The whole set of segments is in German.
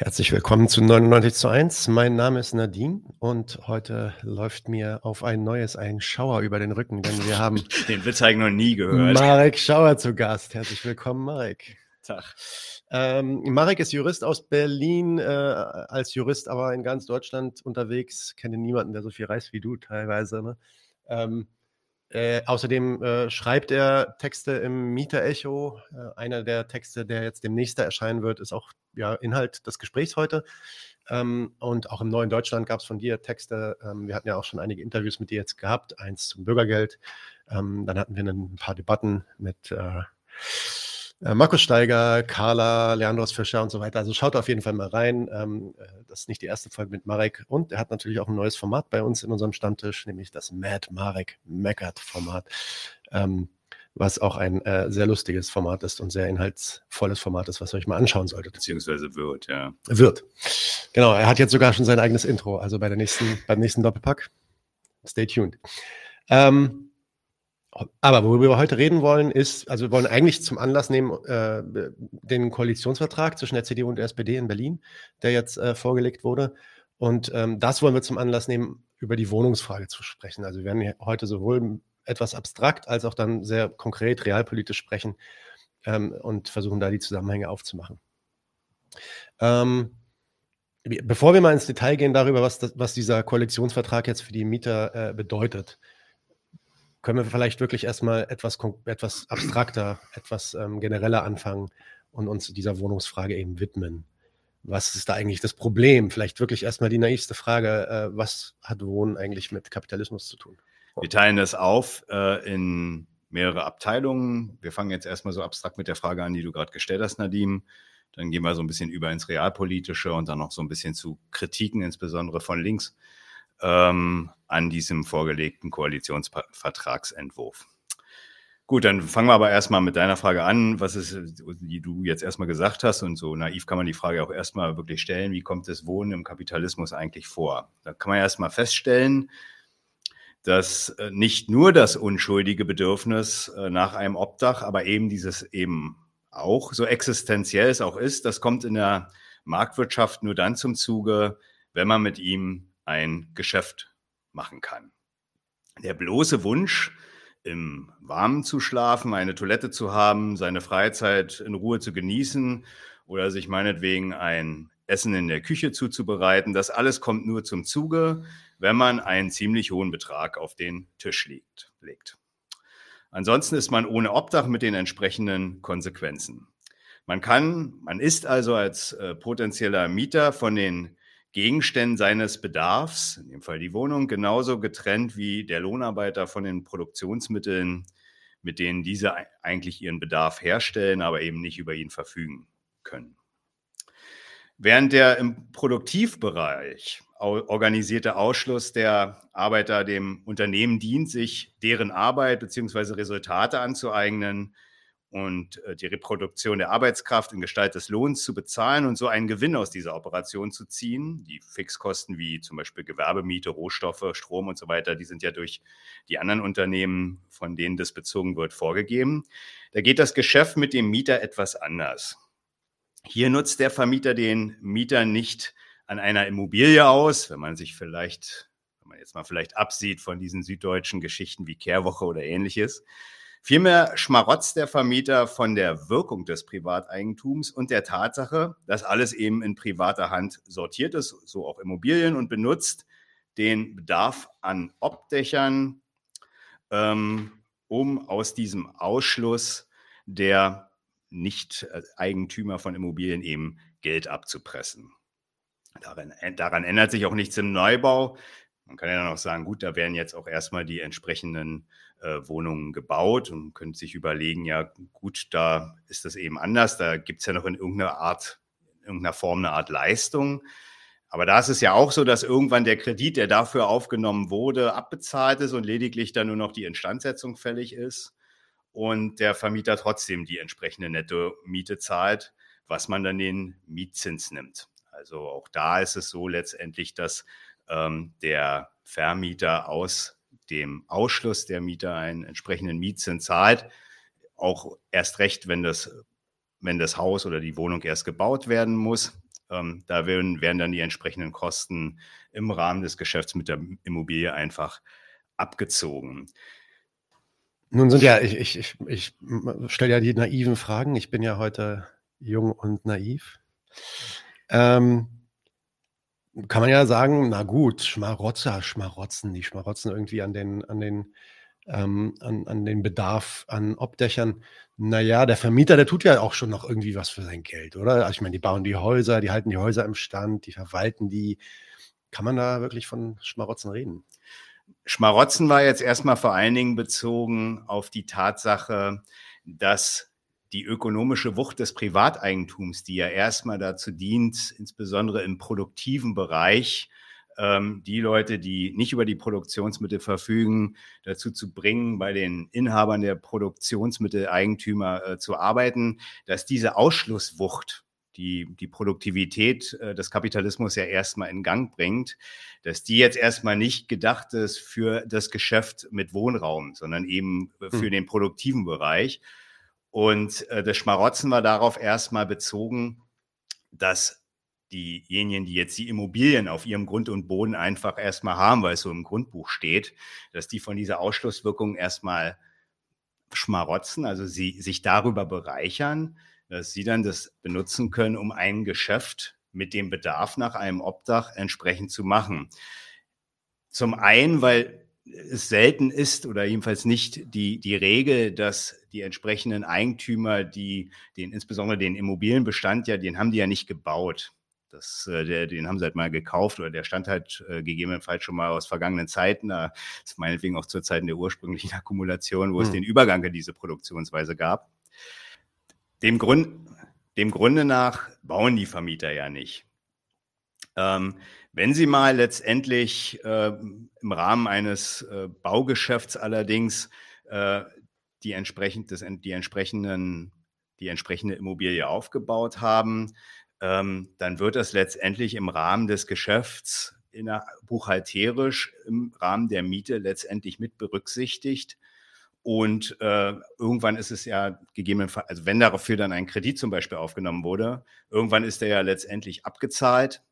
Herzlich willkommen zu 99 zu 1. Mein Name ist Nadine und heute läuft mir auf ein neues ein Schauer über den Rücken, denn wir haben den Witz habe ich noch nie gehört. Marek Schauer zu Gast. Herzlich willkommen, Marek. Tag. Ähm, Marek ist Jurist aus Berlin, äh, als Jurist aber in ganz Deutschland unterwegs. Kenne niemanden, der so viel reist wie du teilweise. Ne? Ähm, äh, außerdem äh, schreibt er Texte im Mieter-Echo. Äh, einer der Texte, der jetzt demnächst erscheinen wird, ist auch ja, Inhalt des Gesprächs heute. Ähm, und auch im Neuen Deutschland gab es von dir Texte. Ähm, wir hatten ja auch schon einige Interviews mit dir jetzt gehabt. Eins zum Bürgergeld. Ähm, dann hatten wir ein paar Debatten mit äh, Markus Steiger, Carla, Leandros Fischer und so weiter. Also schaut auf jeden Fall mal rein. Ähm, äh, das ist nicht die erste Folge mit Marek. Und er hat natürlich auch ein neues Format bei uns in unserem Stammtisch, nämlich das Mad Marek Meckert Format. Ähm, was auch ein äh, sehr lustiges Format ist und sehr inhaltsvolles Format ist, was ihr euch mal anschauen solltet. Beziehungsweise wird, ja. Wird. Genau, er hat jetzt sogar schon sein eigenes Intro, also bei der nächsten, beim nächsten Doppelpack. Stay tuned. Ähm, aber worüber wir heute reden wollen, ist, also wir wollen eigentlich zum Anlass nehmen, äh, den Koalitionsvertrag zwischen der CDU und der SPD in Berlin, der jetzt äh, vorgelegt wurde. Und ähm, das wollen wir zum Anlass nehmen, über die Wohnungsfrage zu sprechen. Also wir werden heute sowohl etwas abstrakt als auch dann sehr konkret realpolitisch sprechen ähm, und versuchen da die Zusammenhänge aufzumachen. Ähm, bevor wir mal ins Detail gehen darüber, was, das, was dieser Koalitionsvertrag jetzt für die Mieter äh, bedeutet, können wir vielleicht wirklich erstmal etwas, etwas abstrakter, etwas ähm, genereller anfangen und uns dieser Wohnungsfrage eben widmen. Was ist da eigentlich das Problem? Vielleicht wirklich erstmal die naivste Frage, äh, was hat Wohnen eigentlich mit Kapitalismus zu tun? Wir teilen das auf äh, in mehrere Abteilungen. Wir fangen jetzt erstmal so abstrakt mit der Frage an, die du gerade gestellt hast, Nadim. Dann gehen wir so ein bisschen über ins Realpolitische und dann noch so ein bisschen zu Kritiken, insbesondere von links ähm, an diesem vorgelegten Koalitionsvertragsentwurf. Gut, dann fangen wir aber erstmal mit deiner Frage an, was ist, die du jetzt erstmal gesagt hast. Und so naiv kann man die Frage auch erstmal wirklich stellen, wie kommt das Wohnen im Kapitalismus eigentlich vor? Da kann man erstmal feststellen, dass äh, nicht nur das unschuldige Bedürfnis äh, nach einem Obdach, aber eben dieses eben auch, so existenziell es auch ist, das kommt in der Marktwirtschaft nur dann zum Zuge, wenn man mit ihm ein Geschäft machen kann. Der bloße Wunsch, im Warmen zu schlafen, eine Toilette zu haben, seine Freizeit in Ruhe zu genießen oder sich meinetwegen ein Essen in der Küche zuzubereiten, das alles kommt nur zum Zuge, wenn man einen ziemlich hohen Betrag auf den Tisch legt. legt. Ansonsten ist man ohne Obdach mit den entsprechenden Konsequenzen. Man kann, man ist also als äh, potenzieller Mieter von den Gegenständen seines Bedarfs, in dem Fall die Wohnung, genauso getrennt wie der Lohnarbeiter von den Produktionsmitteln, mit denen diese eigentlich ihren Bedarf herstellen, aber eben nicht über ihn verfügen können. Während der im Produktivbereich organisierte Ausschluss der Arbeiter dem Unternehmen dient, sich deren Arbeit bzw. Resultate anzueignen, und äh, die Reproduktion der Arbeitskraft in Gestalt des Lohns zu bezahlen und so einen Gewinn aus dieser Operation zu ziehen. Die Fixkosten wie zum Beispiel Gewerbemiete, Rohstoffe, Strom und so weiter, die sind ja durch die anderen Unternehmen, von denen das bezogen wird, vorgegeben. Da geht das Geschäft mit dem Mieter etwas anders. Hier nutzt der Vermieter den Mieter nicht an einer Immobilie aus, wenn man sich vielleicht, wenn man jetzt mal vielleicht absieht von diesen süddeutschen Geschichten wie Kehrwoche oder ähnliches, Vielmehr schmarotzt der Vermieter von der Wirkung des Privateigentums und der Tatsache, dass alles eben in privater Hand sortiert ist, so auch Immobilien und benutzt den Bedarf an Obdächern, ähm, um aus diesem Ausschluss der Nicht-Eigentümer von Immobilien eben Geld abzupressen. Daran, daran ändert sich auch nichts im Neubau. Man kann ja dann auch sagen, gut, da werden jetzt auch erstmal die entsprechenden äh, Wohnungen gebaut und könnte sich überlegen, ja gut, da ist das eben anders, da gibt es ja noch in irgendeiner Art, in irgendeiner Form eine Art Leistung. Aber da ist es ja auch so, dass irgendwann der Kredit, der dafür aufgenommen wurde, abbezahlt ist und lediglich dann nur noch die Instandsetzung fällig ist und der Vermieter trotzdem die entsprechende Netto-Miete zahlt, was man dann den Mietzins nimmt. Also auch da ist es so letztendlich, dass ähm, der Vermieter aus dem Ausschluss der Mieter einen entsprechenden Mietzins zahlt. Auch erst recht, wenn das, wenn das Haus oder die Wohnung erst gebaut werden muss. Ähm, da werden, werden dann die entsprechenden Kosten im Rahmen des Geschäfts mit der Immobilie einfach abgezogen. Nun sind ja, ich, ich, ich, ich stelle ja die naiven Fragen. Ich bin ja heute jung und naiv. Ähm, kann man ja sagen, na gut, Schmarotzer, Schmarotzen, die Schmarotzen irgendwie an den, an den, ähm, an, an den Bedarf an Obdächern. Naja, der Vermieter, der tut ja auch schon noch irgendwie was für sein Geld, oder? Also ich meine, die bauen die Häuser, die halten die Häuser im Stand, die verwalten die. Kann man da wirklich von Schmarotzen reden? Schmarotzen war jetzt erstmal vor allen Dingen bezogen auf die Tatsache, dass die ökonomische Wucht des Privateigentums, die ja erstmal dazu dient, insbesondere im produktiven Bereich, ähm, die Leute, die nicht über die Produktionsmittel verfügen, dazu zu bringen, bei den Inhabern der Produktionsmitteleigentümer äh, zu arbeiten, dass diese Ausschlusswucht die, die Produktivität äh, des Kapitalismus ja erstmal in Gang bringt, dass die jetzt erstmal nicht gedacht ist für das Geschäft mit Wohnraum, sondern eben für hm. den produktiven Bereich. Und äh, das Schmarotzen war darauf erstmal bezogen, dass diejenigen, die jetzt die Immobilien auf ihrem Grund und Boden einfach erstmal haben, weil es so im Grundbuch steht, dass die von dieser Ausschlusswirkung erstmal schmarotzen, also sie sich darüber bereichern, dass sie dann das benutzen können, um ein Geschäft mit dem Bedarf nach einem Obdach entsprechend zu machen. Zum einen, weil es selten ist oder jedenfalls nicht die, die Regel, dass die entsprechenden Eigentümer, die den, insbesondere den Immobilienbestand ja, den haben die ja nicht gebaut. Das, äh, der, den haben sie halt mal gekauft oder der stand halt äh, gegebenenfalls schon mal aus vergangenen Zeiten, äh, meinetwegen auch zu Zeiten der ursprünglichen Akkumulation, wo hm. es den Übergang in diese Produktionsweise gab. Dem, Grund, dem Grunde nach bauen die Vermieter ja nicht. Ähm, wenn Sie mal letztendlich äh, im Rahmen eines äh, Baugeschäfts allerdings äh, die, entsprechend, das, die, entsprechenden, die entsprechende Immobilie aufgebaut haben, ähm, dann wird das letztendlich im Rahmen des Geschäfts der, buchhalterisch im Rahmen der Miete letztendlich mit berücksichtigt. Und äh, irgendwann ist es ja gegebenenfalls, also wenn dafür dann ein Kredit zum Beispiel aufgenommen wurde, irgendwann ist der ja letztendlich abgezahlt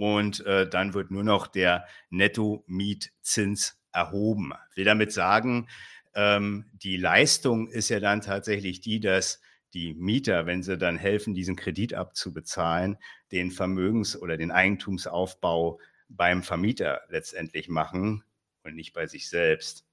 und äh, dann wird nur noch der Netto-Mietzins erhoben. Ich will damit sagen, ähm, die Leistung ist ja dann tatsächlich die, dass die Mieter, wenn sie dann helfen, diesen Kredit abzubezahlen, den Vermögens- oder den Eigentumsaufbau beim Vermieter letztendlich machen und nicht bei sich selbst.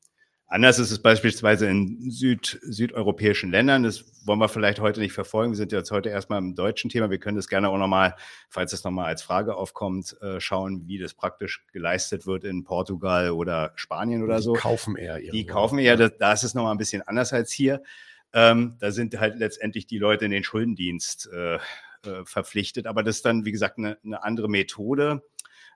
Anders ist es beispielsweise in Süd, südeuropäischen Ländern. Das wollen wir vielleicht heute nicht verfolgen. Wir sind jetzt heute erstmal im deutschen Thema. Wir können das gerne auch nochmal, falls es nochmal als Frage aufkommt, äh, schauen, wie das praktisch geleistet wird in Portugal oder Spanien oder die so. Die kaufen eher. Die kaufen eher. Da, da ist es nochmal ein bisschen anders als hier. Ähm, da sind halt letztendlich die Leute in den Schuldendienst äh, äh, verpflichtet. Aber das ist dann, wie gesagt, eine, eine andere Methode.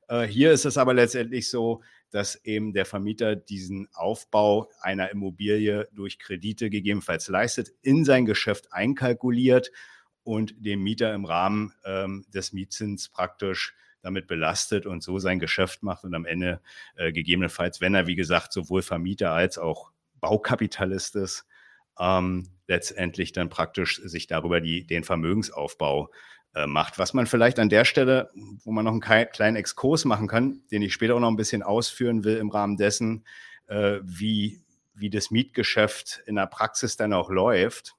Äh, hier ist es aber letztendlich so, dass eben der Vermieter diesen Aufbau einer Immobilie durch Kredite gegebenenfalls leistet, in sein Geschäft einkalkuliert und den Mieter im Rahmen ähm, des Mietzins praktisch damit belastet und so sein Geschäft macht und am Ende äh, gegebenenfalls, wenn er, wie gesagt, sowohl Vermieter als auch Baukapitalist ist, ähm, letztendlich dann praktisch sich darüber die, den Vermögensaufbau äh, macht. Was man vielleicht an der Stelle, wo man noch einen kleinen Exkurs machen kann, den ich später auch noch ein bisschen ausführen will im Rahmen dessen, äh, wie, wie das Mietgeschäft in der Praxis dann auch läuft.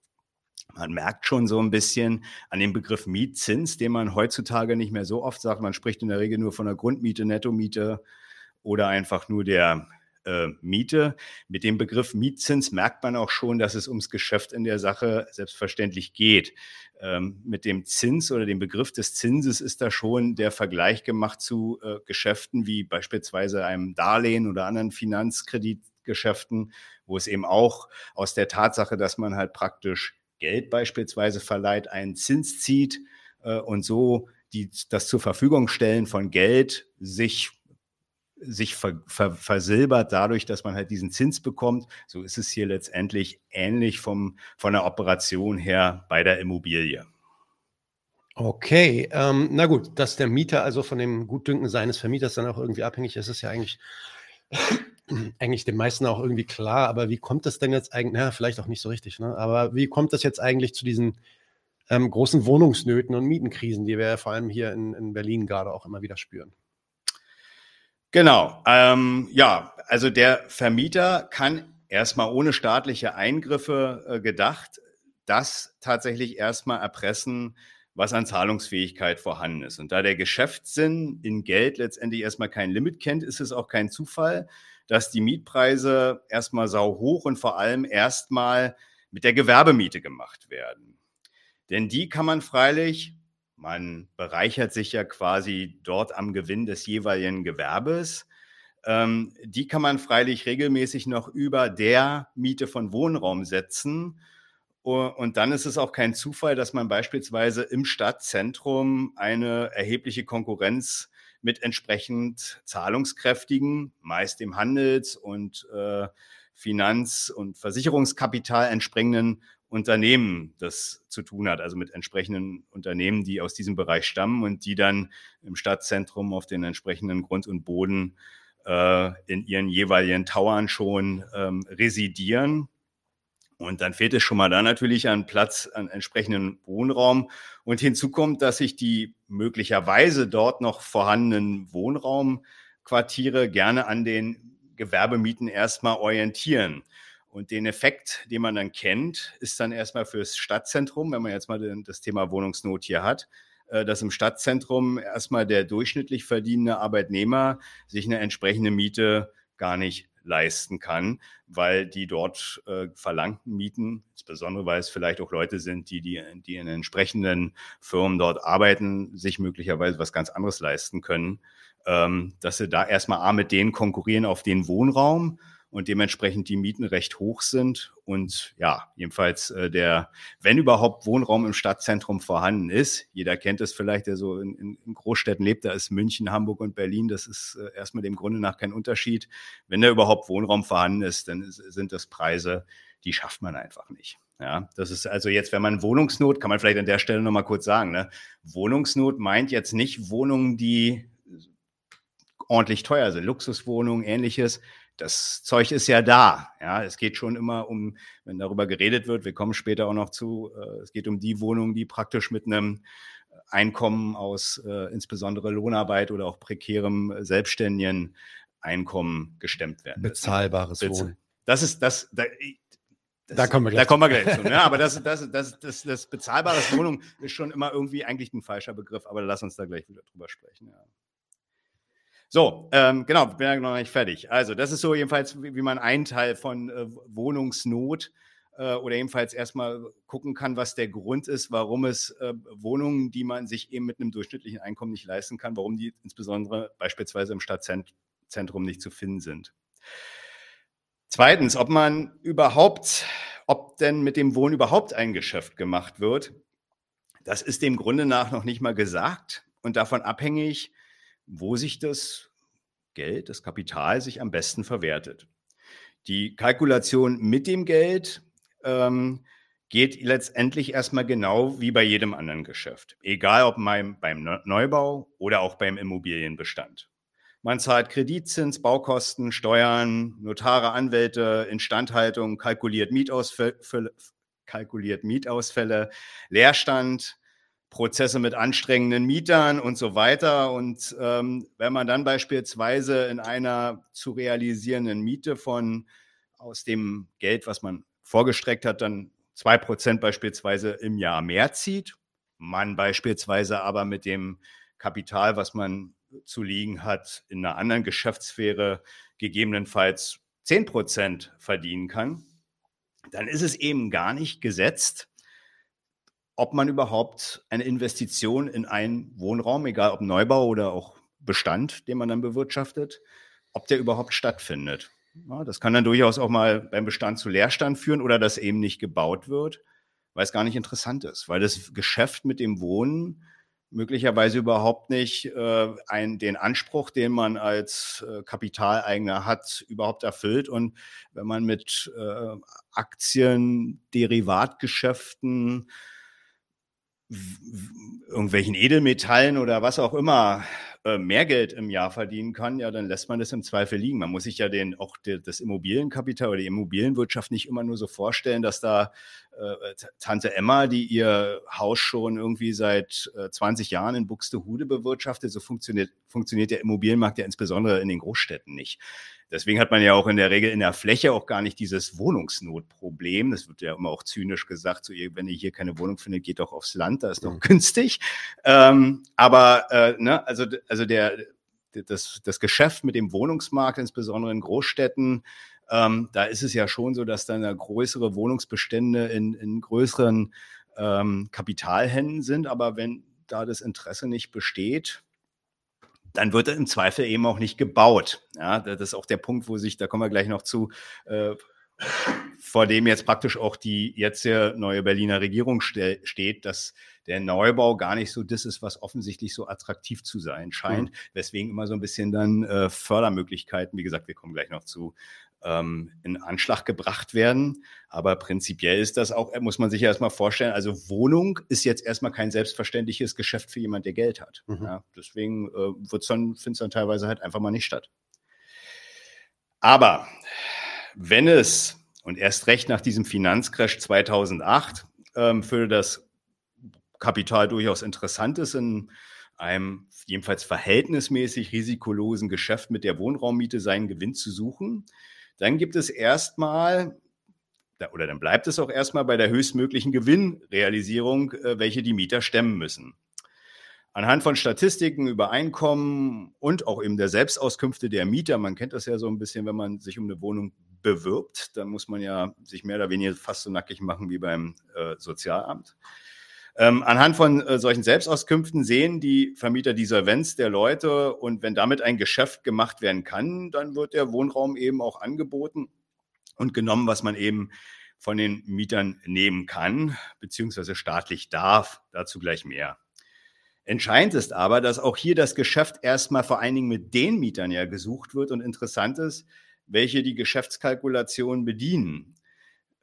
Man merkt schon so ein bisschen an dem Begriff Mietzins, den man heutzutage nicht mehr so oft sagt. Man spricht in der Regel nur von der Grundmiete, Nettomiete oder einfach nur der äh, Miete. Mit dem Begriff Mietzins merkt man auch schon, dass es ums Geschäft in der Sache selbstverständlich geht. Ähm, mit dem Zins oder dem Begriff des Zinses ist da schon der Vergleich gemacht zu äh, Geschäften wie beispielsweise einem Darlehen oder anderen Finanzkreditgeschäften, wo es eben auch aus der Tatsache, dass man halt praktisch Geld beispielsweise verleiht, einen Zins zieht äh, und so die, das zur Verfügung stellen von Geld sich sich ver, ver, versilbert dadurch, dass man halt diesen Zins bekommt. So ist es hier letztendlich ähnlich vom, von der Operation her bei der Immobilie. Okay, ähm, na gut, dass der Mieter also von dem Gutdünken seines Vermieters dann auch irgendwie abhängig ist, ist ja eigentlich, eigentlich den meisten auch irgendwie klar. Aber wie kommt das denn jetzt eigentlich, na, vielleicht auch nicht so richtig, ne? aber wie kommt das jetzt eigentlich zu diesen ähm, großen Wohnungsnöten und Mietenkrisen, die wir ja vor allem hier in, in Berlin gerade auch immer wieder spüren. Genau. Ähm, ja, also der Vermieter kann erstmal ohne staatliche Eingriffe äh, gedacht, das tatsächlich erstmal erpressen, was an Zahlungsfähigkeit vorhanden ist. Und da der Geschäftssinn in Geld letztendlich erstmal kein Limit kennt, ist es auch kein Zufall, dass die Mietpreise erstmal sau hoch und vor allem erstmal mit der Gewerbemiete gemacht werden. Denn die kann man freilich, man bereichert sich ja quasi dort am Gewinn des jeweiligen Gewerbes, ähm, die kann man freilich regelmäßig noch über der Miete von Wohnraum setzen. Und dann ist es auch kein Zufall, dass man beispielsweise im Stadtzentrum eine erhebliche Konkurrenz mit entsprechend zahlungskräftigen, meist dem Handels- und äh, Finanz- und Versicherungskapital entsprechenden Unternehmen das zu tun hat, also mit entsprechenden Unternehmen, die aus diesem Bereich stammen und die dann im Stadtzentrum auf den entsprechenden Grund und Boden äh, in ihren jeweiligen Towern schon ähm, residieren. Und dann fehlt es schon mal da natürlich an Platz, an entsprechenden Wohnraum. Und hinzu kommt, dass sich die möglicherweise dort noch vorhandenen Wohnraumquartiere gerne an den Gewerbemieten erstmal orientieren. Und den Effekt, den man dann kennt, ist dann erstmal fürs Stadtzentrum, wenn man jetzt mal das Thema Wohnungsnot hier hat, äh, dass im Stadtzentrum erstmal der durchschnittlich verdienende Arbeitnehmer sich eine entsprechende Miete gar nicht leisten kann, weil die dort äh, verlangten Mieten, insbesondere weil es vielleicht auch Leute sind, die, die, die in entsprechenden Firmen dort arbeiten, sich möglicherweise was ganz anderes leisten können, ähm, dass sie da erstmal A mit denen konkurrieren auf den Wohnraum und dementsprechend die Mieten recht hoch sind. Und ja, jedenfalls äh, der, wenn überhaupt Wohnraum im Stadtzentrum vorhanden ist, jeder kennt es vielleicht, der so in, in Großstädten lebt, da ist München, Hamburg und Berlin, das ist äh, erstmal dem Grunde nach kein Unterschied. Wenn da überhaupt Wohnraum vorhanden ist, dann sind das Preise, die schafft man einfach nicht. Ja, das ist also jetzt, wenn man Wohnungsnot, kann man vielleicht an der Stelle nochmal kurz sagen, ne? Wohnungsnot meint jetzt nicht Wohnungen, die ordentlich teuer sind, Luxuswohnungen, ähnliches, das Zeug ist ja da. Ja, es geht schon immer um, wenn darüber geredet wird, wir kommen später auch noch zu, äh, es geht um die Wohnungen, die praktisch mit einem Einkommen aus äh, insbesondere Lohnarbeit oder auch prekärem äh, selbstständigen Einkommen gestemmt werden. Bezahlbares Bez Wohnen. Das ist das, da, das, da kommen wir gleich. Da kommen wir gleich zu. Ne? Aber das, das, das, das, das bezahlbares Wohnung ist schon immer irgendwie eigentlich ein falscher Begriff, aber lass uns da gleich wieder drüber sprechen. Ja. So, ähm, genau, bin ja noch nicht fertig. Also, das ist so jedenfalls, wie, wie man einen Teil von äh, Wohnungsnot äh, oder jedenfalls erstmal gucken kann, was der Grund ist, warum es äh, Wohnungen, die man sich eben mit einem durchschnittlichen Einkommen nicht leisten kann, warum die insbesondere beispielsweise im Stadtzentrum nicht zu finden sind. Zweitens, ob man überhaupt, ob denn mit dem Wohnen überhaupt ein Geschäft gemacht wird, das ist dem Grunde nach noch nicht mal gesagt und davon abhängig, wo sich das Geld, das Kapital sich am besten verwertet. Die Kalkulation mit dem Geld ähm, geht letztendlich erstmal genau wie bei jedem anderen Geschäft. Egal ob beim, beim Neubau oder auch beim Immobilienbestand. Man zahlt Kreditzins, Baukosten, Steuern, Notare, Anwälte, Instandhaltung, kalkuliert Mietausfälle, kalkuliert Mietausfälle Leerstand, Prozesse mit anstrengenden Mietern und so weiter. Und ähm, wenn man dann beispielsweise in einer zu realisierenden Miete von aus dem Geld, was man vorgestreckt hat, dann zwei Prozent beispielsweise im Jahr mehr zieht, man beispielsweise aber mit dem Kapital, was man zu liegen hat, in einer anderen Geschäftssphäre gegebenenfalls zehn Prozent verdienen kann, dann ist es eben gar nicht gesetzt, ob man überhaupt eine Investition in einen Wohnraum, egal ob Neubau oder auch Bestand, den man dann bewirtschaftet, ob der überhaupt stattfindet. Ja, das kann dann durchaus auch mal beim Bestand zu Leerstand führen oder dass eben nicht gebaut wird, weil es gar nicht interessant ist, weil das Geschäft mit dem Wohnen möglicherweise überhaupt nicht äh, ein, den Anspruch, den man als äh, Kapitaleigner hat, überhaupt erfüllt. Und wenn man mit äh, Aktien, Derivatgeschäften, irgendwelchen Edelmetallen oder was auch immer äh, mehr Geld im Jahr verdienen kann, ja, dann lässt man das im Zweifel liegen. Man muss sich ja den, auch de, das Immobilienkapital oder die Immobilienwirtschaft nicht immer nur so vorstellen, dass da äh, Tante Emma, die ihr Haus schon irgendwie seit äh, 20 Jahren in Buxtehude bewirtschaftet. So funktioniert, funktioniert der Immobilienmarkt ja insbesondere in den Großstädten nicht. Deswegen hat man ja auch in der Regel in der Fläche auch gar nicht dieses Wohnungsnotproblem. Das wird ja immer auch zynisch gesagt, so wenn ihr hier keine Wohnung findet, geht doch aufs Land, da ist doch mhm. günstig. Ähm, aber äh, ne, also, also der, das, das Geschäft mit dem Wohnungsmarkt, insbesondere in Großstädten, ähm, da ist es ja schon so, dass dann größere Wohnungsbestände in, in größeren ähm, Kapitalhänden sind. Aber wenn da das Interesse nicht besteht, dann wird im Zweifel eben auch nicht gebaut. Ja, das ist auch der Punkt, wo sich, da kommen wir gleich noch zu, äh, vor dem jetzt praktisch auch die jetzt neue Berliner Regierung ste steht, dass der Neubau gar nicht so das ist, was offensichtlich so attraktiv zu sein scheint, mhm. weswegen immer so ein bisschen dann äh, Fördermöglichkeiten, wie gesagt, wir kommen gleich noch zu, ähm, in Anschlag gebracht werden. Aber prinzipiell ist das auch, muss man sich ja erstmal vorstellen, also Wohnung ist jetzt erstmal kein selbstverständliches Geschäft für jemand, der Geld hat. Mhm. Ja, deswegen äh, findet es dann teilweise halt einfach mal nicht statt. Aber wenn es, und erst recht nach diesem Finanzcrash 2008, ähm, für das Kapital durchaus interessant ist, in einem jedenfalls verhältnismäßig risikolosen Geschäft mit der Wohnraummiete seinen Gewinn zu suchen, dann gibt es erstmal, oder dann bleibt es auch erstmal bei der höchstmöglichen Gewinnrealisierung, äh, welche die Mieter stemmen müssen. Anhand von Statistiken über Einkommen und auch eben der Selbstauskünfte der Mieter, man kennt das ja so ein bisschen, wenn man sich um eine Wohnung bewirbt, dann muss man ja sich mehr oder weniger fast so nackig machen wie beim äh, Sozialamt. Ähm, anhand von äh, solchen Selbstauskünften sehen die Vermieter die Solvenz der Leute und wenn damit ein Geschäft gemacht werden kann, dann wird der Wohnraum eben auch angeboten und genommen, was man eben von den Mietern nehmen kann, beziehungsweise staatlich darf. Dazu gleich mehr. Entscheidend ist aber, dass auch hier das Geschäft erstmal vor allen Dingen mit den Mietern ja gesucht wird und interessant ist, welche die Geschäftskalkulation bedienen.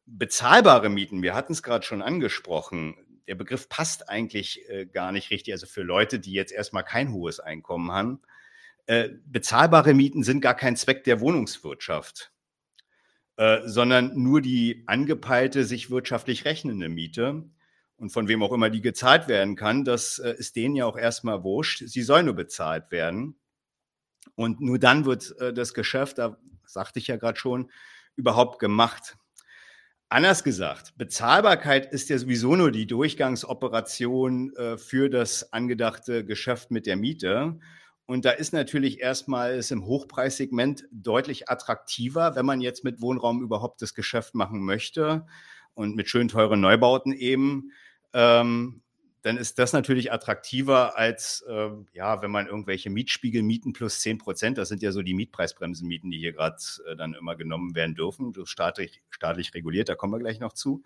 Bezahlbare Mieten, wir hatten es gerade schon angesprochen, der Begriff passt eigentlich äh, gar nicht richtig. Also für Leute, die jetzt erstmal kein hohes Einkommen haben. Äh, bezahlbare Mieten sind gar kein Zweck der Wohnungswirtschaft, äh, sondern nur die angepeilte, sich wirtschaftlich rechnende Miete. Und von wem auch immer die gezahlt werden kann, das äh, ist denen ja auch erstmal wurscht. Sie soll nur bezahlt werden. Und nur dann wird äh, das Geschäft, da sagte ich ja gerade schon, überhaupt gemacht. Anders gesagt, Bezahlbarkeit ist ja sowieso nur die Durchgangsoperation äh, für das angedachte Geschäft mit der Miete. Und da ist natürlich erstmal es im Hochpreissegment deutlich attraktiver, wenn man jetzt mit Wohnraum überhaupt das Geschäft machen möchte und mit schön teuren Neubauten eben. Ähm, dann ist das natürlich attraktiver als, äh, ja, wenn man irgendwelche Mietspiegel mieten plus 10 Prozent, das sind ja so die Mietpreisbremsenmieten, die hier gerade äh, dann immer genommen werden dürfen, so staatlich, staatlich reguliert, da kommen wir gleich noch zu.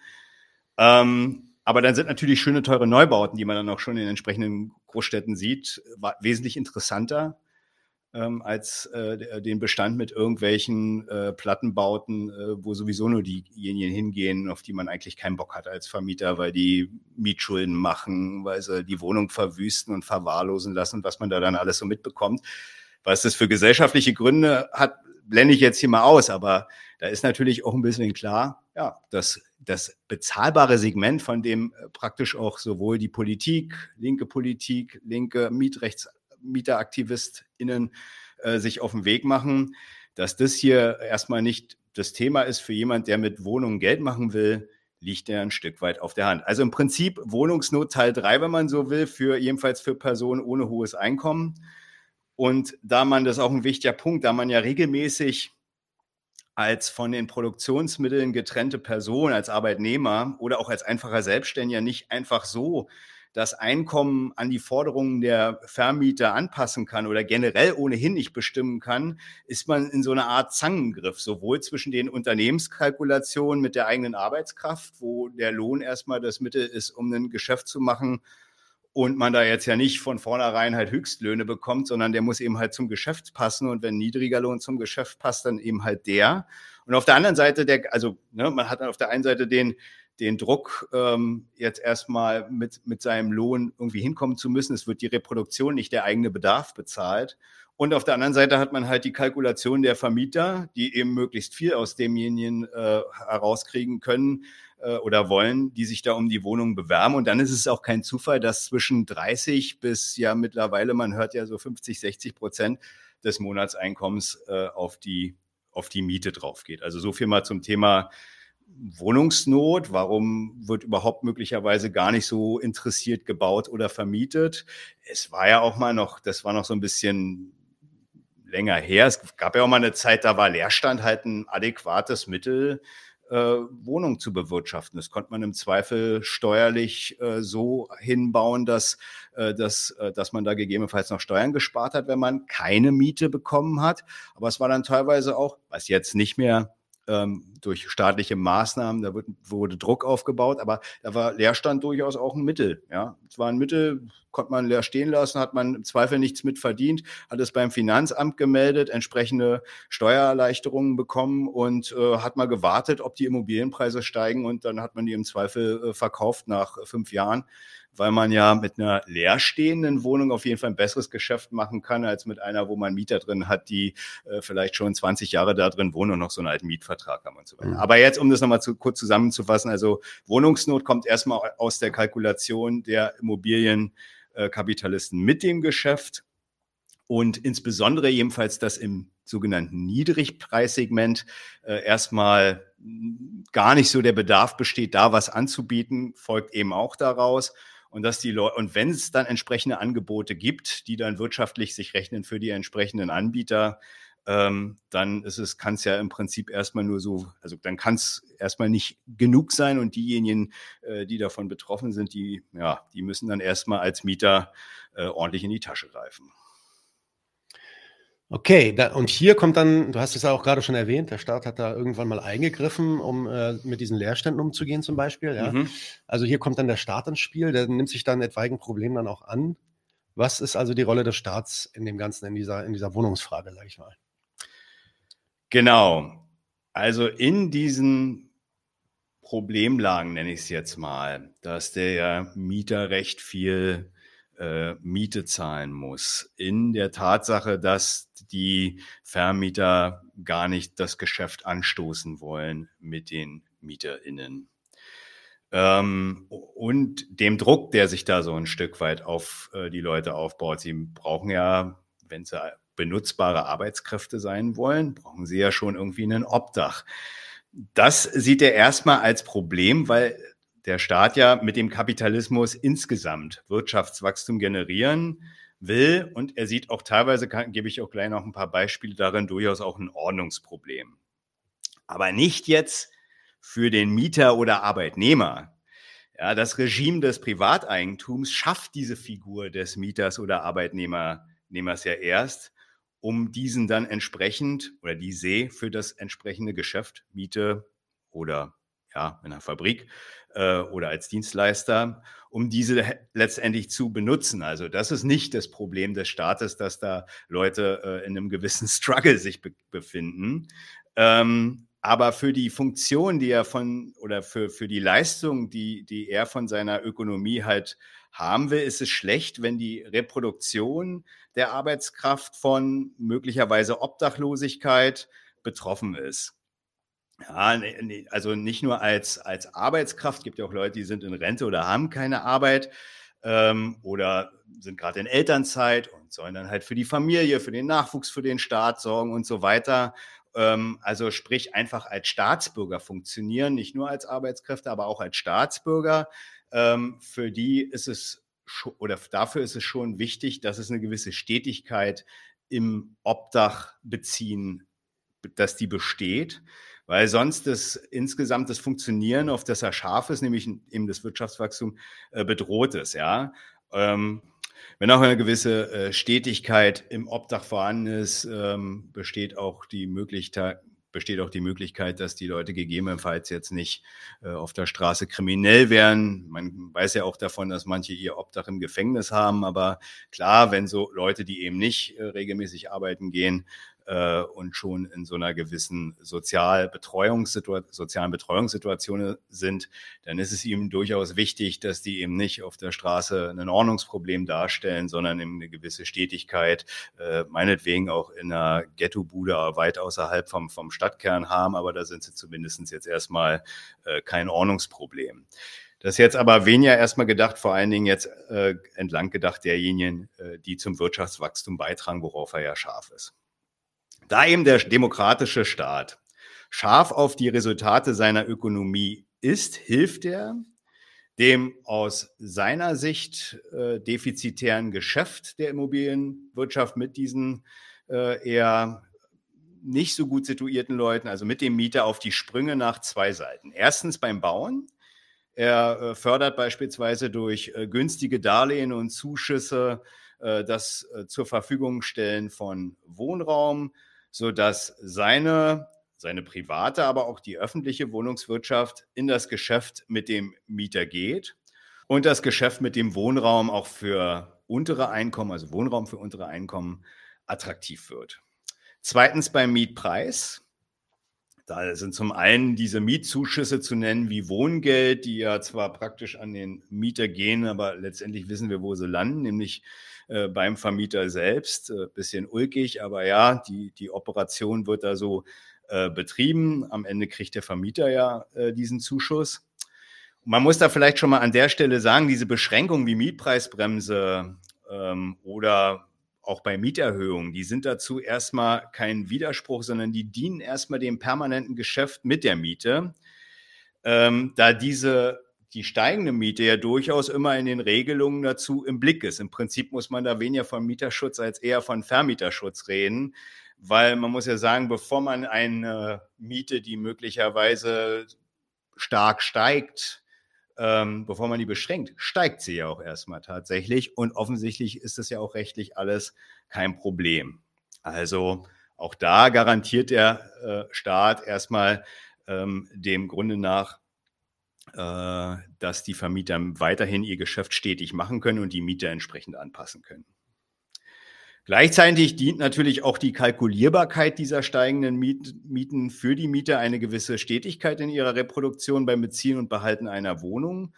Ähm, aber dann sind natürlich schöne, teure Neubauten, die man dann auch schon in entsprechenden Großstädten sieht, wesentlich interessanter ähm, als äh, den Bestand mit irgendwelchen äh, Plattenbauten, äh, wo sowieso nur diejenigen hingehen, auf die man eigentlich keinen Bock hat als Vermieter, weil die Mietschulden machen, weil sie die Wohnung verwüsten und verwahrlosen lassen, was man da dann alles so mitbekommt. Was das für gesellschaftliche Gründe hat, blende ich jetzt hier mal aus, aber da ist natürlich auch ein bisschen klar, ja, dass das bezahlbare Segment, von dem äh, praktisch auch sowohl die Politik, linke Politik, linke Mietrechts MieteraktivistInnen äh, sich auf den Weg machen, dass das hier erstmal nicht das Thema ist für jemand, der mit Wohnungen Geld machen will, liegt ja ein Stück weit auf der Hand. Also im Prinzip Wohnungsnot Teil 3, wenn man so will, für jedenfalls für Personen ohne hohes Einkommen. Und da man das auch ein wichtiger Punkt, da man ja regelmäßig als von den Produktionsmitteln getrennte Person, als Arbeitnehmer oder auch als einfacher Selbstständiger nicht einfach so das Einkommen an die Forderungen der Vermieter anpassen kann oder generell ohnehin nicht bestimmen kann, ist man in so einer Art Zangengriff, sowohl zwischen den Unternehmenskalkulationen mit der eigenen Arbeitskraft, wo der Lohn erstmal das Mittel ist, um ein Geschäft zu machen, und man da jetzt ja nicht von vornherein halt Höchstlöhne bekommt, sondern der muss eben halt zum Geschäft passen und wenn niedriger Lohn zum Geschäft passt, dann eben halt der. Und auf der anderen Seite, der, also ne, man hat dann auf der einen Seite den den Druck, ähm, jetzt erstmal mit, mit seinem Lohn irgendwie hinkommen zu müssen. Es wird die Reproduktion, nicht der eigene Bedarf bezahlt. Und auf der anderen Seite hat man halt die Kalkulation der Vermieter, die eben möglichst viel aus demjenigen äh, herauskriegen können, äh, oder wollen, die sich da um die Wohnung bewerben. Und dann ist es auch kein Zufall, dass zwischen 30 bis ja mittlerweile, man hört ja so 50, 60 Prozent des Monatseinkommens äh, auf, die, auf die Miete drauf geht. Also so viel mal zum Thema Wohnungsnot? Warum wird überhaupt möglicherweise gar nicht so interessiert gebaut oder vermietet? Es war ja auch mal noch, das war noch so ein bisschen länger her. Es gab ja auch mal eine Zeit, da war Leerstand halt ein adäquates Mittel, äh, Wohnung zu bewirtschaften. Das konnte man im Zweifel steuerlich äh, so hinbauen, dass, äh, dass, äh, dass man da gegebenenfalls noch Steuern gespart hat, wenn man keine Miete bekommen hat. Aber es war dann teilweise auch, was jetzt nicht mehr ähm, durch staatliche Maßnahmen, da wird, wurde Druck aufgebaut, aber da war Leerstand durchaus auch ein Mittel. Ja, es war ein Mittel, konnte man leer stehen lassen, hat man im Zweifel nichts mit verdient, hat es beim Finanzamt gemeldet, entsprechende Steuererleichterungen bekommen und äh, hat mal gewartet, ob die Immobilienpreise steigen und dann hat man die im Zweifel äh, verkauft nach fünf Jahren weil man ja mit einer leerstehenden Wohnung auf jeden Fall ein besseres Geschäft machen kann, als mit einer, wo man Mieter drin hat, die äh, vielleicht schon 20 Jahre da drin wohnen und noch so einen alten Mietvertrag haben und so weiter. Mhm. Aber jetzt, um das nochmal zu, kurz zusammenzufassen, also Wohnungsnot kommt erstmal aus der Kalkulation der Immobilienkapitalisten mit dem Geschäft und insbesondere jedenfalls, dass im sogenannten Niedrigpreissegment äh, erstmal gar nicht so der Bedarf besteht, da was anzubieten, folgt eben auch daraus und dass die Leute, und wenn es dann entsprechende Angebote gibt, die dann wirtschaftlich sich rechnen für die entsprechenden Anbieter, ähm, dann ist es, kann es ja im Prinzip erstmal nur so, also dann kann es erstmal nicht genug sein und diejenigen, äh, die davon betroffen sind, die, ja, die müssen dann erstmal als Mieter äh, ordentlich in die Tasche greifen. Okay, da, und hier kommt dann, du hast es ja auch gerade schon erwähnt, der Staat hat da irgendwann mal eingegriffen, um äh, mit diesen Leerständen umzugehen zum Beispiel. Ja? Mhm. Also hier kommt dann der Staat ins Spiel, der nimmt sich dann etwaigen Problem dann auch an. Was ist also die Rolle des Staats in dem Ganzen, in dieser, in dieser Wohnungsfrage, sage ich mal? Genau. Also in diesen Problemlagen, nenne ich es jetzt mal, dass der Mieter recht viel äh, Miete zahlen muss. In der Tatsache, dass die Vermieter gar nicht das Geschäft anstoßen wollen mit den MieterInnen. Ähm, und dem Druck, der sich da so ein Stück weit auf äh, die Leute aufbaut. Sie brauchen ja, wenn sie benutzbare Arbeitskräfte sein wollen, brauchen sie ja schon irgendwie einen Obdach. Das sieht er erstmal als Problem, weil der Staat ja mit dem Kapitalismus insgesamt Wirtschaftswachstum generieren will. Und er sieht auch teilweise, kann, gebe ich auch gleich noch ein paar Beispiele darin, durchaus auch ein Ordnungsproblem. Aber nicht jetzt für den Mieter oder Arbeitnehmer. Ja, das Regime des Privateigentums schafft diese Figur des Mieters oder Arbeitnehmers ja erst, um diesen dann entsprechend oder die See für das entsprechende Geschäft, Miete oder ja, in einer Fabrik äh, oder als Dienstleister, um diese letztendlich zu benutzen. Also das ist nicht das Problem des Staates, dass da Leute äh, in einem gewissen Struggle sich be befinden. Ähm, aber für die Funktion, die er von oder für, für die Leistung, die, die er von seiner Ökonomie halt haben will, ist es schlecht, wenn die Reproduktion der Arbeitskraft von möglicherweise Obdachlosigkeit betroffen ist. Ja, also nicht nur als, als Arbeitskraft, gibt ja auch Leute, die sind in Rente oder haben keine Arbeit ähm, oder sind gerade in Elternzeit und sollen dann halt für die Familie, für den Nachwuchs, für den Staat sorgen und so weiter. Ähm, also sprich einfach als Staatsbürger funktionieren, nicht nur als Arbeitskräfte, aber auch als Staatsbürger. Ähm, für die ist es oder dafür ist es schon wichtig, dass es eine gewisse Stetigkeit im Obdach beziehen, dass die besteht weil sonst das insgesamt das Funktionieren, auf das er scharf ist, nämlich eben das Wirtschaftswachstum, äh, bedroht ist. Ja. Ähm, wenn auch eine gewisse äh, Stetigkeit im Obdach vorhanden ist, ähm, besteht auch die Möglichkeit, besteht auch die Möglichkeit, dass die Leute gegebenenfalls jetzt nicht äh, auf der Straße kriminell wären. Man weiß ja auch davon, dass manche ihr Obdach im Gefängnis haben, aber klar, wenn so Leute, die eben nicht äh, regelmäßig arbeiten gehen, äh, und schon in so einer gewissen Sozialbetreuungssitua sozialen Betreuungssituation sind, dann ist es ihm durchaus wichtig, dass die eben nicht auf der Straße ein Ordnungsproblem darstellen, sondern eben eine gewisse Stetigkeit, äh, meinetwegen auch in einer Ghetto-Bude weit außerhalb vom, vom Stadtkern haben, aber da sind sie zumindest jetzt erstmal äh, kein Ordnungsproblem. Das ist jetzt aber weniger erstmal gedacht, vor allen Dingen jetzt äh, entlang gedacht derjenigen, äh, die zum Wirtschaftswachstum beitragen, worauf er ja scharf ist. Da eben der demokratische Staat scharf auf die Resultate seiner Ökonomie ist, hilft er dem aus seiner Sicht äh, defizitären Geschäft der Immobilienwirtschaft mit diesen äh, eher nicht so gut situierten Leuten, also mit dem Mieter auf die Sprünge nach zwei Seiten. Erstens beim Bauen. Er äh, fördert beispielsweise durch äh, günstige Darlehen und Zuschüsse äh, das zur Verfügung stellen von Wohnraum, sodass seine, seine private, aber auch die öffentliche Wohnungswirtschaft in das Geschäft mit dem Mieter geht und das Geschäft mit dem Wohnraum auch für untere Einkommen, also Wohnraum für untere Einkommen, attraktiv wird. Zweitens beim Mietpreis. Da sind zum einen diese Mietzuschüsse zu nennen wie Wohngeld, die ja zwar praktisch an den Mieter gehen, aber letztendlich wissen wir, wo sie landen, nämlich äh, beim Vermieter selbst. Äh, bisschen ulkig, aber ja, die, die Operation wird da so äh, betrieben. Am Ende kriegt der Vermieter ja diesen Zuschuss. man muss da vielleicht schon mal an der Stelle sagen, diese Beschränkung wie Mietpreisbremse ähm, oder auch bei Mieterhöhungen, die sind dazu erstmal kein Widerspruch, sondern die dienen erstmal dem permanenten Geschäft mit der Miete. Ähm, da diese die steigende Miete ja durchaus immer in den Regelungen dazu im Blick ist. Im Prinzip muss man da weniger von Mieterschutz als eher von Vermieterschutz reden, weil man muss ja sagen, bevor man eine Miete, die möglicherweise stark steigt, ähm, bevor man die beschränkt, steigt sie ja auch erstmal tatsächlich. Und offensichtlich ist das ja auch rechtlich alles kein Problem. Also auch da garantiert der äh, Staat erstmal ähm, dem Grunde nach, dass die Vermieter weiterhin ihr Geschäft stetig machen können und die Mieter entsprechend anpassen können. Gleichzeitig dient natürlich auch die Kalkulierbarkeit dieser steigenden Mieten für die Mieter eine gewisse Stetigkeit in ihrer Reproduktion beim Beziehen und Behalten einer Wohnung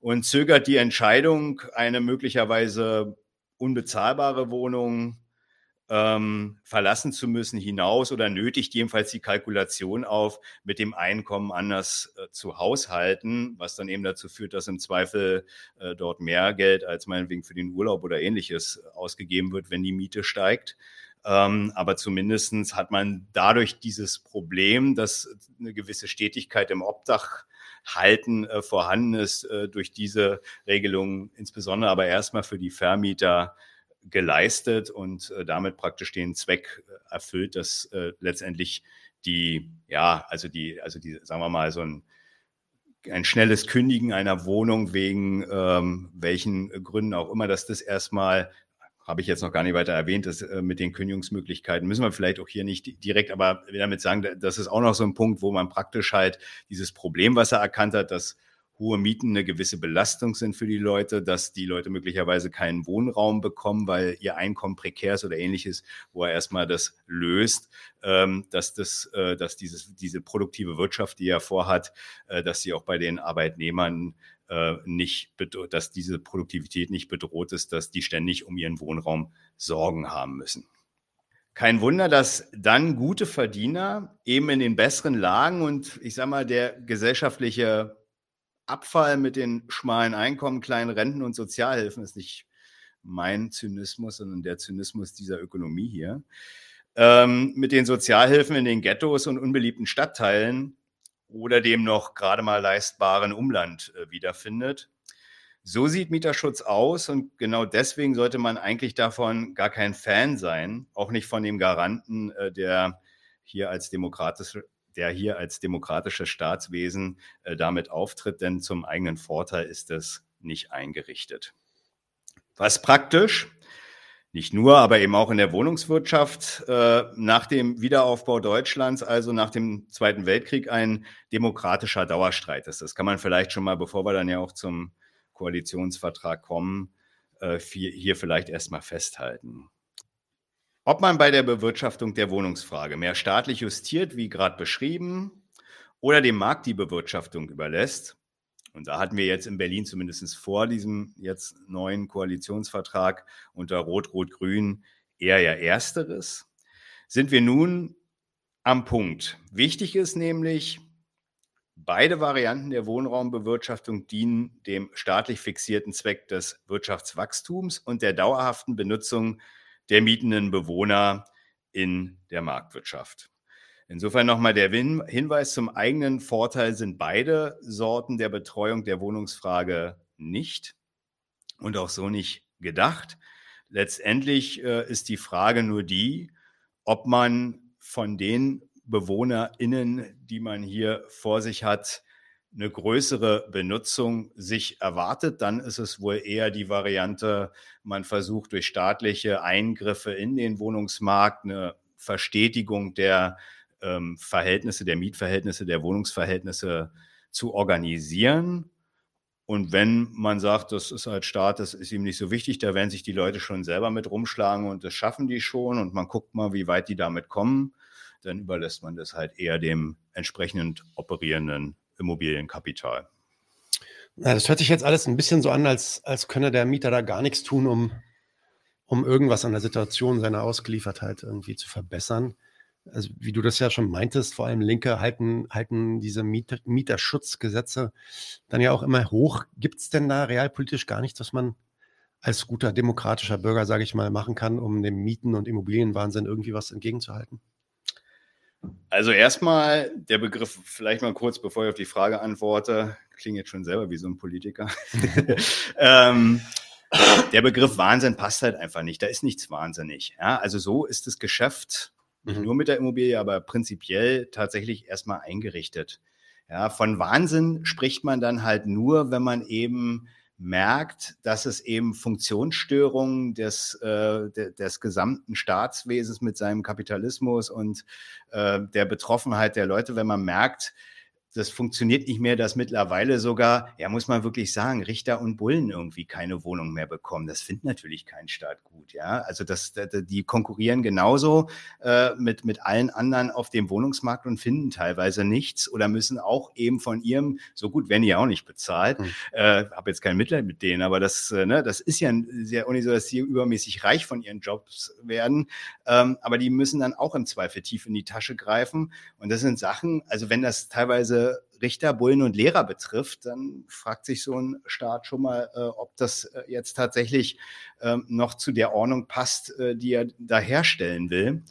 und zögert die Entscheidung, eine möglicherweise unbezahlbare Wohnung ähm, verlassen zu müssen hinaus oder nötigt jedenfalls die Kalkulation auf, mit dem Einkommen anders äh, zu haushalten, was dann eben dazu führt, dass im Zweifel äh, dort mehr Geld als meinetwegen für den Urlaub oder ähnliches ausgegeben wird, wenn die Miete steigt. Ähm, aber zumindestens hat man dadurch dieses Problem, dass eine gewisse Stetigkeit im Obdach halten äh, vorhanden ist, äh, durch diese Regelung, insbesondere aber erstmal für die Vermieter geleistet und äh, damit praktisch den Zweck äh, erfüllt, dass äh, letztendlich die, ja, also die, also die, sagen wir mal, so ein, ein schnelles Kündigen einer Wohnung wegen ähm, welchen Gründen auch immer, dass das erstmal habe ich jetzt noch gar nicht weiter erwähnt, dass äh, mit den Kündigungsmöglichkeiten müssen wir vielleicht auch hier nicht direkt, aber damit sagen, das ist auch noch so ein Punkt, wo man praktisch halt dieses Problem, was er erkannt hat, dass hohe Mieten eine gewisse Belastung sind für die Leute, dass die Leute möglicherweise keinen Wohnraum bekommen, weil ihr Einkommen prekär ist oder ähnliches, wo er erstmal das löst, ähm, dass, das, äh, dass dieses, diese produktive Wirtschaft, die er vorhat, äh, dass sie auch bei den Arbeitnehmern äh, nicht, dass diese Produktivität nicht bedroht ist, dass die ständig um ihren Wohnraum Sorgen haben müssen. Kein Wunder, dass dann gute Verdiener eben in den besseren Lagen und ich sage mal, der gesellschaftliche Abfall mit den schmalen Einkommen, kleinen Renten und Sozialhilfen ist nicht mein Zynismus, sondern der Zynismus dieser Ökonomie hier. Ähm, mit den Sozialhilfen in den Ghettos und unbeliebten Stadtteilen oder dem noch gerade mal leistbaren Umland äh, wiederfindet. So sieht Mieterschutz aus und genau deswegen sollte man eigentlich davon gar kein Fan sein, auch nicht von dem Garanten, äh, der hier als demokratische der hier als demokratisches Staatswesen äh, damit auftritt, denn zum eigenen Vorteil ist es nicht eingerichtet. Was praktisch, nicht nur, aber eben auch in der Wohnungswirtschaft äh, nach dem Wiederaufbau Deutschlands, also nach dem Zweiten Weltkrieg, ein demokratischer Dauerstreit ist. Das kann man vielleicht schon mal, bevor wir dann ja auch zum Koalitionsvertrag kommen, äh, hier vielleicht erstmal festhalten. Ob man bei der Bewirtschaftung der Wohnungsfrage mehr staatlich justiert, wie gerade beschrieben, oder dem Markt die Bewirtschaftung überlässt, und da hatten wir jetzt in Berlin zumindest vor diesem jetzt neuen Koalitionsvertrag unter Rot-Rot-Grün eher ja Ersteres, sind wir nun am Punkt. Wichtig ist nämlich, beide Varianten der Wohnraumbewirtschaftung dienen dem staatlich fixierten Zweck des Wirtschaftswachstums und der dauerhaften Benutzung der mietenden Bewohner in der Marktwirtschaft. Insofern nochmal der Hinweis zum eigenen Vorteil sind beide Sorten der Betreuung der Wohnungsfrage nicht und auch so nicht gedacht. Letztendlich äh, ist die Frage nur die, ob man von den BewohnerInnen, die man hier vor sich hat, eine größere Benutzung sich erwartet, dann ist es wohl eher die Variante, man versucht durch staatliche Eingriffe in den Wohnungsmarkt eine Verstetigung der ähm, Verhältnisse, der Mietverhältnisse, der Wohnungsverhältnisse zu organisieren. Und wenn man sagt, das ist als Staat, das ist ihm nicht so wichtig, da werden sich die Leute schon selber mit rumschlagen und das schaffen die schon und man guckt mal, wie weit die damit kommen, dann überlässt man das halt eher dem entsprechend operierenden Immobilienkapital. Ja, das hört sich jetzt alles ein bisschen so an, als, als könne der Mieter da gar nichts tun, um, um irgendwas an der Situation seiner Ausgeliefertheit irgendwie zu verbessern also wie du das ja schon meintest, vor allem Linke halten, halten diese Mieter, Mieterschutzgesetze dann ja auch immer hoch. Gibt es denn da realpolitisch gar nichts, was man als guter demokratischer Bürger, sage ich mal, machen kann, um dem Mieten- und Immobilienwahnsinn irgendwie was entgegenzuhalten? Also erstmal der Begriff, vielleicht mal kurz, bevor ich auf die Frage antworte, klingt jetzt schon selber wie so ein Politiker. ähm, der Begriff Wahnsinn passt halt einfach nicht. Da ist nichts wahnsinnig. Ja, also so ist das Geschäft nicht mhm. nur mit der Immobilie, aber prinzipiell tatsächlich erstmal eingerichtet. Ja, von Wahnsinn spricht man dann halt nur, wenn man eben merkt, dass es eben Funktionsstörungen des, äh, de, des gesamten Staatswesens mit seinem Kapitalismus und äh, der Betroffenheit der Leute, wenn man merkt, das funktioniert nicht mehr, dass mittlerweile sogar, ja, muss man wirklich sagen, Richter und Bullen irgendwie keine Wohnung mehr bekommen. Das findet natürlich kein Staat gut, ja. Also das, die konkurrieren genauso äh, mit, mit allen anderen auf dem Wohnungsmarkt und finden teilweise nichts oder müssen auch eben von ihrem, so gut werden die ja auch nicht bezahlt. Mhm. Äh, habe jetzt kein Mitleid mit denen, aber das, äh, ne, das ist ja sehr nicht so, dass sie übermäßig reich von ihren Jobs werden. Ähm, aber die müssen dann auch im Zweifel tief in die Tasche greifen. Und das sind Sachen, also wenn das teilweise Richter, Bullen und Lehrer betrifft, dann fragt sich so ein Staat schon mal, äh, ob das äh, jetzt tatsächlich ähm, noch zu der Ordnung passt, äh, die er da herstellen will.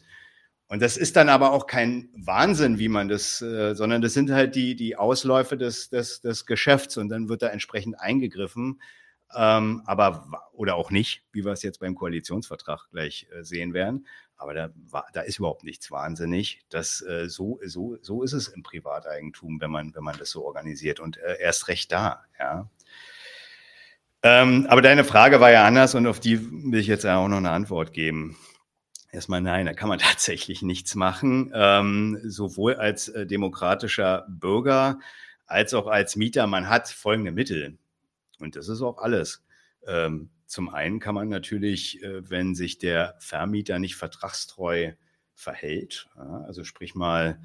Und das ist dann aber auch kein Wahnsinn, wie man das, äh, sondern das sind halt die, die Ausläufe des, des, des Geschäfts und dann wird da entsprechend eingegriffen. Ähm, aber oder auch nicht, wie wir es jetzt beim Koalitionsvertrag gleich äh, sehen werden. Aber da, da ist überhaupt nichts wahnsinnig. Das, äh, so, so, so ist es im Privateigentum, wenn man, wenn man das so organisiert und äh, erst recht da, ja. Ähm, aber deine Frage war ja anders und auf die will ich jetzt auch noch eine Antwort geben. Erstmal nein, da kann man tatsächlich nichts machen. Ähm, sowohl als äh, demokratischer Bürger als auch als Mieter. Man hat folgende Mittel. Und das ist auch alles. Ähm, zum einen kann man natürlich, äh, wenn sich der Vermieter nicht vertragstreu verhält, ja, also sprich mal,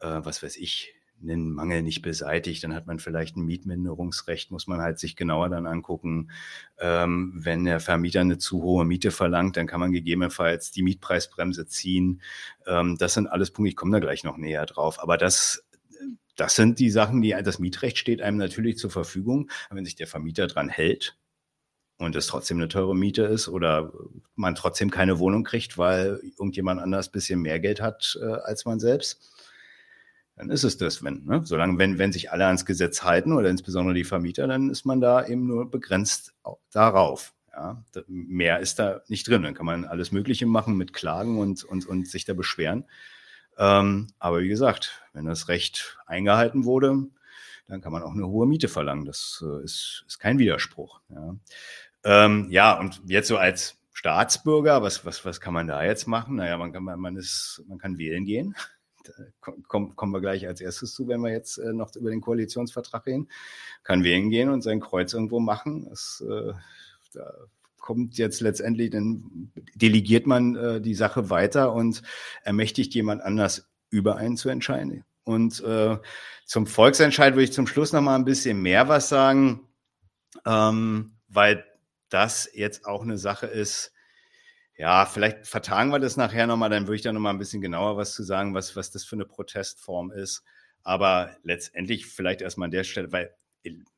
äh, was weiß ich, einen Mangel nicht beseitigt, dann hat man vielleicht ein Mietminderungsrecht, muss man halt sich genauer dann angucken. Ähm, wenn der Vermieter eine zu hohe Miete verlangt, dann kann man gegebenenfalls die Mietpreisbremse ziehen. Ähm, das sind alles Punkte, ich komme da gleich noch näher drauf. Aber das das sind die Sachen, die das Mietrecht steht einem natürlich zur Verfügung. wenn sich der Vermieter dran hält und es trotzdem eine teure Miete ist oder man trotzdem keine Wohnung kriegt, weil irgendjemand anders bisschen mehr Geld hat äh, als man selbst, dann ist es das, wenn, ne? solange, wenn, wenn sich alle ans Gesetz halten oder insbesondere die Vermieter, dann ist man da eben nur begrenzt darauf. Ja, mehr ist da nicht drin. Dann kann man alles Mögliche machen mit Klagen und, und, und sich da beschweren. Ähm, aber wie gesagt, wenn das Recht eingehalten wurde, dann kann man auch eine hohe Miete verlangen. Das äh, ist, ist kein Widerspruch. Ja. Ähm, ja, und jetzt so als Staatsbürger, was, was, was kann man da jetzt machen? Naja, man kann, man, ist, man kann wählen gehen. Da kommen, wir gleich als erstes zu, wenn wir jetzt äh, noch über den Koalitionsvertrag reden. Kann wählen gehen und sein Kreuz irgendwo machen. Das, äh, da kommt jetzt letztendlich, dann delegiert man äh, die Sache weiter und ermächtigt jemand anders über einen zu entscheiden. Und äh, zum Volksentscheid würde ich zum Schluss noch mal ein bisschen mehr was sagen, ähm, weil das jetzt auch eine Sache ist, ja, vielleicht vertagen wir das nachher nochmal, dann würde ich da nochmal ein bisschen genauer was zu sagen, was, was das für eine Protestform ist. Aber letztendlich vielleicht erstmal an der Stelle, weil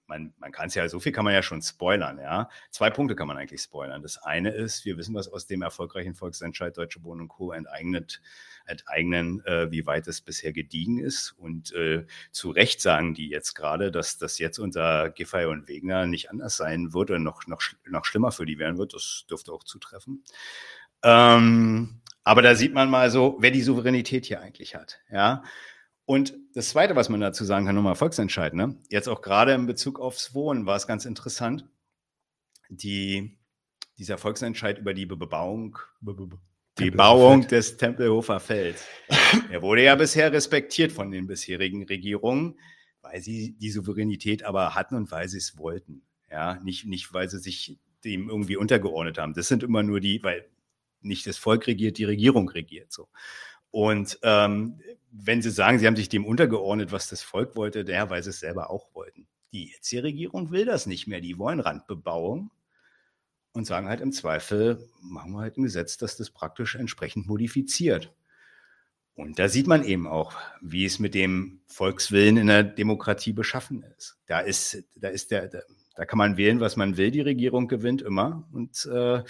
man, man kann es ja, so viel kann man ja schon spoilern, ja. Zwei Punkte kann man eigentlich spoilern. Das eine ist, wir wissen, was aus dem erfolgreichen Volksentscheid Deutsche Wohnen und Co. enteignet, enteignen, äh, wie weit es bisher gediegen ist. Und äh, zu Recht sagen die jetzt gerade, dass das jetzt unter Giffey und Wegner nicht anders sein wird oder noch, noch, noch schlimmer für die werden wird. Das dürfte auch zutreffen. Ähm, aber da sieht man mal so, wer die Souveränität hier eigentlich hat, ja. Und das Zweite, was man dazu sagen kann, nochmal Volksentscheid, ne? jetzt auch gerade in Bezug aufs Wohnen war es ganz interessant, die, dieser Volksentscheid über die Bebauung, die Bauung des Tempelhofer Felds. Er wurde ja bisher respektiert von den bisherigen Regierungen, weil sie die Souveränität aber hatten und weil sie es wollten. Ja, nicht, nicht, weil sie sich dem irgendwie untergeordnet haben. Das sind immer nur die, weil nicht das Volk regiert, die Regierung regiert so. Und ähm, wenn Sie sagen, Sie haben sich dem untergeordnet, was das Volk wollte, der, weil Sie es selber auch wollten. Die jetzige Regierung will das nicht mehr. Die wollen Randbebauung und sagen halt im Zweifel, machen wir halt ein Gesetz, das das praktisch entsprechend modifiziert. Und da sieht man eben auch, wie es mit dem Volkswillen in der Demokratie beschaffen ist. Da ist, da ist der, da kann man wählen, was man will. Die Regierung gewinnt immer. Und äh,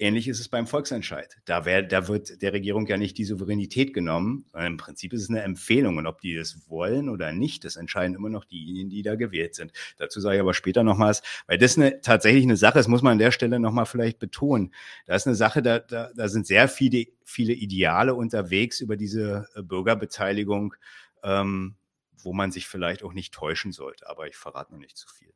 Ähnlich ist es beim Volksentscheid. Da, wär, da wird der Regierung ja nicht die Souveränität genommen, sondern im Prinzip ist es eine Empfehlung. Und ob die das wollen oder nicht, das entscheiden immer noch diejenigen, die da gewählt sind. Dazu sage ich aber später nochmals, weil das eine, tatsächlich eine Sache ist, muss man an der Stelle nochmal vielleicht betonen. Da ist eine Sache, da, da, da sind sehr viele, viele Ideale unterwegs über diese äh, Bürgerbeteiligung, ähm, wo man sich vielleicht auch nicht täuschen sollte. Aber ich verrate noch nicht zu viel.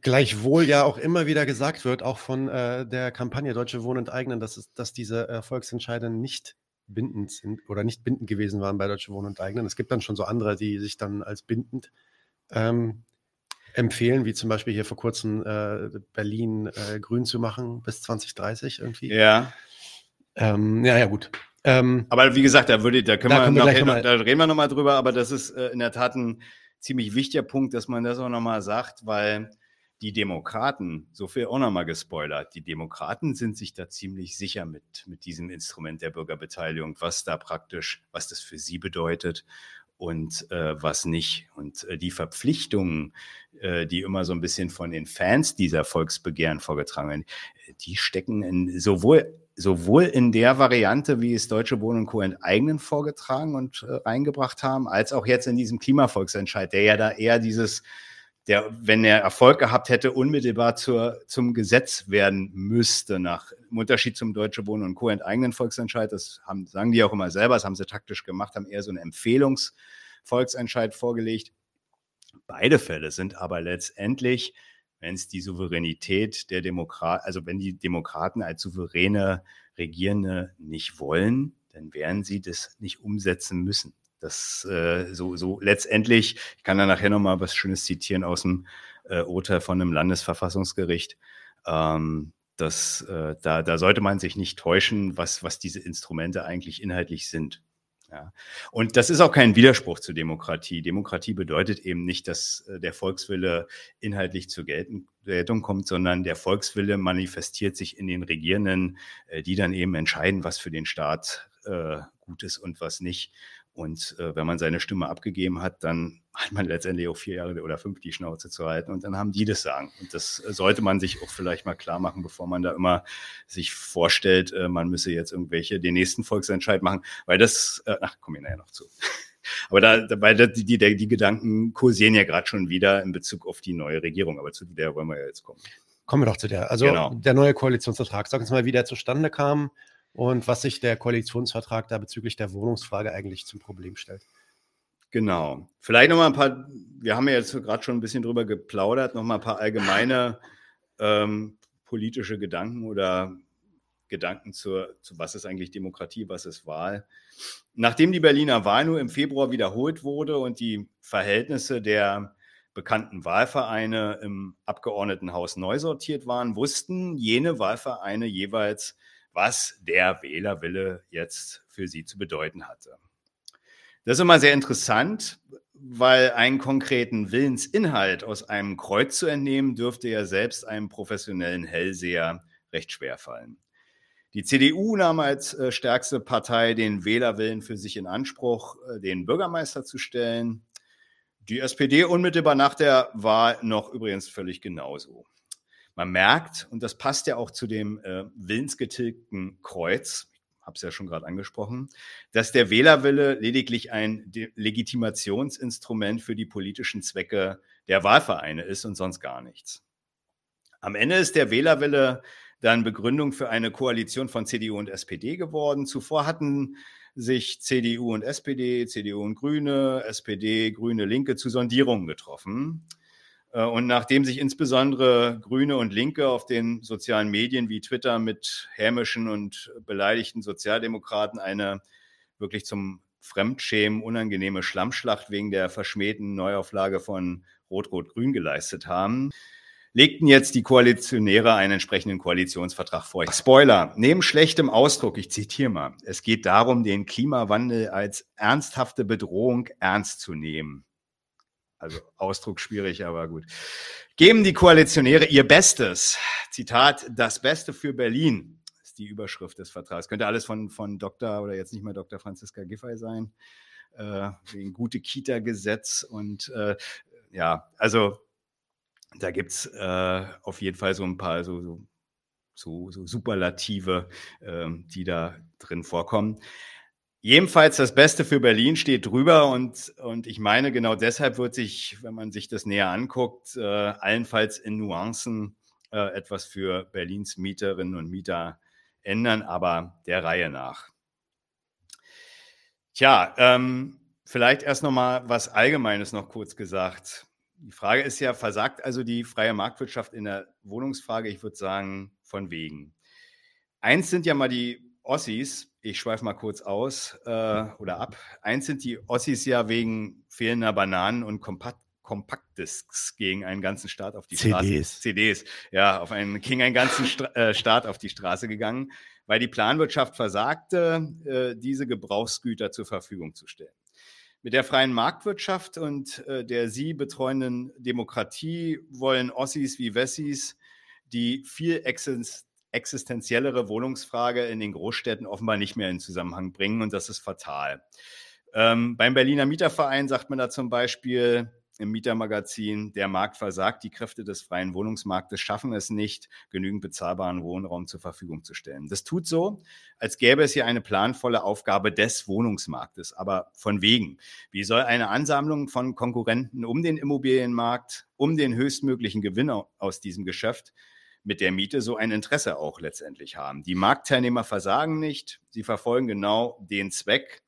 Gleichwohl ja auch immer wieder gesagt wird, auch von äh, der Kampagne Deutsche Wohnen enteignen, dass, es, dass diese äh, Volksentscheide nicht bindend sind oder nicht bindend gewesen waren bei Deutsche Wohnen enteignen. Es gibt dann schon so andere, die sich dann als bindend ähm, empfehlen, wie zum Beispiel hier vor kurzem äh, Berlin äh, grün zu machen bis 2030 irgendwie. Ja. Ähm, ja, ja, gut. Ähm, aber wie gesagt, da würde, da können da wir, wir noch, da reden wir nochmal drüber, aber das ist äh, in der Tat ein ziemlich wichtiger Punkt, dass man das auch nochmal sagt, weil die Demokraten, so viel auch nochmal gespoilert, die Demokraten sind sich da ziemlich sicher mit, mit diesem Instrument der Bürgerbeteiligung, was da praktisch, was das für sie bedeutet und äh, was nicht. Und äh, die Verpflichtungen, äh, die immer so ein bisschen von den Fans dieser Volksbegehren vorgetragen werden, die stecken in sowohl sowohl in der Variante, wie es Deutsche Wohnen und Co. enteignen vorgetragen und äh, reingebracht haben, als auch jetzt in diesem Klimavolksentscheid, der ja da eher dieses der, wenn er Erfolg gehabt hätte, unmittelbar zur, zum Gesetz werden müsste, nach im Unterschied zum Deutsche Wohnen und Co. enteignen Volksentscheid. Das haben, sagen die auch immer selber, das haben sie taktisch gemacht, haben eher so einen Empfehlungsvolksentscheid vorgelegt. Beide Fälle sind aber letztendlich, wenn es die Souveränität der Demokraten, also wenn die Demokraten als souveräne Regierende nicht wollen, dann werden sie das nicht umsetzen müssen. Das äh, so, so letztendlich, ich kann da nachher nochmal was Schönes zitieren aus dem äh, Urteil von einem Landesverfassungsgericht. Ähm, das, äh, da, da sollte man sich nicht täuschen, was, was diese Instrumente eigentlich inhaltlich sind. Ja. Und das ist auch kein Widerspruch zur Demokratie. Demokratie bedeutet eben nicht, dass äh, der Volkswille inhaltlich zur Geltung kommt, sondern der Volkswille manifestiert sich in den Regierenden, äh, die dann eben entscheiden, was für den Staat äh, gut ist und was nicht. Und äh, wenn man seine Stimme abgegeben hat, dann hat man letztendlich auch vier Jahre oder fünf die Schnauze zu halten und dann haben die das sagen. Und das äh, sollte man sich auch vielleicht mal klar machen, bevor man da immer sich vorstellt, äh, man müsse jetzt irgendwelche den nächsten Volksentscheid machen, weil das, äh, ach, komme ich nachher noch zu. Aber da, dabei, die, die, die Gedanken kursieren ja gerade schon wieder in Bezug auf die neue Regierung, aber zu der wollen wir ja jetzt kommen. Kommen wir doch zu der. Also genau. der neue Koalitionsvertrag. Sag uns mal, wie der zustande kam und was sich der Koalitionsvertrag da bezüglich der Wohnungsfrage eigentlich zum Problem stellt. Genau. Vielleicht noch mal ein paar, wir haben ja jetzt gerade schon ein bisschen drüber geplaudert, noch mal ein paar allgemeine ähm, politische Gedanken oder Gedanken zur, zu was ist eigentlich Demokratie, was ist Wahl. Nachdem die Berliner Wahl nur im Februar wiederholt wurde und die Verhältnisse der bekannten Wahlvereine im Abgeordnetenhaus neu sortiert waren, wussten jene Wahlvereine jeweils, was der Wählerwille jetzt für sie zu bedeuten hatte. Das ist immer sehr interessant, weil einen konkreten Willensinhalt aus einem Kreuz zu entnehmen, dürfte ja selbst einem professionellen Hellseher recht schwer fallen. Die CDU nahm als äh, stärkste Partei den Wählerwillen für sich in Anspruch, äh, den Bürgermeister zu stellen. Die SPD unmittelbar nach der Wahl noch übrigens völlig genauso. Man merkt, und das passt ja auch zu dem äh, willensgetilgten Kreuz, habe es ja schon gerade angesprochen, dass der Wählerwille lediglich ein Legitimationsinstrument für die politischen Zwecke der Wahlvereine ist und sonst gar nichts. Am Ende ist der Wählerwille dann Begründung für eine Koalition von CDU und SPD geworden. Zuvor hatten sich CDU und SPD, CDU und Grüne, SPD, Grüne, Linke zu Sondierungen getroffen. Äh, und nachdem sich insbesondere Grüne und Linke auf den sozialen Medien wie Twitter mit hämischen und beleidigten Sozialdemokraten eine wirklich zum Fremdschämen unangenehme Schlammschlacht wegen der verschmähten Neuauflage von Rot-Rot-Grün geleistet haben, legten jetzt die Koalitionäre einen entsprechenden Koalitionsvertrag vor. Spoiler, neben schlechtem Ausdruck, ich zitiere mal, es geht darum, den Klimawandel als ernsthafte Bedrohung ernst zu nehmen. Also Ausdruck schwierig, aber gut. Geben die Koalitionäre ihr Bestes. Zitat, das Beste für Berlin ist die Überschrift des Vertrags. Könnte alles von, von Dr. oder jetzt nicht mehr Dr. Franziska Giffey sein, äh, wegen gute Kita-Gesetz und äh, ja, also da gibt es äh, auf jeden Fall so ein paar so, so, so, so Superlative, äh, die da drin vorkommen. Jedenfalls das Beste für Berlin steht drüber und, und ich meine, genau deshalb wird sich, wenn man sich das näher anguckt, äh, allenfalls in Nuancen äh, etwas für Berlins Mieterinnen und Mieter ändern, aber der Reihe nach. Tja, ähm, vielleicht erst nochmal was Allgemeines noch kurz gesagt. Die Frage ist ja, versagt also die freie Marktwirtschaft in der Wohnungsfrage? Ich würde sagen, von wegen. Eins sind ja mal die Ossis, ich schweife mal kurz aus äh, oder ab. Eins sind die Ossis ja wegen fehlender Bananen und Kompakt Kompaktdisks gegen einen ganzen Staat auf die CDs. Straße. CDs. Ja, auf einen, gegen einen ganzen Stra äh, Staat auf die Straße gegangen, weil die Planwirtschaft versagte, äh, diese Gebrauchsgüter zur Verfügung zu stellen. Mit der freien Marktwirtschaft und äh, der sie betreuenden Demokratie wollen Ossis wie Wessis die viel existenziellere Wohnungsfrage in den Großstädten offenbar nicht mehr in Zusammenhang bringen und das ist fatal. Ähm, beim Berliner Mieterverein sagt man da zum Beispiel, im Mietermagazin, der Markt versagt, die Kräfte des freien Wohnungsmarktes schaffen es nicht, genügend bezahlbaren Wohnraum zur Verfügung zu stellen. Das tut so, als gäbe es hier eine planvolle Aufgabe des Wohnungsmarktes. Aber von wegen. Wie soll eine Ansammlung von Konkurrenten um den Immobilienmarkt, um den höchstmöglichen Gewinn aus diesem Geschäft mit der Miete so ein Interesse auch letztendlich haben? Die Marktteilnehmer versagen nicht. Sie verfolgen genau den Zweck,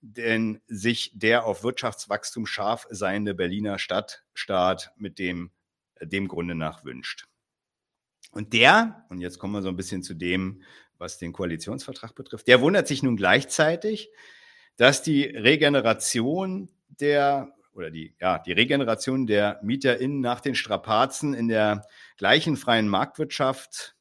denn sich der auf Wirtschaftswachstum scharf seiende Berliner Stadtstaat mit dem, dem Grunde nach wünscht. Und der, und jetzt kommen wir so ein bisschen zu dem, was den Koalitionsvertrag betrifft, der wundert sich nun gleichzeitig, dass die Regeneration der oder die, ja, die Regeneration der MieterInnen nach den Strapazen in der gleichen freien Marktwirtschaft,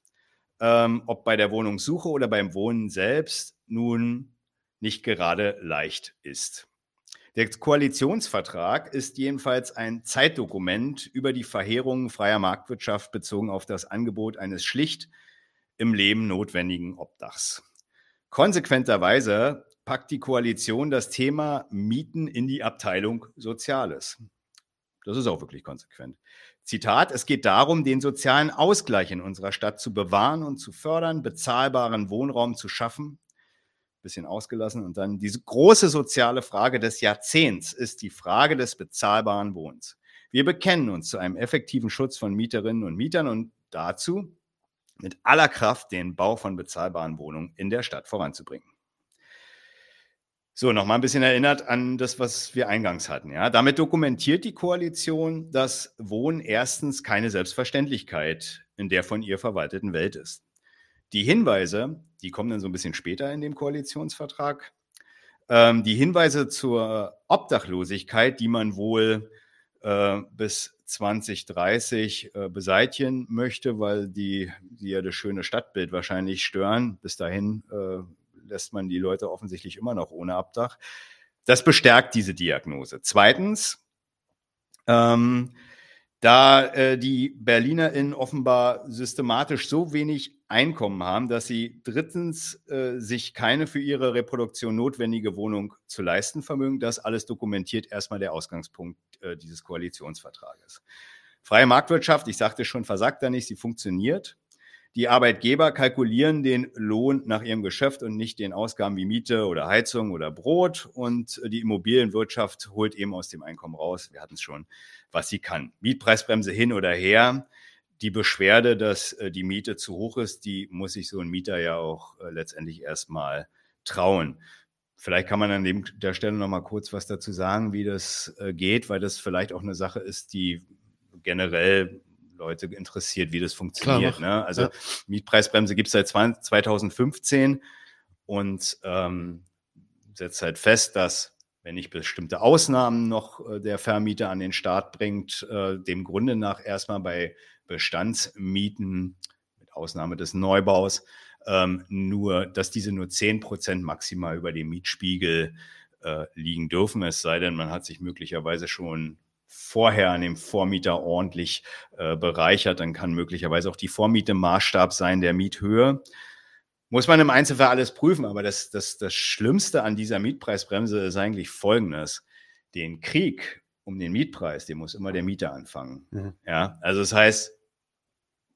ähm, ob bei der Wohnungssuche oder beim Wohnen selbst, nun nicht gerade leicht ist. Der Koalitionsvertrag ist jedenfalls ein Zeitdokument über die Verheerungen freier Marktwirtschaft bezogen auf das Angebot eines schlicht im Leben notwendigen Obdachs. Konsequenterweise packt die Koalition das Thema Mieten in die Abteilung Soziales. Das ist auch wirklich konsequent. Zitat, es geht darum, den sozialen Ausgleich in unserer Stadt zu bewahren und zu fördern, bezahlbaren Wohnraum zu schaffen, bisschen ausgelassen. Und dann diese große soziale Frage des Jahrzehnts ist die Frage des bezahlbaren Wohnens. Wir bekennen uns zu einem effektiven Schutz von Mieterinnen und Mietern und dazu, mit aller Kraft den Bau von bezahlbaren Wohnungen in der Stadt voranzubringen. So, nochmal ein bisschen erinnert an das, was wir eingangs hatten. Ja, damit dokumentiert die Koalition, dass Wohnen erstens keine Selbstverständlichkeit in der von ihr verwalteten Welt ist. Die Hinweise, die kommen dann so ein bisschen später in dem Koalitionsvertrag. Ähm, die Hinweise zur Obdachlosigkeit, die man wohl äh, bis 2030 äh, beseitigen möchte, weil die, die ja das schöne Stadtbild wahrscheinlich stören. Bis dahin äh, lässt man die Leute offensichtlich immer noch ohne Abdach. Das bestärkt diese Diagnose. Zweitens, ähm, da äh, die BerlinerInnen offenbar systematisch so wenig Einkommen haben, dass sie drittens äh, sich keine für ihre Reproduktion notwendige Wohnung zu leisten vermögen. Das alles dokumentiert erstmal der Ausgangspunkt äh, dieses Koalitionsvertrages. Freie Marktwirtschaft, ich sagte schon, versagt da nicht, sie funktioniert. Die Arbeitgeber kalkulieren den Lohn nach ihrem Geschäft und nicht den Ausgaben wie Miete oder Heizung oder Brot. Und die Immobilienwirtschaft holt eben aus dem Einkommen raus. Wir hatten es schon, was sie kann. Mietpreisbremse hin oder her. Die Beschwerde, dass äh, die Miete zu hoch ist, die muss sich so ein Mieter ja auch äh, letztendlich erstmal trauen. Vielleicht kann man an der Stelle noch mal kurz was dazu sagen, wie das äh, geht, weil das vielleicht auch eine Sache ist, die generell Leute interessiert, wie das funktioniert. ne? Also ja. Mietpreisbremse gibt es seit 2015 und ähm, setzt halt fest, dass wenn nicht bestimmte Ausnahmen noch äh, der Vermieter an den Start bringt, äh, dem Grunde nach erstmal bei Bestandsmieten, mit Ausnahme des Neubaus, ähm, nur, dass diese nur 10 Prozent maximal über dem Mietspiegel äh, liegen dürfen, es sei denn, man hat sich möglicherweise schon vorher an dem Vormieter ordentlich äh, bereichert, dann kann möglicherweise auch die Vormiete Maßstab sein der Miethöhe. Muss man im Einzelfall alles prüfen, aber das, das, das Schlimmste an dieser Mietpreisbremse ist eigentlich Folgendes. Den Krieg um den Mietpreis, den muss immer der Mieter anfangen. Mhm. Ja, also das heißt,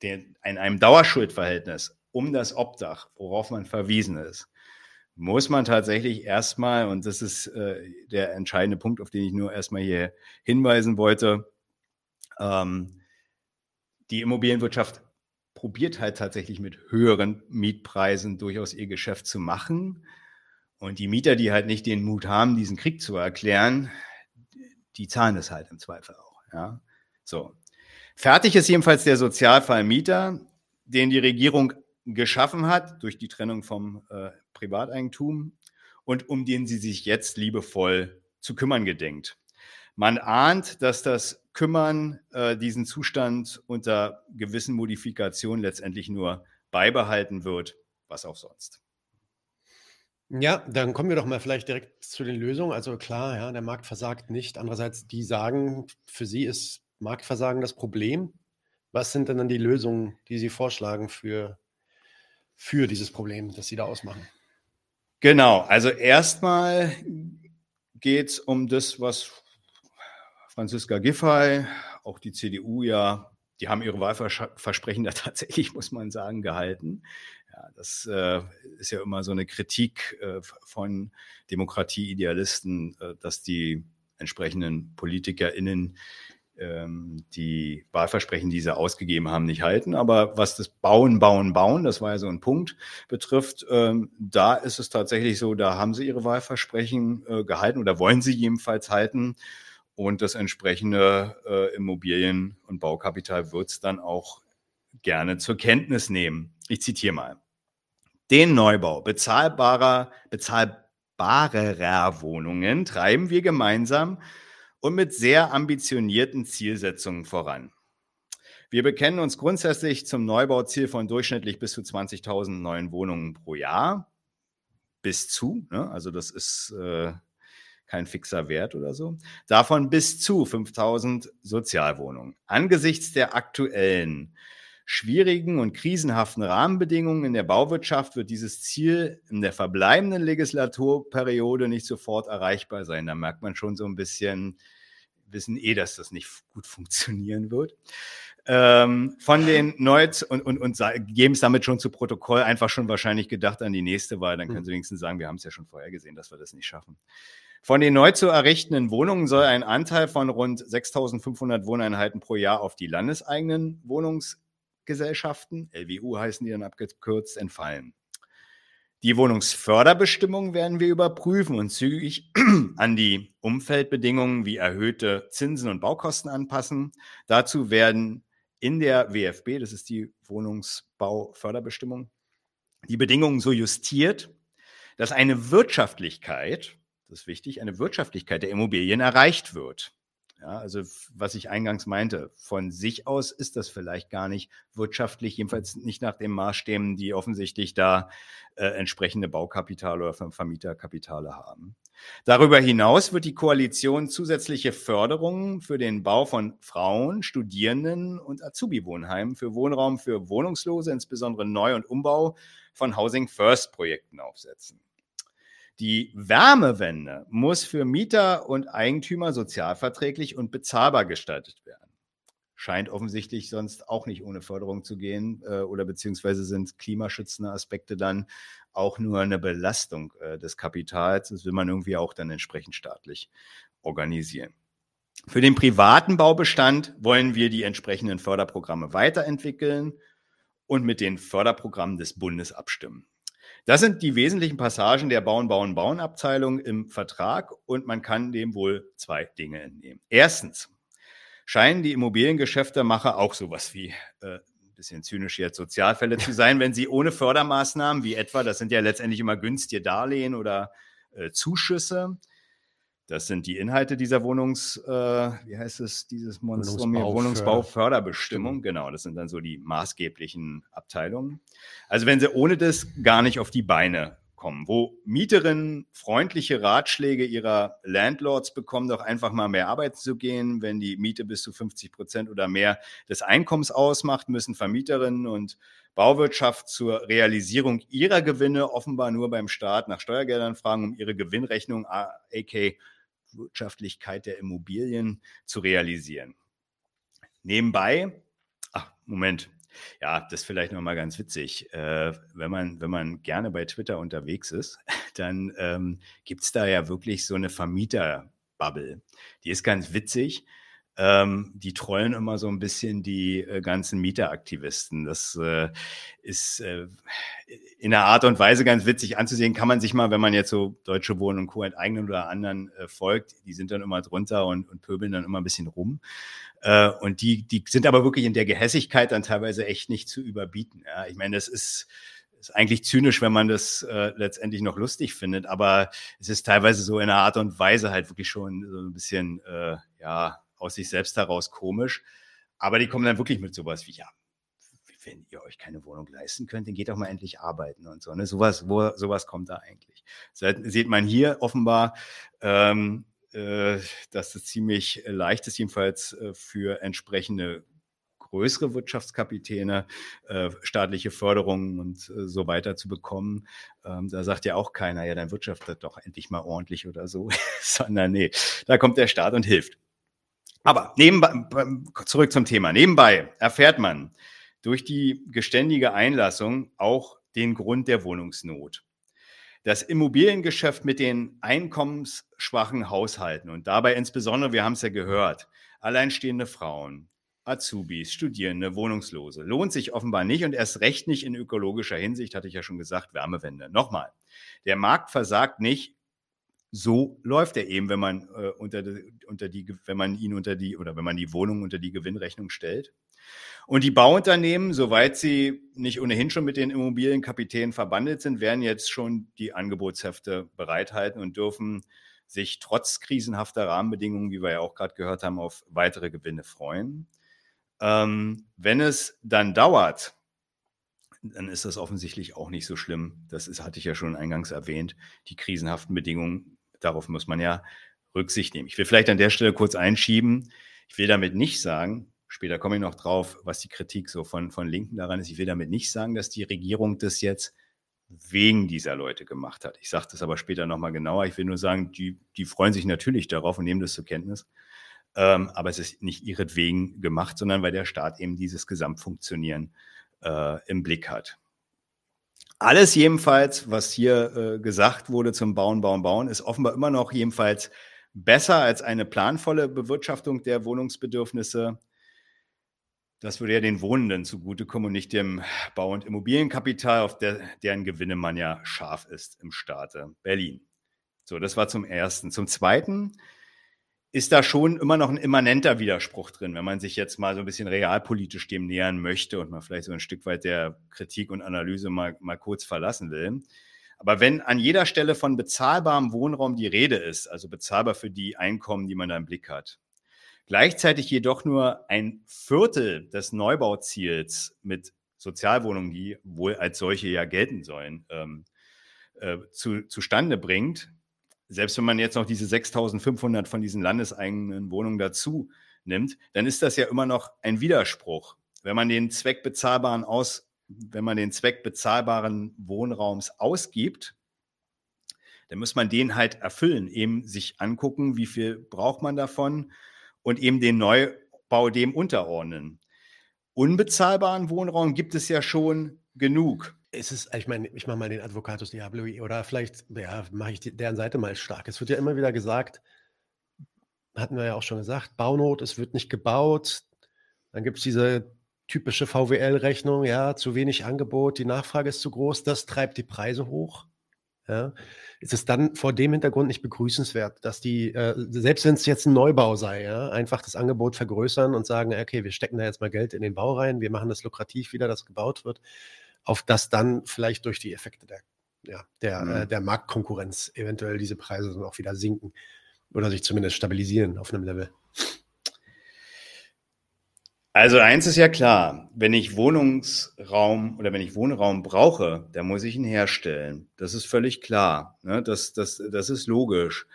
den, in einem Dauerschuldverhältnis um das Obdach, worauf man verwiesen ist, muss man tatsächlich erstmal, und das ist äh, der entscheidende Punkt, auf den ich nur erstmal hier hinweisen wollte, ähm, die Immobilienwirtschaft probiert halt tatsächlich mit höheren Mietpreisen durchaus ihr Geschäft zu machen. Und die Mieter, die halt nicht den Mut haben, diesen Krieg zu erklären, die zahlen es halt im Zweifel auch. Ja? So. Fertig ist jedenfalls der Sozialfall Mieter, den die Regierung geschaffen hat durch die Trennung vom äh, Privateigentum und um den sie sich jetzt liebevoll zu kümmern gedenkt. Man ahnt, dass das Kümmern äh, diesen Zustand unter gewissen Modifikationen letztendlich nur beibehalten wird, was auch sonst. Ja, dann kommen wir doch mal vielleicht direkt zu den Lösungen. Also klar, ja, der Markt versagt nicht. Andererseits, die sagen, für sie ist Marktversagen das Problem. Was sind denn dann die Lösungen, die Sie vorschlagen für, für dieses Problem, das Sie da ausmachen? Genau, also erstmal geht es um das, was Franziska Giffey, auch die CDU ja, die haben ihre Wahlversprechen da tatsächlich, muss man sagen, gehalten. Ja, das äh, ist ja immer so eine Kritik äh, von Demokratieidealisten, äh, dass die entsprechenden PolitikerInnen die Wahlversprechen, die sie ausgegeben haben, nicht halten. Aber was das Bauen, Bauen, Bauen, das war ja so ein Punkt, betrifft, ähm, da ist es tatsächlich so, da haben sie ihre Wahlversprechen äh, gehalten oder wollen sie jedenfalls halten. Und das entsprechende äh, Immobilien- und Baukapital wird es dann auch gerne zur Kenntnis nehmen. Ich zitiere mal. Den Neubau bezahlbarer, bezahlbarerer Wohnungen treiben wir gemeinsam und mit sehr ambitionierten Zielsetzungen voran. Wir bekennen uns grundsätzlich zum Neubauziel von durchschnittlich bis zu 20.000 neuen Wohnungen pro Jahr. Bis zu, ne? also das ist äh, kein fixer Wert oder so. Davon bis zu 5.000 Sozialwohnungen. Angesichts der aktuellen schwierigen und krisenhaften Rahmenbedingungen in der Bauwirtschaft wird dieses Ziel in der verbleibenden Legislaturperiode nicht sofort erreichbar sein. Da merkt man schon so ein bisschen, wissen eh, dass das nicht gut funktionieren wird. Ähm, von den Neuz und, und, und geben es damit schon zu Protokoll, einfach schon wahrscheinlich gedacht an die nächste Wahl. Dann können hm. sie wenigstens sagen, wir haben es ja schon vorher gesehen, dass wir das nicht schaffen. Von den neu zu errichtenden Wohnungen soll ein Anteil von rund 6.500 Wohneinheiten pro Jahr auf die landeseigenen Wohnungs Gesellschaften, LWU heißen die dann abgekürzt, entfallen. Die Wohnungsförderbestimmungen werden wir überprüfen und zügig an die Umfeldbedingungen wie erhöhte Zinsen und Baukosten anpassen. Dazu werden in der WFB, das ist die Wohnungsbauförderbestimmung, die Bedingungen so justiert, dass eine Wirtschaftlichkeit, das ist wichtig, eine Wirtschaftlichkeit der Immobilien erreicht wird. Ja, also was ich eingangs meinte, von sich aus ist das vielleicht gar nicht wirtschaftlich, jedenfalls nicht nach den Maßstäben, die offensichtlich da äh, entsprechende Baukapitale oder Vermieterkapitale haben. Darüber hinaus wird die Koalition zusätzliche Förderungen für den Bau von Frauen, Studierenden und Azubi-Wohnheimen für Wohnraum für Wohnungslose, insbesondere Neu- und Umbau von Housing First Projekten aufsetzen. Die Wärmewende muss für Mieter und Eigentümer sozialverträglich und bezahlbar gestaltet werden. Scheint offensichtlich sonst auch nicht ohne Förderung zu gehen äh, oder beziehungsweise sind klimaschützende Aspekte dann auch nur eine Belastung äh, des Kapitals. Das will man irgendwie auch dann entsprechend staatlich organisieren. Für den privaten Baubestand wollen wir die entsprechenden Förderprogramme weiterentwickeln und mit den Förderprogrammen des Bundes abstimmen. Das sind die wesentlichen Passagen der Bauen, Bauen, Bauen-Abteilung im Vertrag und man kann dem wohl zwei Dinge entnehmen. Erstens scheinen die Immobiliengeschäftemacher auch sowas wie äh, ein bisschen zynisch jetzt Sozialfälle zu sein, wenn sie ohne Fördermaßnahmen wie etwa, das sind ja letztendlich immer günstige Darlehen oder äh, Zuschüsse, das sind die Inhalte dieser Wohnungs, äh, wie heißt es, dieses Monstrum hier, Wohnungsbauförderbestimmung. Genau, das sind dann so die maßgeblichen Abteilungen. Also wenn sie ohne das gar nicht auf die Beine kommen, wo Mieterinnen freundliche Ratschläge ihrer Landlords bekommen, doch einfach mal mehr arbeiten zu gehen. Wenn die Miete bis zu 50 Prozent oder mehr des Einkommens ausmacht, müssen Vermieterinnen und Bauwirtschaft zur Realisierung ihrer Gewinne offenbar nur beim Staat nach Steuergeldern fragen, um ihre Gewinnrechnung, aka Wirtschaftlichkeit der Immobilien zu realisieren. Nebenbei, ach, Moment, ja, das ist vielleicht nochmal ganz witzig. Äh, wenn, man, wenn man gerne bei Twitter unterwegs ist, dann ähm, gibt es da ja wirklich so eine Vermieterbubble. Die ist ganz witzig. Ähm, die trollen immer so ein bisschen die äh, ganzen Mieteraktivisten. Das äh, ist äh, in einer Art und Weise ganz witzig anzusehen. Kann man sich mal, wenn man jetzt so Deutsche Wohnen und Co. enteignen oder anderen äh, folgt, die sind dann immer drunter und, und pöbeln dann immer ein bisschen rum. Äh, und die, die sind aber wirklich in der Gehässigkeit dann teilweise echt nicht zu überbieten. Ja? Ich meine, das ist ist eigentlich zynisch, wenn man das äh, letztendlich noch lustig findet, aber es ist teilweise so in einer Art und Weise halt wirklich schon so ein bisschen, äh, ja, aus sich selbst heraus komisch. Aber die kommen dann wirklich mit sowas wie, ja, wenn ihr euch keine Wohnung leisten könnt, dann geht doch mal endlich arbeiten und so. Ne? Sowas, wo, sowas kommt da eigentlich. So, sieht man hier offenbar, ähm, äh, dass es ziemlich leicht ist, jedenfalls äh, für entsprechende größere Wirtschaftskapitäne äh, staatliche Förderungen und äh, so weiter zu bekommen. Ähm, da sagt ja auch keiner, ja, dann wirtschaftet doch endlich mal ordentlich oder so, sondern nee, da kommt der Staat und hilft. Aber nebenbei, zurück zum Thema. Nebenbei erfährt man durch die geständige Einlassung auch den Grund der Wohnungsnot. Das Immobiliengeschäft mit den einkommensschwachen Haushalten und dabei insbesondere, wir haben es ja gehört, alleinstehende Frauen, Azubis, Studierende, Wohnungslose, lohnt sich offenbar nicht und erst recht nicht in ökologischer Hinsicht, hatte ich ja schon gesagt, Wärmewende. Nochmal, der Markt versagt nicht, so läuft er eben, wenn man äh, unter, die, unter die, wenn man ihn unter die oder wenn man die Wohnung unter die Gewinnrechnung stellt. Und die Bauunternehmen, soweit sie nicht ohnehin schon mit den Immobilienkapitänen verbandelt sind, werden jetzt schon die Angebotshefte bereithalten und dürfen sich trotz krisenhafter Rahmenbedingungen, wie wir ja auch gerade gehört haben, auf weitere Gewinne freuen. Ähm, wenn es dann dauert, dann ist das offensichtlich auch nicht so schlimm. Das ist, hatte ich ja schon eingangs erwähnt. Die krisenhaften Bedingungen darauf muss man ja Rücksicht nehmen. Ich will vielleicht an der Stelle kurz einschieben. Ich will damit nicht sagen, später komme ich noch drauf, was die Kritik so von, von Linken daran ist. Ich will damit nicht sagen, dass die Regierung das jetzt wegen dieser Leute gemacht hat. Ich sage das aber später nochmal genauer. Ich will nur sagen, die, die freuen sich natürlich darauf und nehmen das zur Kenntnis. Ähm, aber es ist nicht ihretwegen gemacht, sondern weil der Staat eben dieses Gesamtfunktionieren äh, im Blick hat. Alles jedenfalls, was hier äh, gesagt wurde zum Bauen, Bauen, Bauen, ist offenbar immer noch jedenfalls besser als eine planvolle Bewirtschaftung der Wohnungsbedürfnisse. Das würde ja den Wohnenden zugutekommen und nicht dem Bau- und Immobilienkapital, auf der, deren Gewinne man ja scharf ist im Staate Berlin. So, das war zum Ersten. Zum Zweiten ist da schon immer noch ein immanenter Widerspruch drin, wenn man sich jetzt mal so ein bisschen realpolitisch dem nähern möchte und mal vielleicht so ein Stück weit der Kritik und Analyse mal, mal kurz verlassen will. Aber wenn an jeder Stelle von bezahlbarem Wohnraum die Rede ist, also bezahlbar für die Einkommen, die man da im Blick hat, Gleichzeitig jedoch nur ein Viertel des Neubauziels mit Sozialwohnungen, die wohl als solche ja gelten sollen, ähm, äh, zu, zustande bringt. Selbst wenn man jetzt noch diese 6500 von diesen landeseigenen Wohnungen dazu nimmt, dann ist das ja immer noch ein Widerspruch. Wenn man den Zweck bezahlbaren aus, wenn man den Zweck bezahlbaren Wohnraums ausgibt, dann muss man den halt erfüllen, eben sich angucken, wie viel braucht man davon und eben den Neubau dem unterordnen. Unbezahlbaren Wohnraum gibt es ja schon genug. Es ist, ich meine, ich mache mal den Advocatus Diaboli oder vielleicht ja, mache ich die, deren Seite mal stark. Es wird ja immer wieder gesagt, hatten wir ja auch schon gesagt, Baunot, es wird nicht gebaut. Dann gibt es diese typische VWL-Rechnung, ja, zu wenig Angebot, die Nachfrage ist zu groß, das treibt die Preise hoch. Ja. Ist es dann vor dem Hintergrund nicht begrüßenswert, dass die, äh, selbst wenn es jetzt ein Neubau sei, ja, einfach das Angebot vergrößern und sagen, okay, wir stecken da jetzt mal Geld in den Bau rein, wir machen das lukrativ wieder, dass gebaut wird, auf das dann vielleicht durch die Effekte der, ja, der, mhm. äh, der Marktkonkurrenz eventuell diese Preise dann auch wieder sinken oder sich zumindest stabilisieren auf einem Level. Also eins ist ja klar, wenn ich Wohnungsraum oder wenn ich Wohnraum brauche, dann muss ich ihn herstellen. Das ist völlig klar. Ne? Das, das, das ist logisch.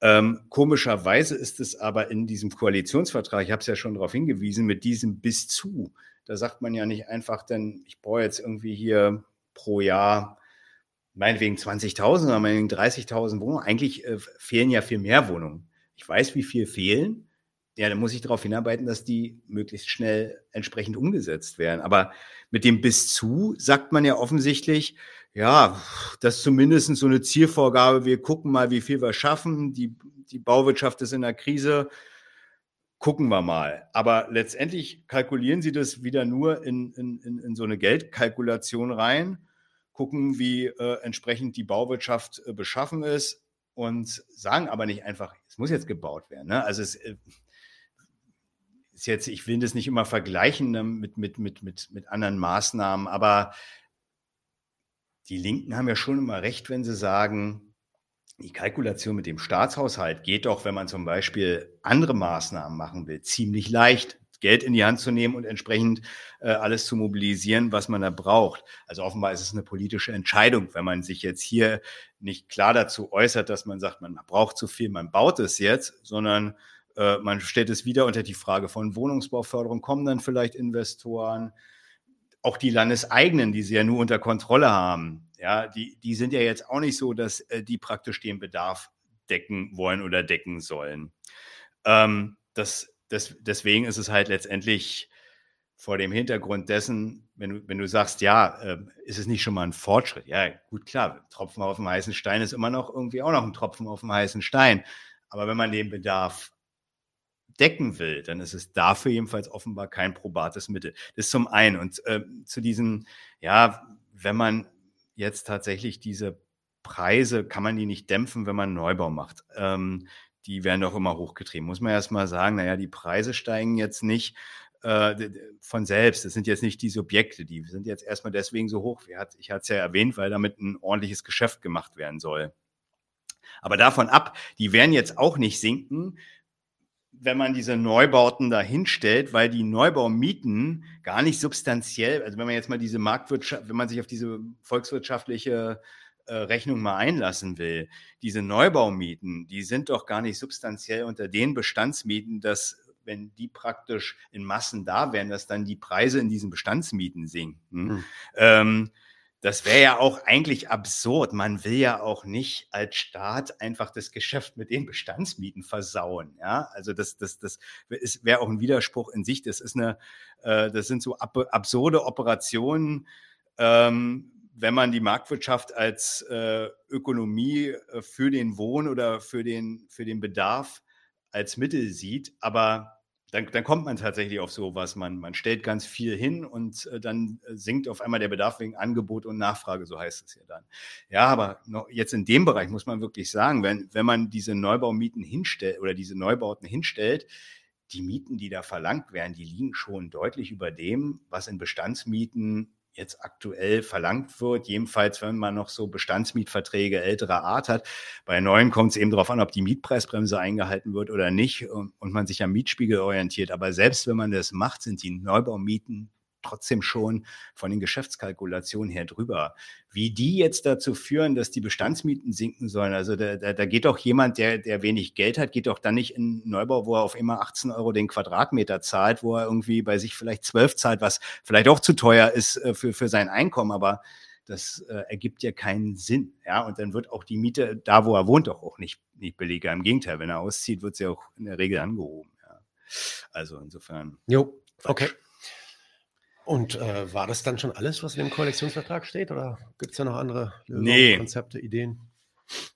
Ähm, komischerweise ist es aber in diesem Koalitionsvertrag, ich habe es ja schon darauf hingewiesen, mit diesem bis zu. Da sagt man ja nicht einfach, denn ich brauche jetzt irgendwie hier pro Jahr meinetwegen 20.000 oder meinetwegen 30.000 Wohnungen. Eigentlich äh, fehlen ja viel mehr Wohnungen. Ich weiß, wie viel fehlen ja, dann muss ich darauf hinarbeiten, dass die möglichst schnell entsprechend umgesetzt werden. Aber mit dem bis zu sagt man ja offensichtlich, ja, das ist zumindest so eine Zielvorgabe. Wir gucken mal, wie viel wir schaffen. Die, die Bauwirtschaft ist in der Krise. Gucken wir mal. Aber letztendlich kalkulieren Sie das wieder nur in, in, in so eine Geldkalkulation rein, gucken, wie äh, entsprechend die Bauwirtschaft äh, beschaffen ist und sagen aber nicht einfach, es muss jetzt gebaut werden. Ne? Also es, äh, ist jetzt, ich will das nicht immer vergleichen ne, mit, mit, mit, mit, mit anderen Maßnahmen, aber die Linken haben ja schon immer recht, wenn sie sagen, die Kalkulation mit dem Staatshaushalt geht doch, wenn man zum Beispiel andere Maßnahmen machen will, ziemlich leicht. Geld in die Hand zu nehmen und entsprechend äh, alles zu mobilisieren, was man da braucht. Also offenbar ist es eine politische Entscheidung, wenn man sich jetzt hier nicht klar dazu äußert, dass man sagt, man braucht zu viel, man baut es jetzt, sondern äh, man stellt es wieder unter die Frage von Wohnungsbauförderung. Kommen dann vielleicht Investoren? Auch die Landeseigenen, die sie ja nur unter Kontrolle haben, ja, die, die sind ja jetzt auch nicht so, dass äh, die praktisch den Bedarf decken wollen oder decken sollen. Ähm, das, das, deswegen ist es halt letztendlich vor dem Hintergrund dessen, wenn du, wenn du sagst, ja, äh, ist es nicht schon mal ein Fortschritt? Ja, gut, klar, Tropfen auf dem heißen Stein ist immer noch irgendwie auch noch ein Tropfen auf dem heißen Stein. Aber wenn man den Bedarf decken will, dann ist es dafür jedenfalls offenbar kein probates Mittel. Das ist zum einen. Und äh, zu diesen, ja, wenn man jetzt tatsächlich diese Preise, kann man die nicht dämpfen, wenn man Neubau macht. Ähm, die werden doch immer hochgetrieben. Muss man erst mal sagen, naja, die Preise steigen jetzt nicht äh, von selbst. Das sind jetzt nicht die Subjekte, die sind jetzt erstmal deswegen so hoch. Ich hatte es ja erwähnt, weil damit ein ordentliches Geschäft gemacht werden soll. Aber davon ab, die werden jetzt auch nicht sinken, wenn man diese Neubauten da hinstellt, weil die Neubaumieten gar nicht substanziell, also wenn man jetzt mal diese Marktwirtschaft, wenn man sich auf diese volkswirtschaftliche äh, Rechnung mal einlassen will, diese Neubaumieten, die sind doch gar nicht substanziell unter den Bestandsmieten, dass wenn die praktisch in Massen da wären, dass dann die Preise in diesen Bestandsmieten sinken. Mhm. Ähm, das wäre ja auch eigentlich absurd. Man will ja auch nicht als Staat einfach das Geschäft mit den Bestandsmieten versauen. Ja, also das, das, das wäre auch ein Widerspruch in sich. Das ist eine, äh, das sind so ab, absurde Operationen. Ähm, wenn man die Marktwirtschaft als äh, Ökonomie äh, für den Wohn- oder für den, für den Bedarf als Mittel sieht, aber dann, dann kommt man tatsächlich auf sowas. Man, man stellt ganz viel hin und äh, dann äh, sinkt auf einmal der Bedarf wegen Angebot und Nachfrage, so heißt es ja dann. Ja, aber noch, jetzt in dem Bereich muss man wirklich sagen, wenn, wenn man diese Neubaumieten hinstellt oder diese Neubauten hinstellt, die Mieten, die da verlangt werden, die liegen schon deutlich über dem, was in Bestandsmieten jetzt aktuell verlangt wird, jedenfalls wenn man noch so Bestandsmietverträge älterer Art hat. Bei neuen kommt es eben darauf an, ob die Mietpreisbremse eingehalten wird oder nicht und, und man sich am Mietspiegel orientiert. Aber selbst wenn man das macht, sind die Neubaumieten trotzdem schon von den Geschäftskalkulationen her drüber. Wie die jetzt dazu führen, dass die Bestandsmieten sinken sollen, also da, da, da geht doch jemand, der, der wenig Geld hat, geht doch dann nicht in Neubau, wo er auf immer 18 Euro den Quadratmeter zahlt, wo er irgendwie bei sich vielleicht 12 zahlt, was vielleicht auch zu teuer ist äh, für, für sein Einkommen, aber das äh, ergibt ja keinen Sinn. Ja, und dann wird auch die Miete da, wo er wohnt, doch auch nicht, nicht billiger. Im Gegenteil, wenn er auszieht, wird sie auch in der Regel angehoben. Ja. Also insofern. Jo, okay. Und äh, war das dann schon alles, was in dem Koalitionsvertrag steht? Oder gibt es da noch andere nee. Konzepte, Ideen?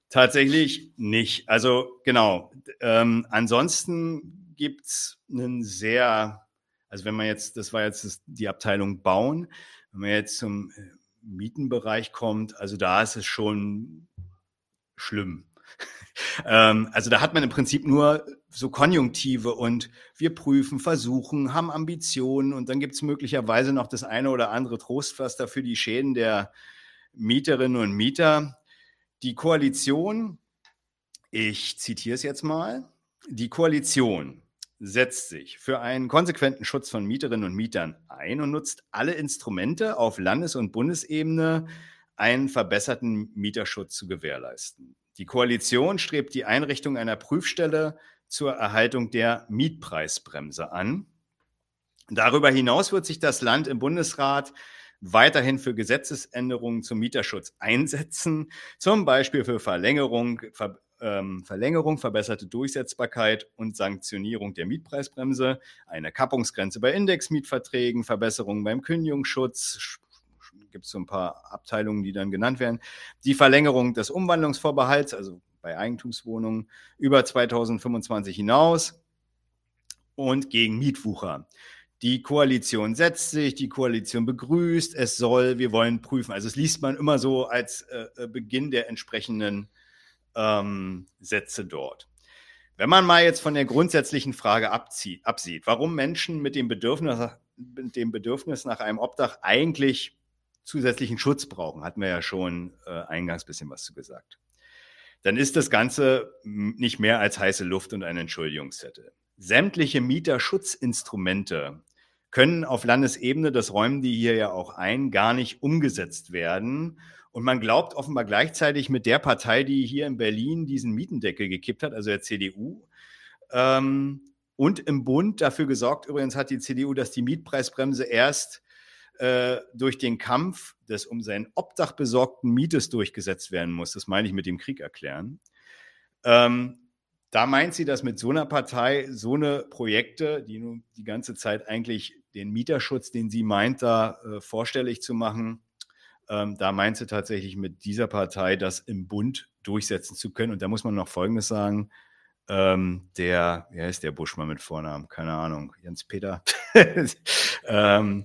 Tatsächlich nicht. Also genau. Ähm, ansonsten gibt es einen sehr, also wenn man jetzt, das war jetzt das, die Abteilung Bauen, wenn man jetzt zum äh, Mietenbereich kommt, also da ist es schon schlimm. ähm, also da hat man im Prinzip nur so Konjunktive und wir prüfen, versuchen, haben Ambitionen und dann gibt es möglicherweise noch das eine oder andere Trostpflaster für die Schäden der Mieterinnen und Mieter. Die Koalition, ich zitiere es jetzt mal, die Koalition setzt sich für einen konsequenten Schutz von Mieterinnen und Mietern ein und nutzt alle Instrumente auf Landes- und Bundesebene, einen verbesserten Mieterschutz zu gewährleisten. Die Koalition strebt die Einrichtung einer Prüfstelle zur Erhaltung der Mietpreisbremse an. Darüber hinaus wird sich das Land im Bundesrat weiterhin für Gesetzesänderungen zum Mieterschutz einsetzen, zum Beispiel für Verlängerung, Ver, ähm, Verlängerung, verbesserte Durchsetzbarkeit und Sanktionierung der Mietpreisbremse, eine Kappungsgrenze bei Indexmietverträgen, Verbesserungen beim Kündigungsschutz, gibt es so ein paar Abteilungen, die dann genannt werden, die Verlängerung des Umwandlungsvorbehalts, also bei Eigentumswohnungen über 2025 hinaus und gegen Mietwucher. Die Koalition setzt sich, die Koalition begrüßt, es soll, wir wollen prüfen. Also es liest man immer so als äh, äh, Beginn der entsprechenden ähm, Sätze dort. Wenn man mal jetzt von der grundsätzlichen Frage abzieht, absieht, warum Menschen mit dem Bedürfnis, mit dem Bedürfnis nach einem Obdach eigentlich zusätzlichen Schutz brauchen, hatten wir ja schon äh, eingangs ein bisschen was zu gesagt dann ist das Ganze nicht mehr als heiße Luft und ein Entschuldigungszettel. Sämtliche Mieterschutzinstrumente können auf Landesebene, das räumen die hier ja auch ein, gar nicht umgesetzt werden. Und man glaubt offenbar gleichzeitig mit der Partei, die hier in Berlin diesen Mietendeckel gekippt hat, also der CDU, ähm, und im Bund dafür gesorgt, übrigens hat die CDU, dass die Mietpreisbremse erst äh, durch den Kampf des um sein Obdach besorgten Mietes durchgesetzt werden muss. Das meine ich mit dem Krieg erklären. Ähm, da meint sie, dass mit so einer Partei so eine Projekte, die nun die ganze Zeit eigentlich den Mieterschutz, den sie meint, da äh, vorstellig zu machen, ähm, da meint sie tatsächlich mit dieser Partei das im Bund durchsetzen zu können. Und da muss man noch Folgendes sagen. Ähm, der, wie heißt der Buschmann mit Vornamen? Keine Ahnung, Jens Peter. ähm,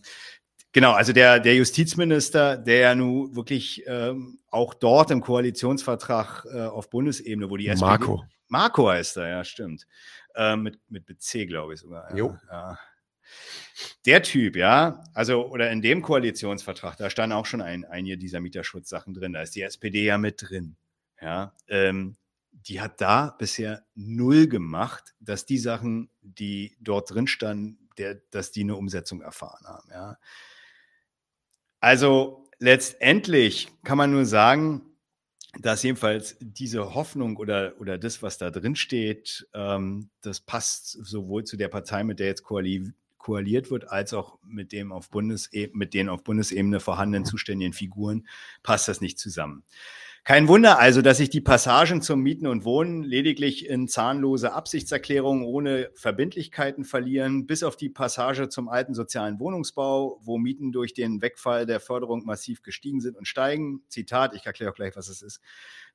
Genau, also der, der Justizminister, der ja nun wirklich ähm, auch dort im Koalitionsvertrag äh, auf Bundesebene, wo die SPD, Marco. Marco heißt er, ja, stimmt. Äh, mit, mit, mit C, glaube ich sogar. Ja, jo. Ja. Der Typ, ja, also, oder in dem Koalitionsvertrag, da standen auch schon ein, einige dieser Mieterschutzsachen drin. Da ist die SPD ja mit drin. Ja, ähm, die hat da bisher null gemacht, dass die Sachen, die dort drin standen, der, dass die eine Umsetzung erfahren haben. Ja. Also letztendlich kann man nur sagen, dass jedenfalls diese Hoffnung oder, oder das, was da drin steht, ähm, das passt sowohl zu der Partei, mit der jetzt koali koaliert wird, als auch mit dem auf Bundesebene, mit den auf Bundesebene vorhandenen zuständigen Figuren, passt das nicht zusammen. Kein Wunder also, dass sich die Passagen zum Mieten und Wohnen lediglich in zahnlose Absichtserklärungen ohne Verbindlichkeiten verlieren, bis auf die Passage zum alten sozialen Wohnungsbau, wo Mieten durch den Wegfall der Förderung massiv gestiegen sind und steigen. Zitat, ich erkläre auch gleich, was es ist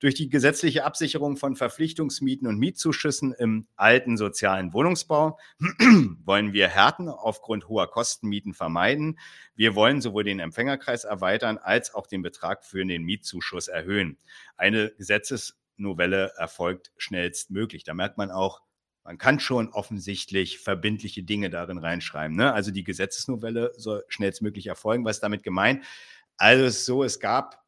durch die gesetzliche Absicherung von Verpflichtungsmieten und Mietzuschüssen im alten sozialen Wohnungsbau wollen wir Härten aufgrund hoher Kostenmieten vermeiden. Wir wollen sowohl den Empfängerkreis erweitern als auch den Betrag für den Mietzuschuss erhöhen. Eine Gesetzesnovelle erfolgt schnellstmöglich. Da merkt man auch, man kann schon offensichtlich verbindliche Dinge darin reinschreiben. Ne? Also die Gesetzesnovelle soll schnellstmöglich erfolgen. Was ist damit gemeint? Also es ist so, es gab,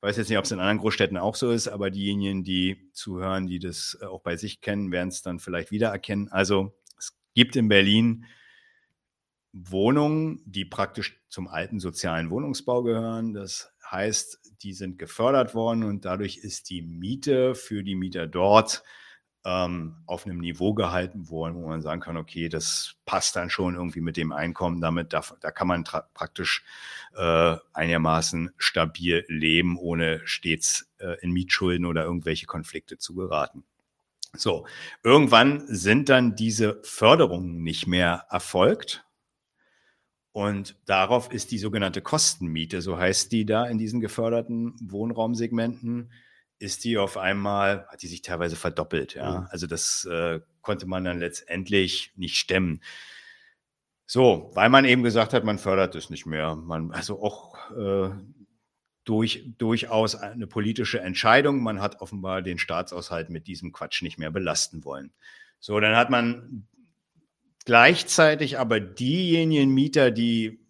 ich weiß jetzt nicht, ob es in anderen Großstädten auch so ist, aber diejenigen, die zuhören, die das äh, auch bei sich kennen, werden es dann vielleicht wiedererkennen. Also es gibt in Berlin Wohnungen, die praktisch zum alten sozialen Wohnungsbau gehören. Das heißt, die sind gefördert worden und dadurch ist die Miete für die Mieter dort ähm, auf einem Niveau gehalten worden, wo man sagen kann, okay, das passt dann schon irgendwie mit dem Einkommen, damit da, da kann man praktisch äh, einigermaßen stabil leben, ohne stets äh, in Mietschulden oder irgendwelche Konflikte zu geraten. So, irgendwann sind dann diese Förderungen nicht mehr erfolgt. Und darauf ist die sogenannte Kostenmiete, so heißt die da in diesen geförderten Wohnraumsegmenten, ist die auf einmal, hat die sich teilweise verdoppelt. Ja? Mhm. Also das äh, konnte man dann letztendlich nicht stemmen. So, weil man eben gesagt hat, man fördert es nicht mehr. Man, also auch äh, durch, durchaus eine politische Entscheidung. Man hat offenbar den Staatshaushalt mit diesem Quatsch nicht mehr belasten wollen. So, dann hat man gleichzeitig aber diejenigen Mieter, die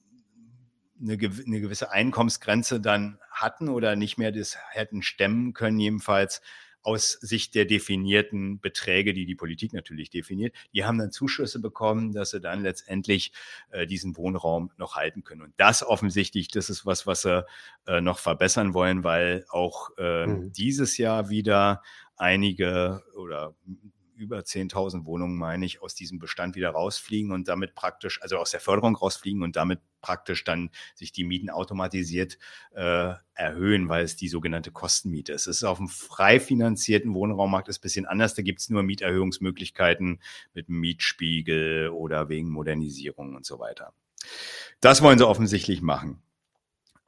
eine, eine gewisse Einkommensgrenze dann hatten oder nicht mehr das hätten stemmen können, jedenfalls aus Sicht der definierten Beträge, die die Politik natürlich definiert, die haben dann Zuschüsse bekommen, dass sie dann letztendlich äh, diesen Wohnraum noch halten können. Und das offensichtlich, das ist was, was sie äh, noch verbessern wollen, weil auch äh, mhm. dieses Jahr wieder einige oder über 10.000 Wohnungen, meine ich, aus diesem Bestand wieder rausfliegen und damit praktisch, also aus der Förderung rausfliegen und damit praktisch dann sich die Mieten automatisiert äh, erhöhen, weil es die sogenannte Kostenmiete ist. Es ist auf dem frei finanzierten Wohnraummarkt ist ein bisschen anders. Da gibt es nur Mieterhöhungsmöglichkeiten mit Mietspiegel oder wegen Modernisierung und so weiter. Das wollen sie offensichtlich machen.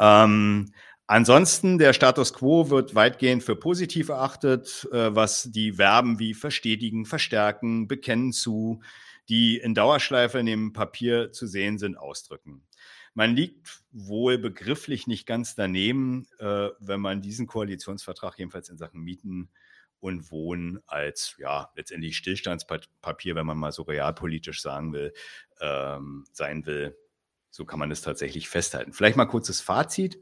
Ähm, Ansonsten, der Status quo wird weitgehend für positiv erachtet, äh, was die Verben wie verstetigen, verstärken, bekennen zu, die in Dauerschleife in dem Papier zu sehen sind, ausdrücken. Man liegt wohl begrifflich nicht ganz daneben, äh, wenn man diesen Koalitionsvertrag jedenfalls in Sachen Mieten und Wohnen als ja letztendlich Stillstandspapier, wenn man mal so realpolitisch sagen will, ähm, sein will. So kann man es tatsächlich festhalten. Vielleicht mal kurzes Fazit.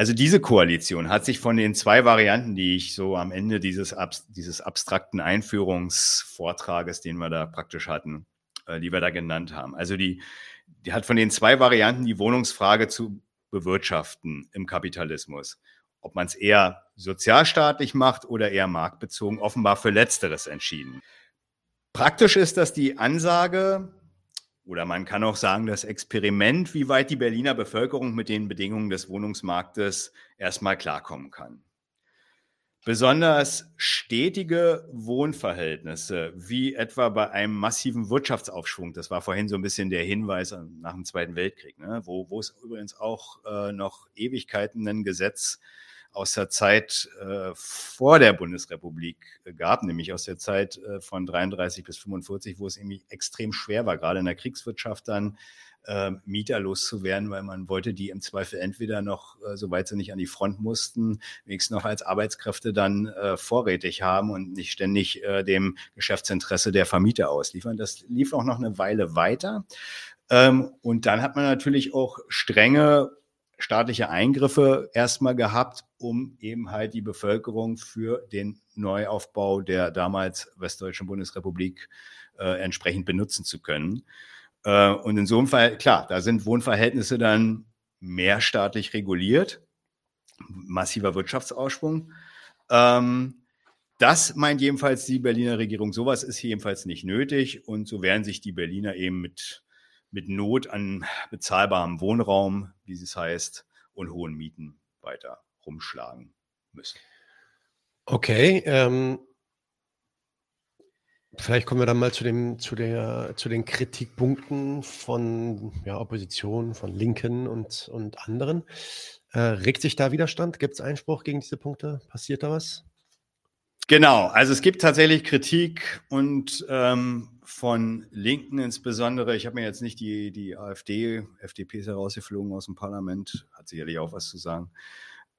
Also diese Koalition hat sich von den zwei Varianten, die ich so am Ende dieses, dieses abstrakten Einführungsvortrages, den wir da praktisch hatten, äh, die wir da genannt haben. Also die, die hat von den zwei Varianten die Wohnungsfrage zu bewirtschaften im Kapitalismus. Ob man es eher sozialstaatlich macht oder eher marktbezogen, offenbar für Letzteres entschieden. Praktisch ist das die Ansage, oder man kann auch sagen, das Experiment, wie weit die Berliner Bevölkerung mit den Bedingungen des Wohnungsmarktes erstmal klarkommen kann. Besonders stetige Wohnverhältnisse, wie etwa bei einem massiven Wirtschaftsaufschwung, das war vorhin so ein bisschen der Hinweis nach dem Zweiten Weltkrieg, ne? wo, wo es übrigens auch äh, noch Ewigkeiten ein Gesetz aus der Zeit äh, vor der Bundesrepublik äh, gab, nämlich aus der Zeit äh, von 33 bis 45, wo es irgendwie extrem schwer war, gerade in der Kriegswirtschaft dann äh, Mieter loszuwerden, weil man wollte die im Zweifel entweder noch, äh, soweit sie nicht an die Front mussten, wenigstens noch als Arbeitskräfte dann äh, vorrätig haben und nicht ständig äh, dem Geschäftsinteresse der Vermieter ausliefern. Das lief auch noch eine Weile weiter. Ähm, und dann hat man natürlich auch strenge staatliche Eingriffe erstmal gehabt, um eben halt die Bevölkerung für den Neuaufbau der damals Westdeutschen Bundesrepublik äh, entsprechend benutzen zu können. Äh, und in so einem Fall, klar, da sind Wohnverhältnisse dann mehr staatlich reguliert, massiver Wirtschaftsausschwung. Ähm, das meint jedenfalls die Berliner Regierung. Sowas ist jedenfalls nicht nötig und so werden sich die Berliner eben mit mit Not an bezahlbarem Wohnraum, wie es heißt, und hohen Mieten weiter rumschlagen müssen. Okay, ähm, vielleicht kommen wir dann mal zu, dem, zu, der, zu den Kritikpunkten von ja, Opposition, von Linken und, und anderen. Äh, regt sich da Widerstand? Gibt es Einspruch gegen diese Punkte? Passiert da was? Genau, also es gibt tatsächlich Kritik und ähm, von Linken insbesondere, ich habe mir jetzt nicht die, die AfD, FDP ist herausgeflogen aus dem Parlament, hat sicherlich auch was zu sagen.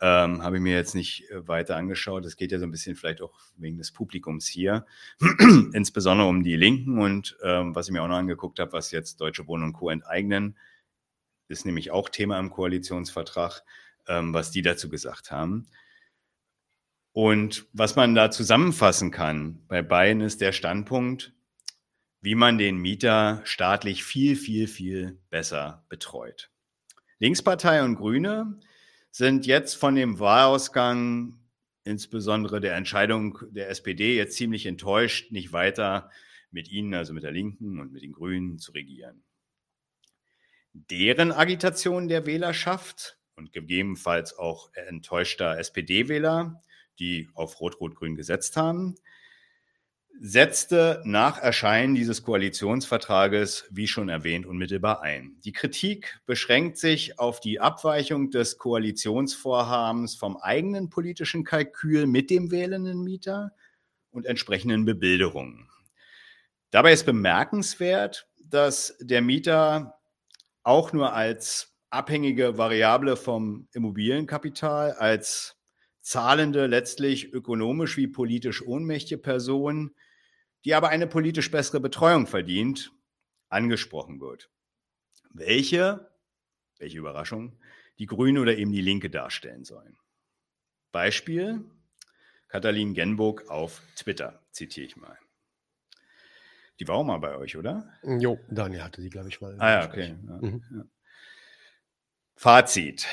Ähm, Habe ich mir jetzt nicht äh, weiter angeschaut. Es geht ja so ein bisschen vielleicht auch wegen des Publikums hier, insbesondere um die Linken und ähm, was ich mir auch noch angeguckt habe, was jetzt Deutsche Wohnen und Co. enteignen, ist nämlich auch Thema im Koalitionsvertrag, ähm, was die dazu gesagt haben. Und was man da zusammenfassen kann bei beiden ist der Standpunkt, wie man den Mieter staatlich viel, viel, viel besser betreut. Linkspartei und Grüne sind jetzt von dem Wahlausgang, insbesondere der Entscheidung der SPD, jetzt ziemlich enttäuscht, nicht weiter mit ihnen, also mit der Linken und mit den Grünen, zu regieren. Deren Agitation der Wählerschaft und gegebenenfalls auch enttäuschter SPD-Wähler, die auf Rot-Rot-Grün gesetzt haben, setzte nach Erscheinen dieses Koalitionsvertrages, wie schon erwähnt, unmittelbar ein. Die Kritik beschränkt sich auf die Abweichung des Koalitionsvorhabens vom eigenen politischen Kalkül mit dem wählenden Mieter und entsprechenden Bebilderungen. Dabei ist bemerkenswert, dass der Mieter auch nur als abhängige Variable vom Immobilienkapital, als zahlende, letztlich ökonomisch wie politisch ohnmächtige Person, die aber eine politisch bessere Betreuung verdient, angesprochen wird. Welche, welche Überraschung, die Grüne oder eben die Linke darstellen sollen. Beispiel Katalin Genburg auf Twitter, zitiere ich mal. Die war auch mal bei euch, oder? Jo, Daniel hatte die, glaube ich, mal. Ah ja, okay. Ja, mhm. ja. Fazit.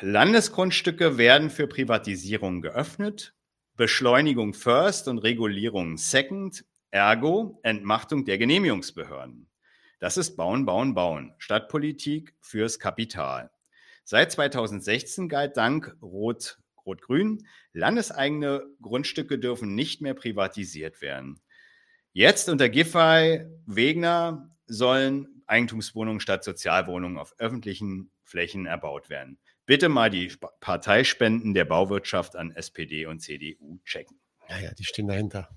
Landesgrundstücke werden für Privatisierung geöffnet. Beschleunigung first und Regulierung second. Ergo Entmachtung der Genehmigungsbehörden. Das ist Bauen, Bauen, Bauen. Stadtpolitik fürs Kapital. Seit 2016 galt dank Rot, Rot-Grün, landeseigene Grundstücke dürfen nicht mehr privatisiert werden. Jetzt unter Giffey Wegner sollen Eigentumswohnungen statt Sozialwohnungen auf öffentlichen Flächen erbaut werden. Bitte mal die Parteispenden der Bauwirtschaft an SPD und CDU checken. Ja, ja, die stehen dahinter.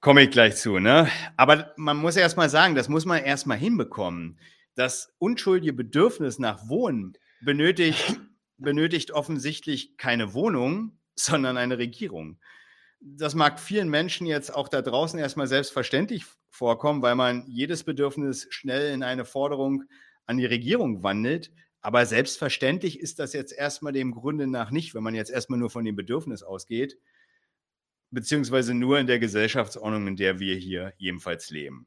Komme ich gleich zu, ne? Aber man muss erst mal sagen, das muss man erst mal hinbekommen. Das unschuldige Bedürfnis nach Wohnen benötigt, benötigt offensichtlich keine Wohnung, sondern eine Regierung. Das mag vielen Menschen jetzt auch da draußen erstmal selbstverständlich vorkommen, weil man jedes Bedürfnis schnell in eine Forderung an die Regierung wandelt. Aber selbstverständlich ist das jetzt erstmal dem Grunde nach nicht, wenn man jetzt erstmal nur von dem Bedürfnis ausgeht, beziehungsweise nur in der Gesellschaftsordnung, in der wir hier jedenfalls leben.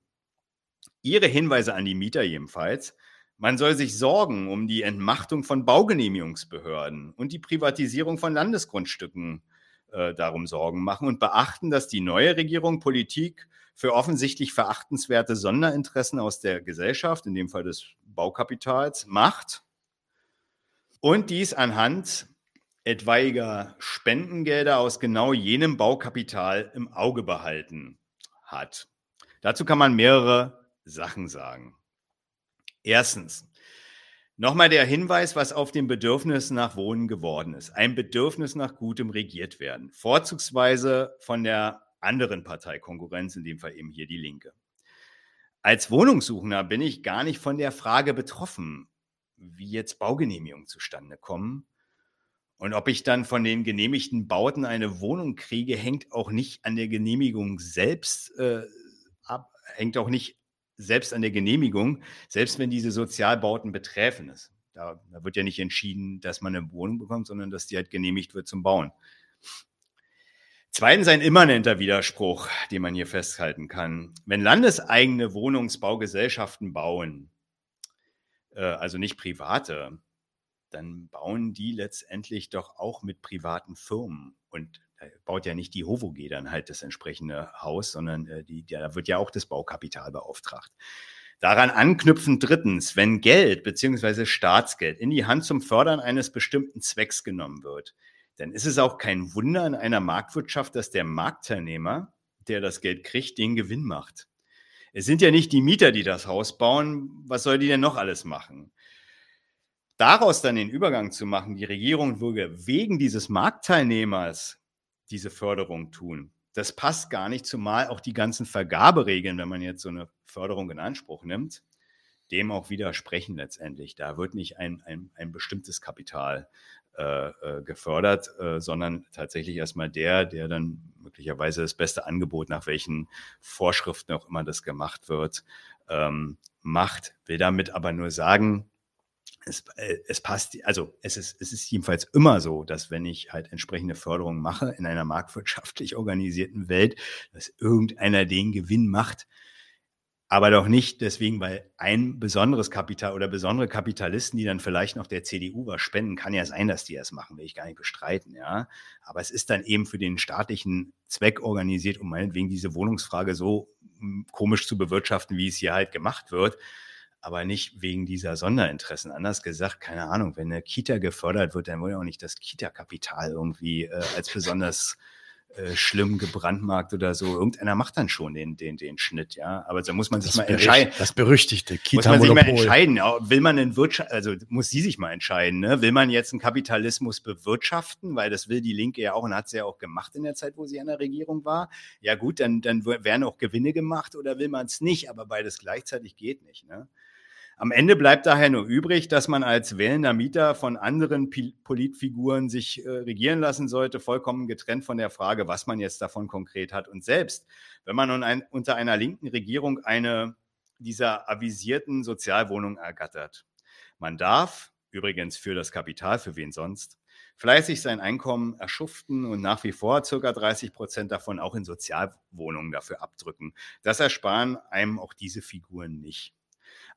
Ihre Hinweise an die Mieter jedenfalls, man soll sich Sorgen um die Entmachtung von Baugenehmigungsbehörden und die Privatisierung von Landesgrundstücken äh, darum Sorgen machen und beachten, dass die neue Regierung Politik für offensichtlich verachtenswerte Sonderinteressen aus der Gesellschaft, in dem Fall des Baukapitals, macht und dies anhand etwaiger Spendengelder aus genau jenem Baukapital im Auge behalten hat. Dazu kann man mehrere Sachen sagen. Erstens, nochmal der Hinweis, was auf dem Bedürfnis nach Wohnen geworden ist. Ein Bedürfnis nach gutem regiert werden. Vorzugsweise von der anderen Parteikonkurrenz, in dem Fall eben hier die Linke. Als Wohnungssuchender bin ich gar nicht von der Frage betroffen, wie jetzt Baugenehmigungen zustande kommen. Und ob ich dann von den genehmigten Bauten eine Wohnung kriege, hängt auch nicht an der Genehmigung selbst äh, ab, hängt auch nicht selbst an der Genehmigung, selbst wenn diese Sozialbauten betreffen ist. Da, da wird ja nicht entschieden, dass man eine Wohnung bekommt, sondern dass die halt genehmigt wird zum Bauen. Zweitens ein immanenter Widerspruch, den man hier festhalten kann. Wenn landeseigene Wohnungsbaugesellschaften bauen, äh, also nicht private, dann bauen die letztendlich doch auch mit privaten Firmen. Und da baut ja nicht die HOVOG dann halt das entsprechende Haus, sondern äh, die, da wird ja auch das Baukapital beauftragt. Daran anknüpfend drittens, wenn Geld bzw. Staatsgeld in die Hand zum Fördern eines bestimmten Zwecks genommen wird, dann ist es auch kein Wunder in einer Marktwirtschaft, dass der Marktteilnehmer, der das Geld kriegt, den Gewinn macht. Es sind ja nicht die Mieter, die das Haus bauen. Was soll die denn noch alles machen? Daraus dann den Übergang zu machen, die Regierung würde wegen dieses Marktteilnehmers diese Förderung tun, das passt gar nicht, zumal auch die ganzen Vergaberegeln, wenn man jetzt so eine Förderung in Anspruch nimmt, dem auch widersprechen letztendlich. Da wird nicht ein, ein, ein bestimmtes Kapital gefördert, äh, sondern tatsächlich erstmal der, der dann möglicherweise das beste Angebot, nach welchen Vorschriften auch immer das gemacht wird, ähm, macht. Will damit aber nur sagen, es, äh, es passt, also es ist, es ist jedenfalls immer so, dass wenn ich halt entsprechende Förderung mache in einer marktwirtschaftlich organisierten Welt, dass irgendeiner den Gewinn macht, aber doch nicht deswegen, weil ein besonderes Kapital oder besondere Kapitalisten, die dann vielleicht noch der CDU was spenden, kann ja sein, dass die das machen, will ich gar nicht bestreiten, ja. Aber es ist dann eben für den staatlichen Zweck organisiert, um meinetwegen diese Wohnungsfrage so hm, komisch zu bewirtschaften, wie es hier halt gemacht wird aber nicht wegen dieser Sonderinteressen. Anders gesagt, keine Ahnung, wenn eine Kita gefördert wird, dann wollen ja auch nicht das Kita-Kapital irgendwie äh, als besonders äh, schlimm gebrandmarkt oder so. Irgendeiner macht dann schon den, den, den Schnitt, ja. Aber da muss man sich das mal entscheiden. Das berüchtigte kita Muss man sich mal entscheiden. Will man den Wirtschaft, also muss sie sich mal entscheiden, ne? Will man jetzt einen Kapitalismus bewirtschaften, weil das will die Linke ja auch und hat sie ja auch gemacht in der Zeit, wo sie an der Regierung war. Ja gut, dann, dann werden auch Gewinne gemacht oder will man es nicht, aber beides gleichzeitig geht nicht, ne? Am Ende bleibt daher nur übrig, dass man als wählender Mieter von anderen Politfiguren sich äh, regieren lassen sollte, vollkommen getrennt von der Frage, was man jetzt davon konkret hat. Und selbst wenn man ein, unter einer linken Regierung eine dieser avisierten Sozialwohnungen ergattert, man darf, übrigens für das Kapital, für wen sonst, fleißig sein Einkommen erschuften und nach wie vor circa 30 Prozent davon auch in Sozialwohnungen dafür abdrücken. Das ersparen einem auch diese Figuren nicht.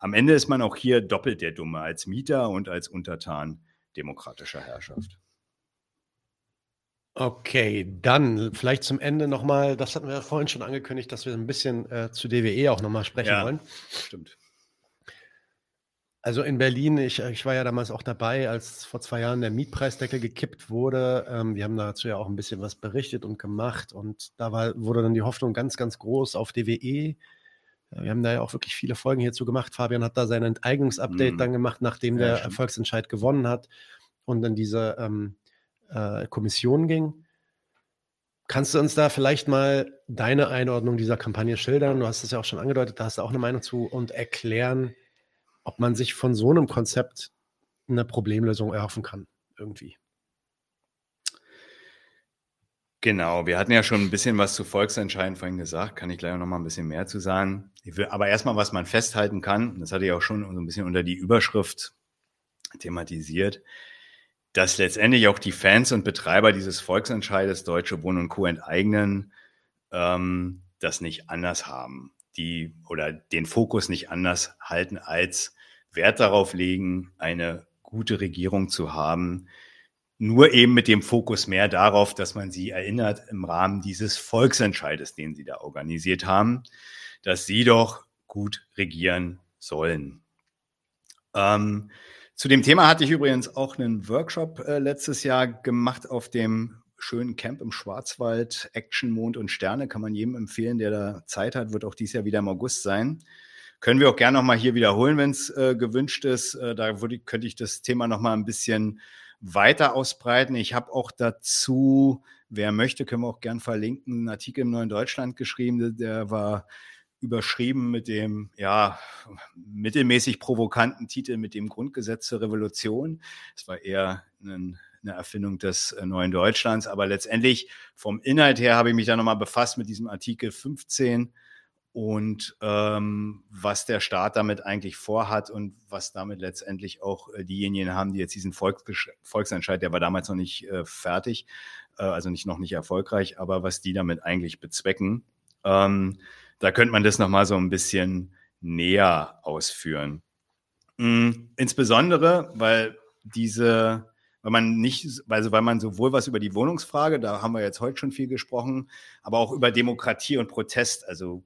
Am Ende ist man auch hier doppelt der Dumme als Mieter und als Untertan demokratischer Herrschaft. Okay, dann vielleicht zum Ende nochmal, das hatten wir ja vorhin schon angekündigt, dass wir ein bisschen äh, zu DWE auch nochmal sprechen ja, wollen. Stimmt. Also in Berlin, ich, ich war ja damals auch dabei, als vor zwei Jahren der Mietpreisdeckel gekippt wurde. Ähm, wir haben dazu ja auch ein bisschen was berichtet und gemacht und da war, wurde dann die Hoffnung ganz, ganz groß auf DWE wir haben da ja auch wirklich viele Folgen hierzu gemacht. Fabian hat da sein Enteignungsupdate mhm. dann gemacht, nachdem ja, der stimmt. Erfolgsentscheid gewonnen hat und dann diese ähm, äh, Kommission ging. Kannst du uns da vielleicht mal deine Einordnung dieser Kampagne schildern? Du hast es ja auch schon angedeutet, da hast du auch eine Meinung zu und erklären, ob man sich von so einem Konzept eine Problemlösung erhoffen kann, irgendwie. Genau, wir hatten ja schon ein bisschen was zu Volksentscheiden vorhin gesagt, kann ich gleich noch mal ein bisschen mehr zu sagen. Will, aber erstmal, was man festhalten kann, das hatte ich auch schon so ein bisschen unter die Überschrift thematisiert, dass letztendlich auch die Fans und Betreiber dieses Volksentscheides Deutsche Wohnen und Co. enteignen, ähm, das nicht anders haben, die oder den Fokus nicht anders halten, als Wert darauf legen, eine gute Regierung zu haben, nur eben mit dem Fokus mehr darauf, dass man sie erinnert im Rahmen dieses Volksentscheides, den sie da organisiert haben, dass sie doch gut regieren sollen. Ähm, zu dem Thema hatte ich übrigens auch einen Workshop äh, letztes Jahr gemacht auf dem schönen Camp im Schwarzwald, Action, Mond und Sterne, kann man jedem empfehlen, der da Zeit hat, wird auch dieses Jahr wieder im August sein. Können wir auch gerne nochmal hier wiederholen, wenn es äh, gewünscht ist. Äh, da würde, könnte ich das Thema nochmal ein bisschen weiter ausbreiten. Ich habe auch dazu, wer möchte, können wir auch gern verlinken, einen Artikel im Neuen Deutschland geschrieben, der war überschrieben mit dem, ja, mittelmäßig provokanten Titel mit dem Grundgesetz zur Revolution. Es war eher ein, eine Erfindung des äh, Neuen Deutschlands, aber letztendlich vom Inhalt her habe ich mich da nochmal befasst mit diesem Artikel 15 und ähm, was der Staat damit eigentlich vorhat und was damit letztendlich auch äh, diejenigen haben, die jetzt diesen Volks Volksentscheid, der war damals noch nicht äh, fertig, äh, also nicht noch nicht erfolgreich, aber was die damit eigentlich bezwecken. Ähm, da könnte man das nochmal so ein bisschen näher ausführen. Mhm, insbesondere, weil diese, weil man nicht, also weil man sowohl was über die Wohnungsfrage, da haben wir jetzt heute schon viel gesprochen, aber auch über Demokratie und Protest, also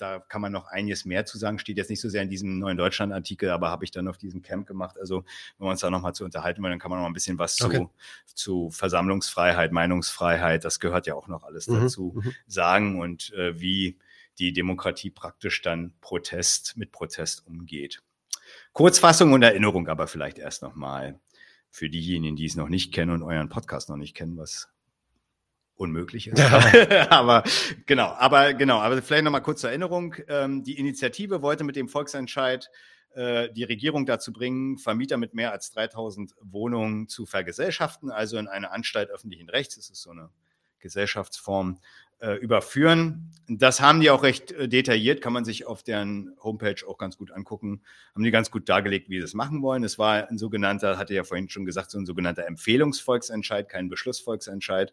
da kann man noch einiges mehr zu sagen. Steht jetzt nicht so sehr in diesem neuen Deutschland-Artikel, aber habe ich dann auf diesem Camp gemacht. Also, wenn wir uns da nochmal zu unterhalten wollen, dann kann man noch ein bisschen was okay. zu, zu Versammlungsfreiheit, Meinungsfreiheit, das gehört ja auch noch alles mhm. dazu, mhm. sagen und äh, wie die Demokratie praktisch dann Protest mit Protest umgeht. Kurzfassung und Erinnerung aber vielleicht erst nochmal für diejenigen, die es noch nicht kennen und euren Podcast noch nicht kennen, was unmöglich ist. aber genau, aber genau, aber vielleicht nochmal kurz zur Erinnerung. Ähm, die Initiative wollte mit dem Volksentscheid äh, die Regierung dazu bringen, Vermieter mit mehr als 3000 Wohnungen zu vergesellschaften, also in eine Anstalt öffentlichen Rechts, das ist so eine Gesellschaftsform, äh, überführen. Das haben die auch recht äh, detailliert, kann man sich auf deren Homepage auch ganz gut angucken. Haben die ganz gut dargelegt, wie sie das machen wollen. Es war ein sogenannter, hatte ja vorhin schon gesagt, so ein sogenannter Empfehlungsvolksentscheid, kein Beschlussvolksentscheid.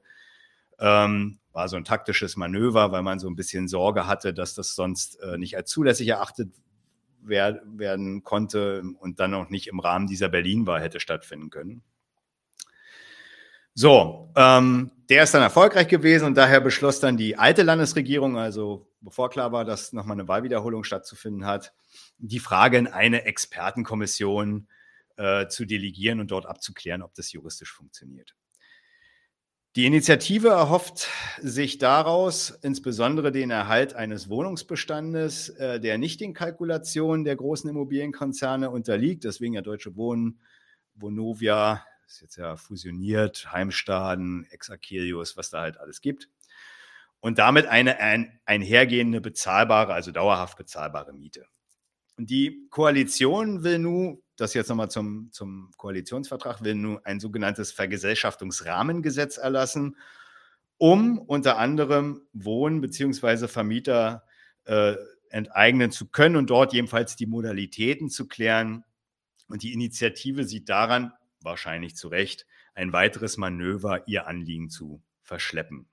Ähm, war so ein taktisches Manöver, weil man so ein bisschen Sorge hatte, dass das sonst äh, nicht als zulässig erachtet wer werden konnte und dann auch nicht im Rahmen dieser Berlin-Wahl hätte stattfinden können. So, ähm, der ist dann erfolgreich gewesen und daher beschloss dann die alte Landesregierung, also bevor klar war, dass nochmal eine Wahlwiederholung stattzufinden hat, die Frage in eine Expertenkommission äh, zu delegieren und dort abzuklären, ob das juristisch funktioniert. Die Initiative erhofft sich daraus insbesondere den Erhalt eines Wohnungsbestandes, äh, der nicht den Kalkulationen der großen Immobilienkonzerne unterliegt, deswegen ja Deutsche Wohnen, Vonovia, ist jetzt ja fusioniert, Heimstaden, Exakelius, was da halt alles gibt. Und damit eine ein, einhergehende bezahlbare, also dauerhaft bezahlbare Miete. Und die Koalition will nun, das jetzt nochmal zum, zum Koalitionsvertrag, will nun ein sogenanntes Vergesellschaftungsrahmengesetz erlassen, um unter anderem Wohn- bzw. Vermieter äh, enteignen zu können und dort jedenfalls die Modalitäten zu klären. Und die Initiative sieht daran wahrscheinlich zu Recht, ein weiteres Manöver, ihr Anliegen zu verschleppen.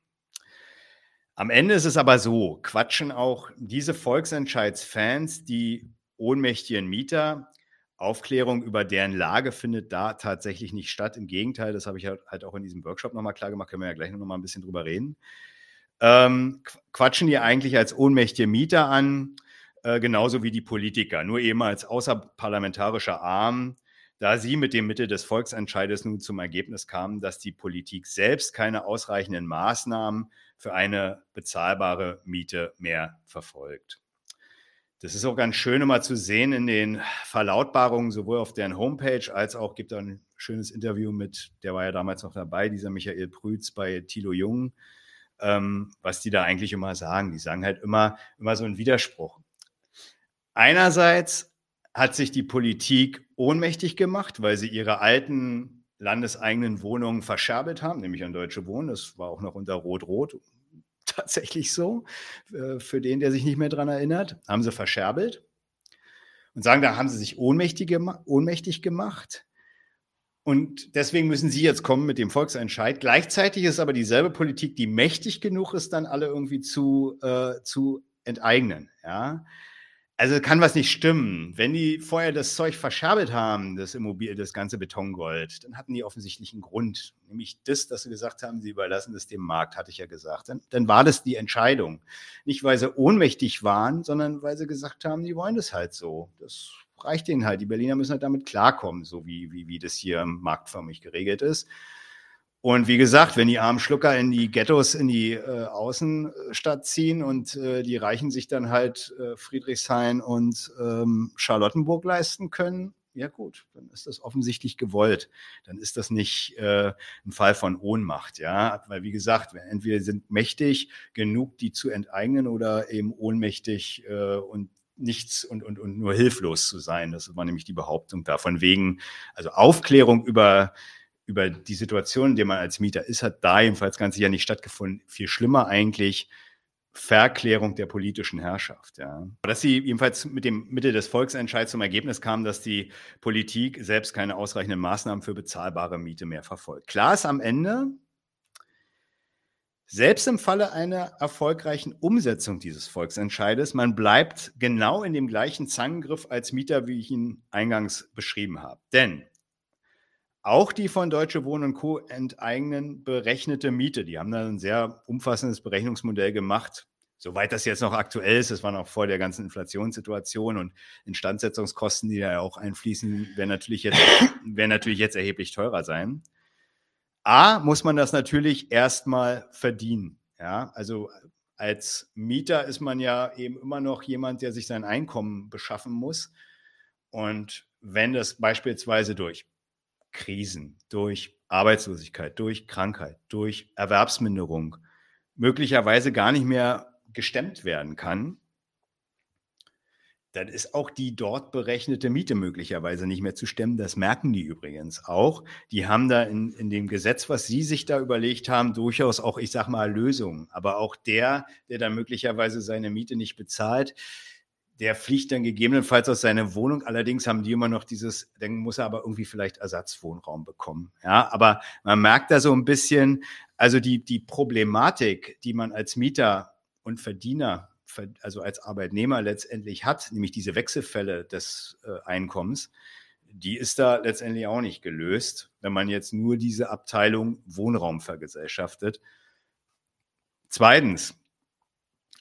Am Ende ist es aber so, quatschen auch diese Volksentscheidsfans, die ohnmächtigen Mieter, Aufklärung über deren Lage findet da tatsächlich nicht statt. Im Gegenteil, das habe ich halt auch in diesem Workshop nochmal klar gemacht, können wir ja gleich noch mal ein bisschen drüber reden. Ähm, quatschen die eigentlich als ohnmächtige Mieter an, äh, genauso wie die Politiker, nur eben als außerparlamentarischer Arm, da sie mit dem Mittel des Volksentscheides nun zum Ergebnis kamen, dass die Politik selbst keine ausreichenden Maßnahmen für eine bezahlbare Miete mehr verfolgt. Das ist auch ganz schön immer zu sehen in den Verlautbarungen, sowohl auf deren Homepage als auch gibt es ein schönes Interview mit, der war ja damals noch dabei, dieser Michael Prütz bei Thilo Jung, ähm, was die da eigentlich immer sagen. Die sagen halt immer, immer so einen Widerspruch. Einerseits hat sich die Politik ohnmächtig gemacht, weil sie ihre alten landeseigenen Wohnungen verscherbelt haben, nämlich an Deutsche Wohnen. Das war auch noch unter Rot-Rot tatsächlich so, äh, für den, der sich nicht mehr daran erinnert, haben sie verscherbelt und sagen, da haben sie sich ohnmächtig, gema ohnmächtig gemacht. Und deswegen müssen sie jetzt kommen mit dem Volksentscheid. Gleichzeitig ist aber dieselbe Politik, die mächtig genug ist, dann alle irgendwie zu, äh, zu enteignen. Ja? Also kann was nicht stimmen. Wenn die vorher das Zeug verscherbelt haben, das Immobil, das ganze Betongold, dann hatten die offensichtlich einen Grund. Nämlich das, dass sie gesagt haben, sie überlassen das dem Markt, hatte ich ja gesagt. Dann, dann war das die Entscheidung. Nicht, weil sie ohnmächtig waren, sondern weil sie gesagt haben, die wollen das halt so. Das reicht ihnen halt. Die Berliner müssen halt damit klarkommen, so wie, wie, wie das hier marktförmig geregelt ist. Und wie gesagt, wenn die armen Schlucker in die Ghettos, in die äh, Außenstadt ziehen und äh, die Reichen sich dann halt äh, Friedrichshain und ähm, Charlottenburg leisten können, ja gut, dann ist das offensichtlich gewollt. Dann ist das nicht äh, ein Fall von Ohnmacht, ja. Weil wie gesagt, entweder sind mächtig genug, die zu enteignen oder eben ohnmächtig äh, und nichts und, und, und nur hilflos zu sein. Das war nämlich die Behauptung davon wegen, also Aufklärung über über die Situation, in der man als Mieter ist, hat da jedenfalls ganz sicher nicht stattgefunden. Viel schlimmer eigentlich Verklärung der politischen Herrschaft. Ja. Dass sie jedenfalls mit dem Mittel des Volksentscheids zum Ergebnis kam, dass die Politik selbst keine ausreichenden Maßnahmen für bezahlbare Miete mehr verfolgt. Klar ist am Ende, selbst im Falle einer erfolgreichen Umsetzung dieses Volksentscheides, man bleibt genau in dem gleichen Zangengriff als Mieter, wie ich ihn eingangs beschrieben habe. Denn auch die von Deutsche Wohnen und Co. enteignen berechnete Miete. Die haben da ein sehr umfassendes Berechnungsmodell gemacht. Soweit das jetzt noch aktuell ist, das war noch vor der ganzen Inflationssituation und Instandsetzungskosten, die da ja auch einfließen, werden natürlich jetzt, werden natürlich jetzt erheblich teurer sein. A, muss man das natürlich erstmal verdienen. Ja, also als Mieter ist man ja eben immer noch jemand, der sich sein Einkommen beschaffen muss. Und wenn das beispielsweise durch Krisen, durch Arbeitslosigkeit, durch Krankheit, durch Erwerbsminderung möglicherweise gar nicht mehr gestemmt werden kann, dann ist auch die dort berechnete Miete möglicherweise nicht mehr zu stemmen. Das merken die übrigens auch. Die haben da in, in dem Gesetz, was sie sich da überlegt haben, durchaus auch, ich sag mal, Lösungen. Aber auch der, der dann möglicherweise seine Miete nicht bezahlt, der fliegt dann gegebenenfalls aus seiner Wohnung. Allerdings haben die immer noch dieses, dann muss er aber irgendwie vielleicht Ersatzwohnraum bekommen. Ja, aber man merkt da so ein bisschen, also die, die Problematik, die man als Mieter und Verdiener also als Arbeitnehmer letztendlich hat, nämlich diese Wechselfälle des äh, Einkommens, die ist da letztendlich auch nicht gelöst, wenn man jetzt nur diese Abteilung Wohnraum vergesellschaftet. Zweitens,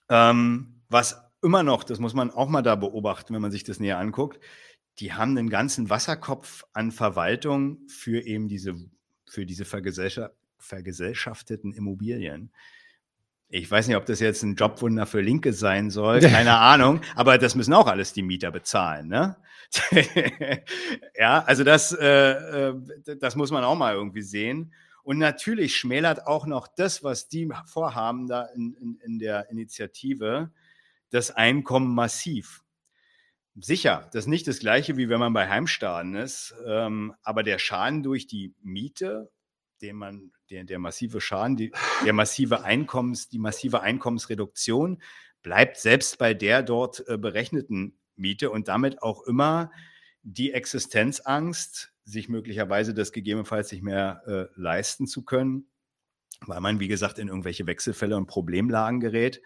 ähm, was immer noch, das muss man auch mal da beobachten, wenn man sich das näher anguckt, die haben einen ganzen Wasserkopf an Verwaltung für eben diese, für diese vergesellschafteten Immobilien. Ich weiß nicht, ob das jetzt ein Jobwunder für Linke sein soll, keine Ahnung, aber das müssen auch alles die Mieter bezahlen, ne? ja, also das, äh, äh, das muss man auch mal irgendwie sehen. Und natürlich schmälert auch noch das, was die vorhaben da in, in, in der Initiative, das Einkommen massiv. Sicher, das ist nicht das gleiche, wie wenn man bei Heimstaden ist, ähm, aber der Schaden durch die Miete den man, der, der massive Schaden, die, der massive Einkommens, die massive Einkommensreduktion bleibt selbst bei der dort äh, berechneten Miete und damit auch immer die Existenzangst, sich möglicherweise das gegebenenfalls nicht mehr äh, leisten zu können, weil man, wie gesagt, in irgendwelche Wechselfälle und Problemlagen gerät.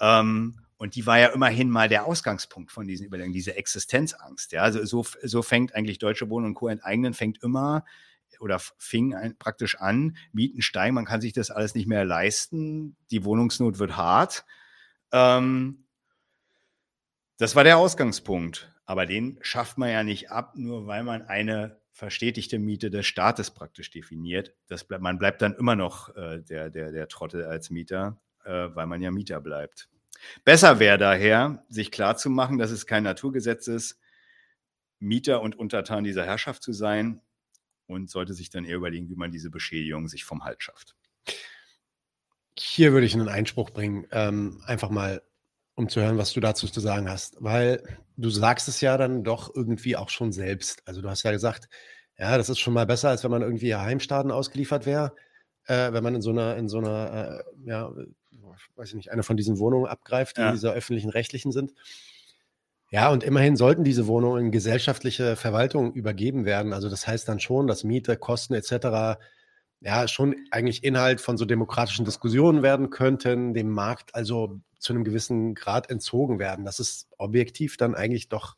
Ähm, und die war ja immerhin mal der Ausgangspunkt von diesen Überlegungen, diese Existenzangst. Ja, also so, so fängt eigentlich Deutsche Wohnen und Co. enteignen, fängt immer oder fing ein, praktisch an, Mieten steigen, man kann sich das alles nicht mehr leisten, die Wohnungsnot wird hart. Ähm, das war der Ausgangspunkt. Aber den schafft man ja nicht ab, nur weil man eine verstetigte Miete des Staates praktisch definiert. Das bleib, man bleibt dann immer noch äh, der, der, der Trottel als Mieter, äh, weil man ja Mieter bleibt. Besser wäre daher, sich klarzumachen, dass es kein Naturgesetz ist, Mieter und Untertan dieser Herrschaft zu sein, und sollte sich dann eher überlegen, wie man diese Beschädigung sich vom Halt schafft. Hier würde ich einen Einspruch bringen, ähm, einfach mal, um zu hören, was du dazu zu sagen hast, weil du sagst es ja dann doch irgendwie auch schon selbst. Also du hast ja gesagt, ja, das ist schon mal besser, als wenn man irgendwie Heimstaaten ausgeliefert wäre, äh, wenn man in so einer, in so einer, äh, ja, weiß ich nicht, eine von diesen Wohnungen abgreift, die ja. dieser öffentlichen rechtlichen sind. Ja, und immerhin sollten diese Wohnungen in gesellschaftliche Verwaltung übergeben werden. Also das heißt dann schon, dass Miete, Kosten etc. ja schon eigentlich Inhalt von so demokratischen Diskussionen werden könnten, dem Markt also zu einem gewissen Grad entzogen werden. Das ist objektiv dann eigentlich doch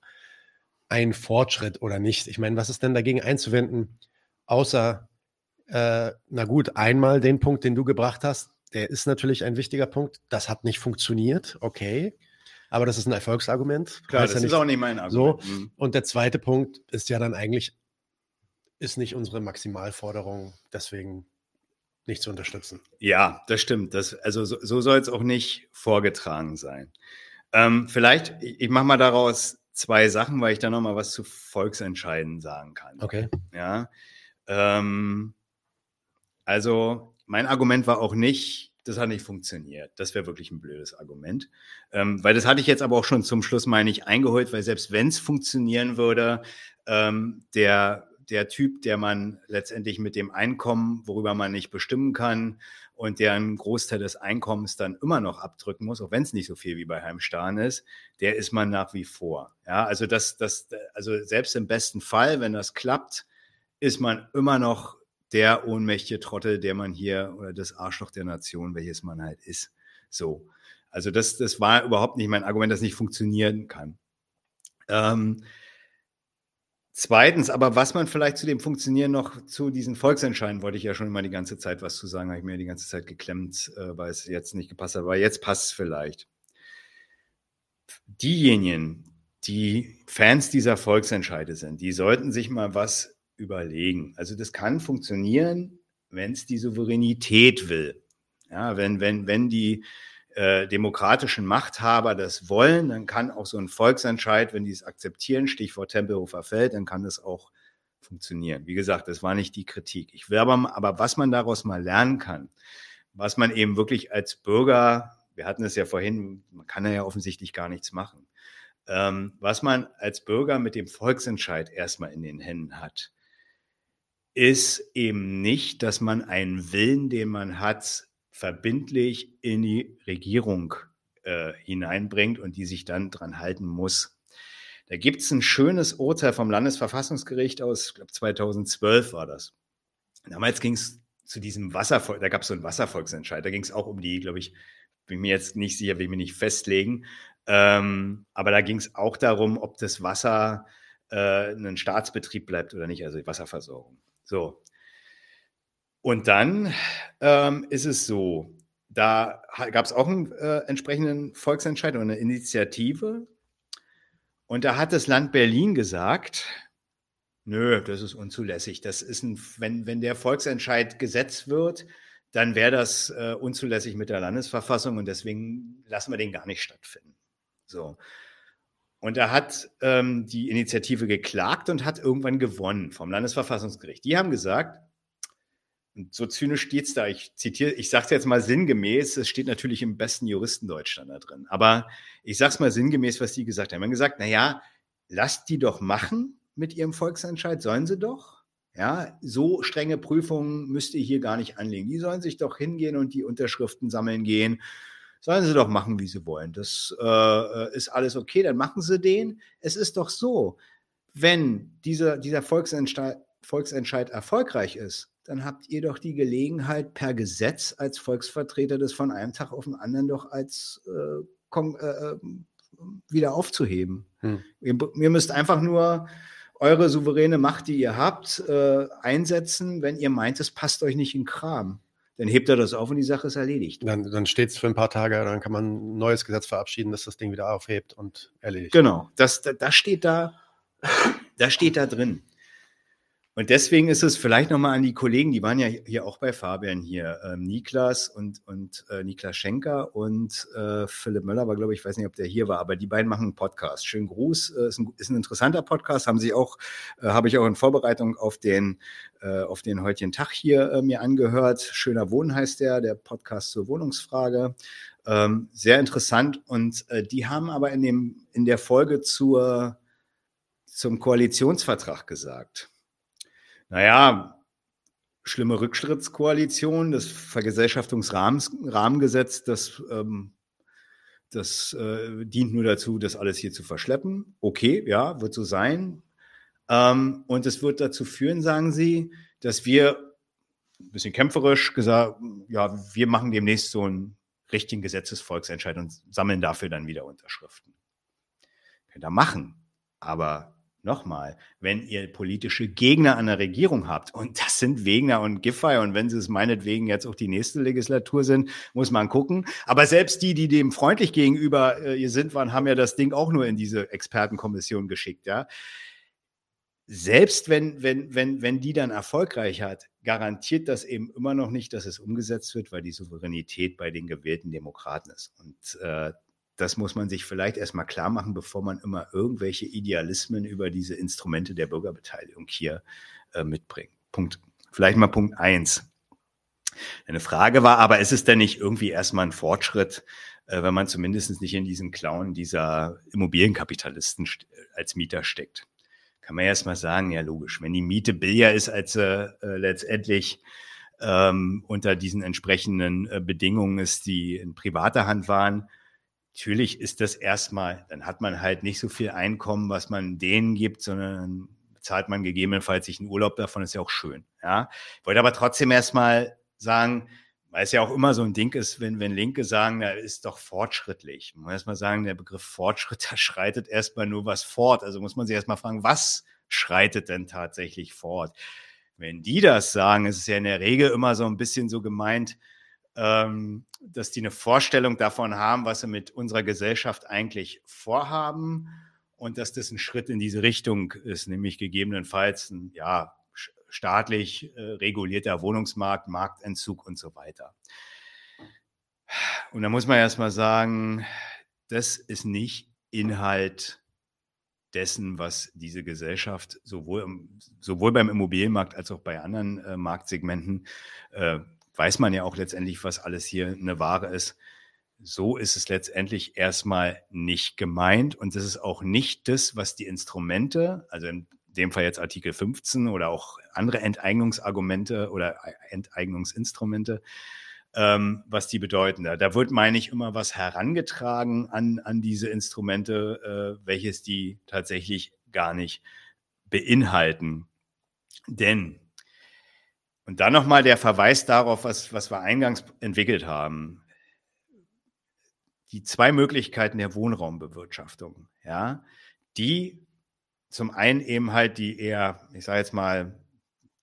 ein Fortschritt oder nicht. Ich meine, was ist denn dagegen einzuwenden, außer, äh, na gut, einmal den Punkt, den du gebracht hast, der ist natürlich ein wichtiger Punkt. Das hat nicht funktioniert, okay aber das ist ein Erfolgsargument. Klar, das ja ist auch nicht mein Argument. So. Mhm. Und der zweite Punkt ist ja dann eigentlich, ist nicht unsere Maximalforderung, deswegen nicht zu unterstützen. Ja, das stimmt. Das, also so, so soll es auch nicht vorgetragen sein. Ähm, vielleicht, ich, ich mache mal daraus zwei Sachen, weil ich da nochmal was zu Volksentscheiden sagen kann. Okay. Ja. Ähm, also mein Argument war auch nicht, das hat nicht funktioniert. Das wäre wirklich ein blödes Argument. Ähm, weil das hatte ich jetzt aber auch schon zum Schluss mal nicht eingeholt, weil selbst wenn es funktionieren würde, ähm, der, der Typ, der man letztendlich mit dem Einkommen, worüber man nicht bestimmen kann und der einen Großteil des Einkommens dann immer noch abdrücken muss, auch wenn es nicht so viel wie bei Heimstahn ist, der ist man nach wie vor. Ja, also das, das, also selbst im besten Fall, wenn das klappt, ist man immer noch der ohnmächtige Trottel, der man hier, oder das Arschloch der Nation, welches man halt ist. So. Also das, das war überhaupt nicht mein Argument, das nicht funktionieren kann. Ähm, zweitens, aber was man vielleicht zu dem Funktionieren noch zu diesen Volksentscheiden, wollte ich ja schon immer die ganze Zeit was zu sagen, habe ich mir die ganze Zeit geklemmt, äh, weil es jetzt nicht gepasst hat, aber jetzt passt es vielleicht. Diejenigen, die Fans dieser Volksentscheide sind, die sollten sich mal was überlegen. Also das kann funktionieren, wenn es die Souveränität will. Ja, wenn, wenn, wenn die äh, demokratischen Machthaber das wollen, dann kann auch so ein Volksentscheid, wenn die es akzeptieren, Stichwort Tempelhofer Feld, dann kann das auch funktionieren. Wie gesagt, das war nicht die Kritik. Ich will aber, aber was man daraus mal lernen kann, was man eben wirklich als Bürger, wir hatten es ja vorhin, man kann ja offensichtlich gar nichts machen. ähm, was man als Bürger mit dem Volksentscheid erstmal in den Händen hat, ist eben nicht, dass man einen Willen, den man hat, verbindlich in die Regierung äh, hineinbringt und die sich dann dran halten muss. Da gibt es ein schönes Urteil vom Landesverfassungsgericht aus, ich glaube 2012 war das. Damals ging es zu diesem Wasservolk, da gab es so einen Wasservolksentscheid, da ging es auch um die, glaube ich, bin mir jetzt nicht sicher, will ich mir nicht festlegen, ähm, aber da ging es auch darum, ob das Wasser äh, ein Staatsbetrieb bleibt oder nicht, also die Wasserversorgung. So. Und dann ähm, ist es so, da gab es auch einen äh, entsprechenden Volksentscheid und eine Initiative. Und da hat das Land Berlin gesagt, nö, das ist unzulässig. Das ist ein, wenn, wenn der Volksentscheid gesetzt wird, dann wäre das äh, unzulässig mit der Landesverfassung und deswegen lassen wir den gar nicht stattfinden. So. Und da hat ähm, die Initiative geklagt und hat irgendwann gewonnen vom Landesverfassungsgericht. Die haben gesagt, und so zynisch steht es da, ich zitiere, ich sage es jetzt mal sinngemäß, es steht natürlich im besten Juristendeutschland da drin, aber ich sage es mal sinngemäß, was die gesagt haben. Die haben gesagt, naja, lasst die doch machen mit ihrem Volksentscheid, sollen sie doch. Ja, so strenge Prüfungen müsst ihr hier gar nicht anlegen. Die sollen sich doch hingehen und die Unterschriften sammeln gehen Sollen sie doch machen, wie sie wollen. Das äh, ist alles okay, dann machen sie den. Es ist doch so, wenn dieser, dieser Volksentscheid, Volksentscheid erfolgreich ist, dann habt ihr doch die Gelegenheit, per Gesetz als Volksvertreter das von einem Tag auf den anderen doch als äh, äh, äh wieder aufzuheben. Hm. Ihr, ihr, müsst einfach nur eure souveräne Macht, die ihr habt, äh, einsetzen, wenn ihr meint, es passt euch nicht in Kram dann hebt er das auf und die Sache ist erledigt. Dann, dann steht es für ein paar Tage, dann kann man ein neues Gesetz verabschieden, das das Ding wieder aufhebt und erledigt. Genau, das, das steht da, das steht da drin. Und deswegen ist es vielleicht nochmal an die Kollegen, die waren ja hier auch bei Fabian hier, ähm, Niklas und, und äh, Niklas Schenker und äh, Philipp Möller war, glaube ich, weiß nicht, ob der hier war, aber die beiden machen einen Podcast. Schönen Gruß, äh, ist, ein, ist ein interessanter Podcast, haben sie auch, äh, habe ich auch in Vorbereitung auf den, äh, auf den heutigen Tag hier äh, mir angehört. Schöner Wohnen heißt der, der Podcast zur Wohnungsfrage. Ähm, sehr interessant und äh, die haben aber in, dem, in der Folge zur, zum Koalitionsvertrag gesagt naja, schlimme Rückschrittskoalition, das Vergesellschaftungsrahmengesetz, das, ähm, das äh, dient nur dazu, das alles hier zu verschleppen. Okay, ja, wird so sein. Ähm, und es wird dazu führen, sagen Sie, dass wir, ein bisschen kämpferisch gesagt, ja, wir machen demnächst so einen richtigen Gesetzesvolksentscheid und sammeln dafür dann wieder Unterschriften. Könnt ihr machen, aber nochmal, wenn ihr politische Gegner an der Regierung habt, und das sind Wegner und Giffey, und wenn sie es meinetwegen jetzt auch die nächste Legislatur sind, muss man gucken. Aber selbst die, die dem freundlich gegenüber äh, sind waren, haben ja das Ding auch nur in diese Expertenkommission geschickt, ja. Selbst wenn, wenn, wenn, wenn die dann erfolgreich hat, garantiert das eben immer noch nicht, dass es umgesetzt wird, weil die Souveränität bei den gewählten Demokraten ist. Und äh, das muss man sich vielleicht erstmal klar machen, bevor man immer irgendwelche Idealismen über diese Instrumente der Bürgerbeteiligung hier äh, mitbringt. Punkt. Vielleicht mal Punkt eins. Eine Frage war aber, ist es denn nicht irgendwie erstmal ein Fortschritt, äh, wenn man zumindest nicht in diesen Clown dieser Immobilienkapitalisten als Mieter steckt? Kann man erstmal sagen, ja logisch, wenn die Miete billiger ist, als äh, letztendlich ähm, unter diesen entsprechenden äh, Bedingungen ist, die in privater Hand waren, Natürlich ist das erstmal, dann hat man halt nicht so viel Einkommen, was man denen gibt, sondern bezahlt man gegebenenfalls sich einen Urlaub davon, ist ja auch schön. Ja, ich wollte aber trotzdem erstmal sagen, weil es ja auch immer so ein Ding ist, wenn, wenn Linke sagen, da ist doch fortschrittlich. Man muss erstmal sagen, der Begriff Fortschritt, da schreitet erstmal nur was fort. Also muss man sich erstmal fragen, was schreitet denn tatsächlich fort? Wenn die das sagen, ist es ja in der Regel immer so ein bisschen so gemeint, ähm, dass die eine Vorstellung davon haben, was sie mit unserer Gesellschaft eigentlich vorhaben und dass das ein Schritt in diese Richtung ist, nämlich gegebenenfalls ein ja, staatlich äh, regulierter Wohnungsmarkt, Marktentzug und so weiter. Und da muss man erstmal sagen, das ist nicht Inhalt dessen, was diese Gesellschaft sowohl, sowohl beim Immobilienmarkt als auch bei anderen äh, Marktsegmenten äh, weiß man ja auch letztendlich, was alles hier eine Ware ist. so ist es letztendlich erstmal nicht gemeint und das ist auch nicht das, was die Instrumente, also in dem Fall jetzt Artikel 15 oder auch andere Enteignungsargumente oder Enteignungsinstrumente, ähm, was die bedeuten. Da, wird, meine ich, immer was herangetragen an, an diese Instrumente, äh, welches die tatsächlich gar nicht beinhalten. Denn, und dann nochmal der Verweis darauf, was, was wir eingangs entwickelt haben die zwei Möglichkeiten der Wohnraumbewirtschaftung, ja, die zum einen eben halt die eher, ich sage jetzt mal,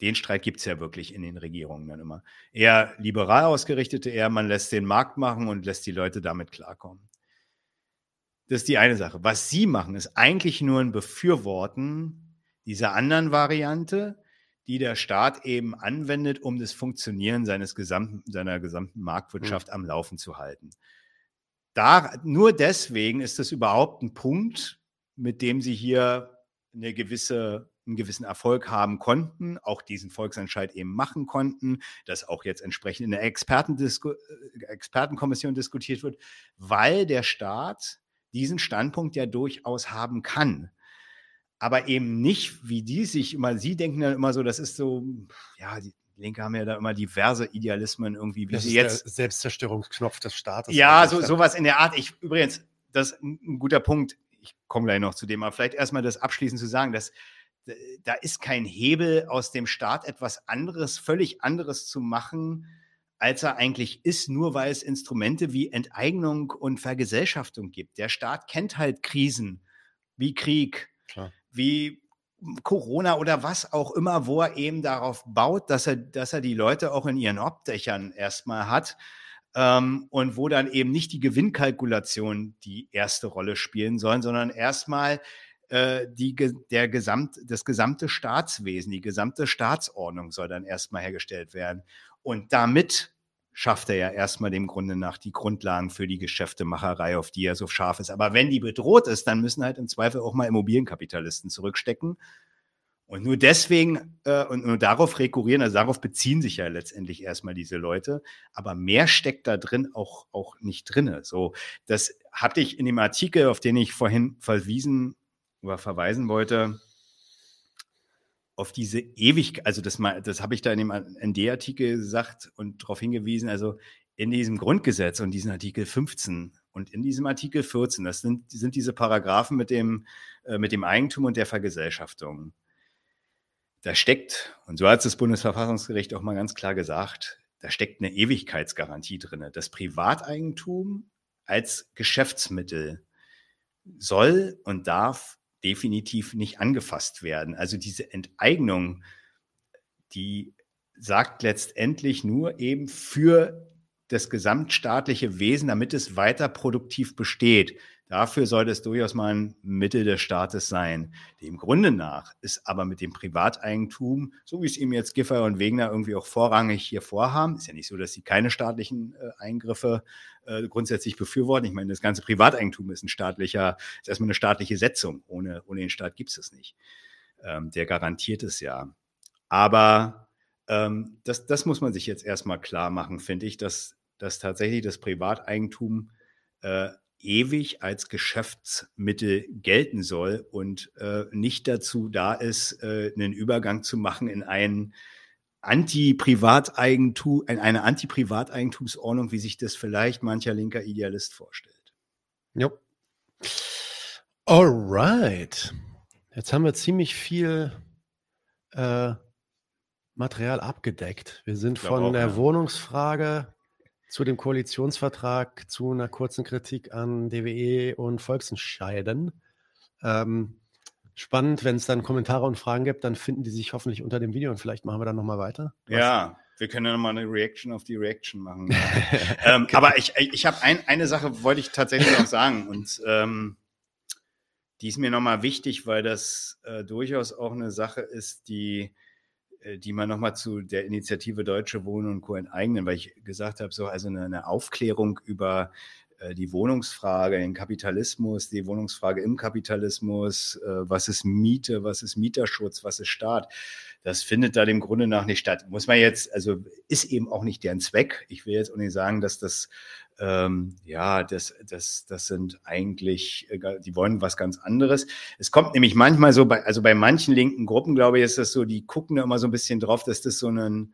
den Streit gibt es ja wirklich in den Regierungen dann immer. Eher liberal ausgerichtete, eher man lässt den Markt machen und lässt die Leute damit klarkommen. Das ist die eine Sache. Was sie machen, ist eigentlich nur ein Befürworten dieser anderen Variante, die der Staat eben anwendet, um das Funktionieren seines gesamten, seiner gesamten Marktwirtschaft mhm. am Laufen zu halten da, nur deswegen ist das überhaupt ein Punkt, mit dem sie hier eine gewisse, einen gewissen Erfolg haben konnten, auch diesen Volksentscheid eben machen konnten, das auch jetzt entsprechend in der Expertendisku äh, Expertenkommission diskutiert wird, weil der Staat diesen Standpunkt ja durchaus haben kann. Aber eben nicht, wie die sich immer, sie denken dann immer so, das ist so, ja, die, Linke haben ja da immer diverse Idealismen irgendwie, wie das sie jetzt. Selbstzerstörungsknopf des Staates. Ja, so, sowas in der Art. Ich, übrigens, das ist ein guter Punkt. Ich komme gleich noch zu dem, aber vielleicht erstmal das abschließend zu sagen, dass da ist kein Hebel aus dem Staat etwas anderes, völlig anderes zu machen, als er eigentlich ist, nur weil es Instrumente wie Enteignung und Vergesellschaftung gibt. Der Staat kennt halt Krisen wie Krieg, Klar. Wie Corona oder was auch immer, wo er eben darauf baut, dass er, dass er die Leute auch in ihren Obdächern erstmal hat ähm, und wo dann eben nicht die Gewinnkalkulation die erste Rolle spielen sollen, sondern erstmal äh, die, der Gesamt, das gesamte Staatswesen, die gesamte Staatsordnung soll dann erstmal hergestellt werden. Und damit schafft er ja erstmal dem Grunde nach die Grundlagen für die Geschäftemacherei, auf die er so scharf ist. Aber wenn die bedroht ist, dann müssen halt im Zweifel auch mal Immobilienkapitalisten zurückstecken. Und nur deswegen äh, und nur darauf rekurrieren, also darauf beziehen sich ja letztendlich erstmal diese Leute. Aber mehr steckt da drin auch, auch nicht drin. So, das hatte ich in dem Artikel, auf den ich vorhin verwiesen oder verweisen wollte, auf diese Ewigkeit, also das, das habe ich da in dem ND-Artikel gesagt und darauf hingewiesen, also in diesem Grundgesetz und diesen Artikel 15 und in diesem Artikel 14, das sind, sind diese Paragraphen mit dem, äh, mit dem Eigentum und der Vergesellschaftung. Da steckt, und so hat es das Bundesverfassungsgericht auch mal ganz klar gesagt, da steckt eine Ewigkeitsgarantie drin. Das Privateigentum als Geschäftsmittel soll und darf definitiv nicht angefasst werden. Also diese Enteignung, die sagt letztendlich nur eben für das gesamtstaatliche Wesen, damit es weiter produktiv besteht. Dafür sollte es durchaus mal ein Mittel des Staates sein. Dem Grunde nach ist aber mit dem Privateigentum, so wie es ihm jetzt Giffer und Wegner irgendwie auch vorrangig hier vorhaben, ist ja nicht so, dass sie keine staatlichen äh, Eingriffe äh, grundsätzlich befürworten. Ich meine, das ganze Privateigentum ist ein staatlicher, ist erstmal eine staatliche Setzung. Ohne, ohne den Staat gibt es es nicht. Ähm, der garantiert es ja. Aber ähm, das, das muss man sich jetzt erstmal klar machen, finde ich, dass, dass tatsächlich das Privateigentum äh, ewig als Geschäftsmittel gelten soll und äh, nicht dazu da ist, äh, einen Übergang zu machen in einen Anti-Privateigentum, in eine Anti-Privateigentumsordnung, wie sich das vielleicht mancher linker Idealist vorstellt. Ja. Alright. Jetzt haben wir ziemlich viel äh, Material abgedeckt. Wir sind von auch, der ja. Wohnungsfrage zu dem Koalitionsvertrag, zu einer kurzen Kritik an DWE und Volksentscheiden. Ähm, spannend, wenn es dann Kommentare und Fragen gibt, dann finden die sich hoffentlich unter dem Video und vielleicht machen wir dann nochmal weiter. Ja, wir können ja nochmal eine Reaction auf die Reaction machen. ähm, okay. Aber ich, ich habe ein, eine Sache, wollte ich tatsächlich noch sagen und ähm, die ist mir nochmal wichtig, weil das äh, durchaus auch eine Sache ist, die die man nochmal zu der Initiative Deutsche Wohnen und Co. enteignen, weil ich gesagt habe, so also eine, eine Aufklärung über äh, die Wohnungsfrage, den Kapitalismus, die Wohnungsfrage im Kapitalismus, äh, was ist Miete, was ist Mieterschutz, was ist Staat. Das findet da dem Grunde nach nicht statt. Muss man jetzt, also ist eben auch nicht deren Zweck. Ich will jetzt auch nicht sagen, dass das, ähm, ja, das, das, das sind eigentlich, äh, die wollen was ganz anderes. Es kommt nämlich manchmal so bei, also bei manchen linken Gruppen, glaube ich, ist das so, die gucken da immer so ein bisschen drauf, dass das so ein,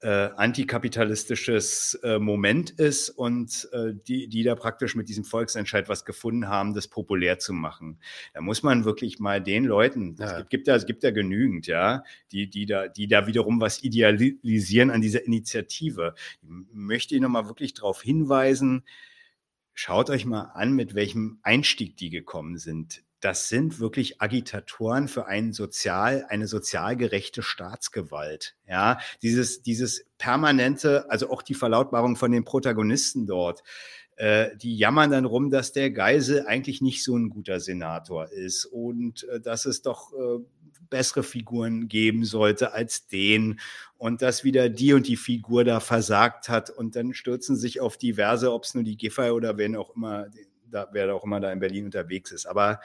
äh, antikapitalistisches äh, Moment ist und äh, die, die da praktisch mit diesem Volksentscheid was gefunden haben, das populär zu machen. Da muss man wirklich mal den Leuten, ja. es gibt, gibt, da, es gibt da genügend, ja, die, die, da, die da wiederum was idealisieren an dieser Initiative. Ich möchte ich nochmal wirklich darauf hinweisen, schaut euch mal an, mit welchem Einstieg die gekommen sind das sind wirklich Agitatoren für einen sozial, eine sozial gerechte Staatsgewalt. Ja, dieses, dieses permanente, also auch die Verlautbarung von den Protagonisten dort, äh, die jammern dann rum, dass der Geisel eigentlich nicht so ein guter Senator ist und äh, dass es doch äh, bessere Figuren geben sollte als den und dass wieder die und die Figur da versagt hat und dann stürzen sich auf diverse, ob es nur die Giffey oder wen auch immer, da, wer auch immer da in Berlin unterwegs ist. Aber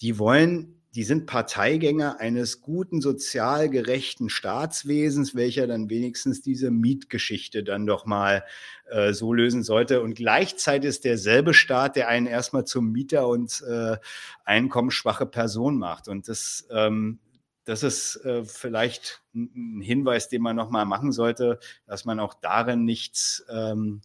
die wollen, die sind Parteigänger eines guten, sozial gerechten Staatswesens, welcher dann wenigstens diese Mietgeschichte dann doch mal äh, so lösen sollte. Und gleichzeitig ist derselbe Staat, der einen erstmal zum Mieter und äh, einkommensschwache Person macht. Und das, ähm, das ist äh, vielleicht ein Hinweis, den man nochmal machen sollte, dass man auch darin nichts ähm,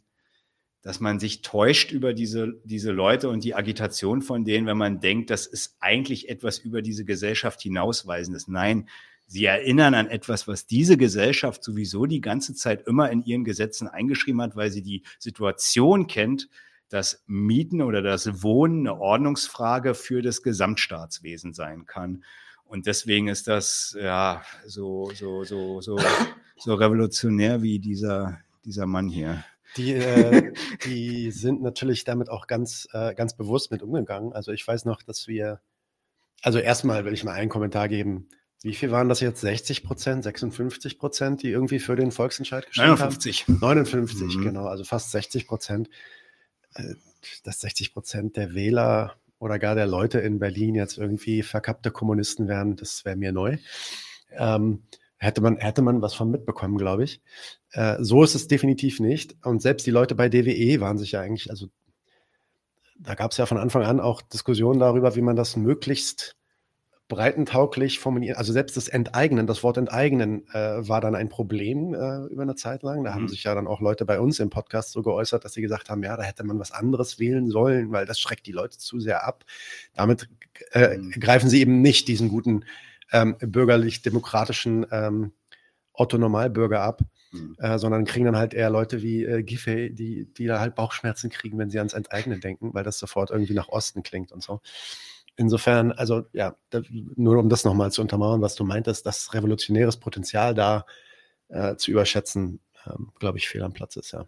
dass man sich täuscht über diese, diese Leute und die Agitation von denen, wenn man denkt, das ist eigentlich etwas über diese Gesellschaft hinausweisendes. Nein, sie erinnern an etwas, was diese Gesellschaft sowieso die ganze Zeit immer in ihren Gesetzen eingeschrieben hat, weil sie die Situation kennt, dass Mieten oder das Wohnen eine Ordnungsfrage für das Gesamtstaatswesen sein kann. Und deswegen ist das ja so, so, so, so, so revolutionär wie dieser, dieser Mann hier. Die, äh, die sind natürlich damit auch ganz, äh, ganz bewusst mit umgegangen. Also ich weiß noch, dass wir, also erstmal will ich mal einen Kommentar geben. Wie viel waren das jetzt? 60 Prozent, 56 Prozent, die irgendwie für den Volksentscheid gestimmt 59. haben? 59. 59, mhm. genau, also fast 60 Prozent. Äh, dass 60 Prozent der Wähler oder gar der Leute in Berlin jetzt irgendwie verkappte Kommunisten wären, das wäre mir neu. Ähm, hätte man, hätte man was von mitbekommen, glaube ich. Äh, so ist es definitiv nicht. Und selbst die Leute bei DWE waren sich ja eigentlich, also da gab es ja von Anfang an auch Diskussionen darüber, wie man das möglichst breitentauglich formuliert. Also selbst das Enteignen, das Wort Enteignen äh, war dann ein Problem äh, über eine Zeit lang. Da mhm. haben sich ja dann auch Leute bei uns im Podcast so geäußert, dass sie gesagt haben, ja, da hätte man was anderes wählen sollen, weil das schreckt die Leute zu sehr ab. Damit äh, mhm. greifen sie eben nicht diesen guten ähm, bürgerlich-demokratischen ähm, Otto-Normalbürger ab, mhm. äh, sondern kriegen dann halt eher Leute wie äh, Giffey, die, die da halt Bauchschmerzen kriegen, wenn sie ans Enteignen denken, weil das sofort irgendwie nach Osten klingt und so. Insofern, also ja, da, nur um das nochmal zu untermauern, was du meintest, das revolutionäres Potenzial da äh, zu überschätzen, ähm, glaube ich, fehl am Platz ist, ja.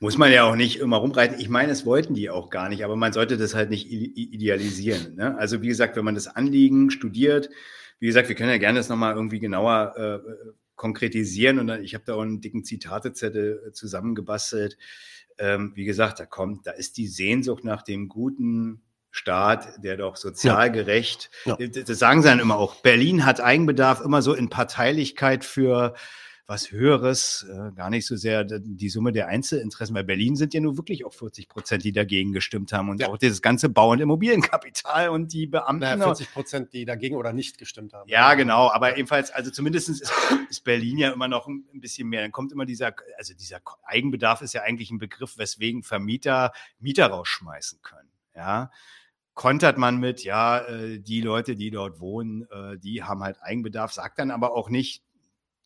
Muss man ja auch nicht immer rumreiten. Ich meine, es wollten die auch gar nicht, aber man sollte das halt nicht idealisieren. Ne? Also wie gesagt, wenn man das Anliegen studiert, wie gesagt, wir können ja gerne das nochmal irgendwie genauer äh, konkretisieren und dann, ich habe da auch einen dicken Zitatezettel äh, zusammengebastelt. Ähm, wie gesagt, da kommt, da ist die Sehnsucht nach dem guten Staat, der doch sozial ja. gerecht, ja. das sagen sie dann immer auch. Berlin hat Eigenbedarf immer so in Parteilichkeit für was Höheres, äh, gar nicht so sehr die Summe der Einzelinteressen. Bei Berlin sind ja nur wirklich auch 40 Prozent, die dagegen gestimmt haben und ja. auch dieses ganze Bau- und Immobilienkapital und die Beamten. Naja, 40 Prozent, die dagegen oder nicht gestimmt haben. Ja, genau. Aber ebenfalls, also zumindest ist, ist Berlin ja immer noch ein bisschen mehr. Dann kommt immer dieser, also dieser Eigenbedarf ist ja eigentlich ein Begriff, weswegen Vermieter Mieter rausschmeißen können. Ja kontert man mit, ja, äh, die Leute, die dort wohnen, äh, die haben halt Eigenbedarf, sagt dann aber auch nicht,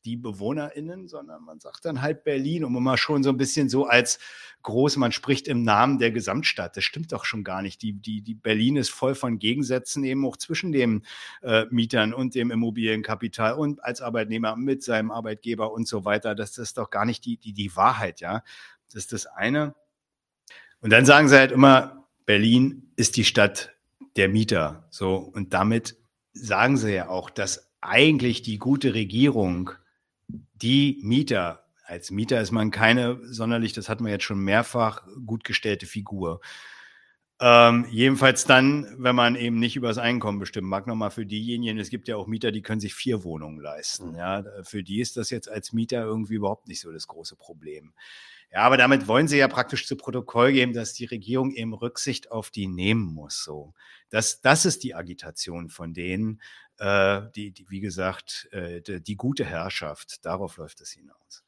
die BewohnerInnen, sondern man sagt dann halt Berlin man mal schon so ein bisschen so als groß, man spricht im Namen der Gesamtstadt. Das stimmt doch schon gar nicht. Die, die, die Berlin ist voll von Gegensätzen eben auch zwischen den äh, Mietern und dem Immobilienkapital und als Arbeitnehmer mit seinem Arbeitgeber und so weiter. Das ist doch gar nicht die, die, die Wahrheit, ja. Das ist das eine. Und dann sagen sie halt immer, Berlin ist die Stadt der Mieter. So. Und damit sagen sie ja auch, dass eigentlich die gute Regierung die Mieter als Mieter ist man keine sonderlich, das hatten wir jetzt schon mehrfach, gut gestellte Figur. Ähm, jedenfalls dann, wenn man eben nicht über das Einkommen bestimmen mag, nochmal für diejenigen, es gibt ja auch Mieter, die können sich vier Wohnungen leisten. Mhm. Ja, für die ist das jetzt als Mieter irgendwie überhaupt nicht so das große Problem. Ja, aber damit wollen sie ja praktisch zu Protokoll geben, dass die Regierung eben Rücksicht auf die nehmen muss. So, das, das ist die Agitation von denen, äh, die, die, wie gesagt, äh, die, die gute Herrschaft. Darauf läuft es hinaus.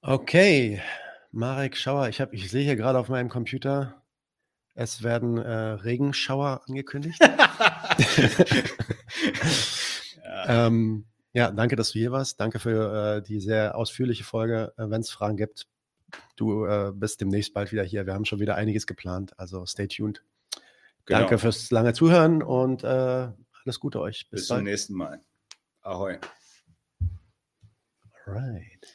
Okay, Marek Schauer, ich, hab, ich sehe hier gerade auf meinem Computer es werden äh, Regenschauer angekündigt. ja. Ähm, ja. danke, dass du hier warst. Danke für äh, die sehr ausführliche Folge. Äh, Wenn es Fragen gibt, du äh, bist demnächst bald wieder hier. Wir haben schon wieder einiges geplant, also stay tuned. Genau. Danke fürs lange Zuhören und äh, alles Gute euch. Bis, Bis zum nächsten Mal. Ahoi. Alright.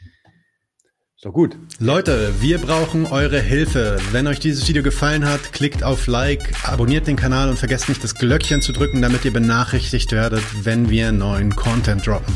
So gut. Leute, wir brauchen eure Hilfe. Wenn euch dieses Video gefallen hat, klickt auf Like, abonniert den Kanal und vergesst nicht das Glöckchen zu drücken, damit ihr benachrichtigt werdet, wenn wir neuen Content droppen.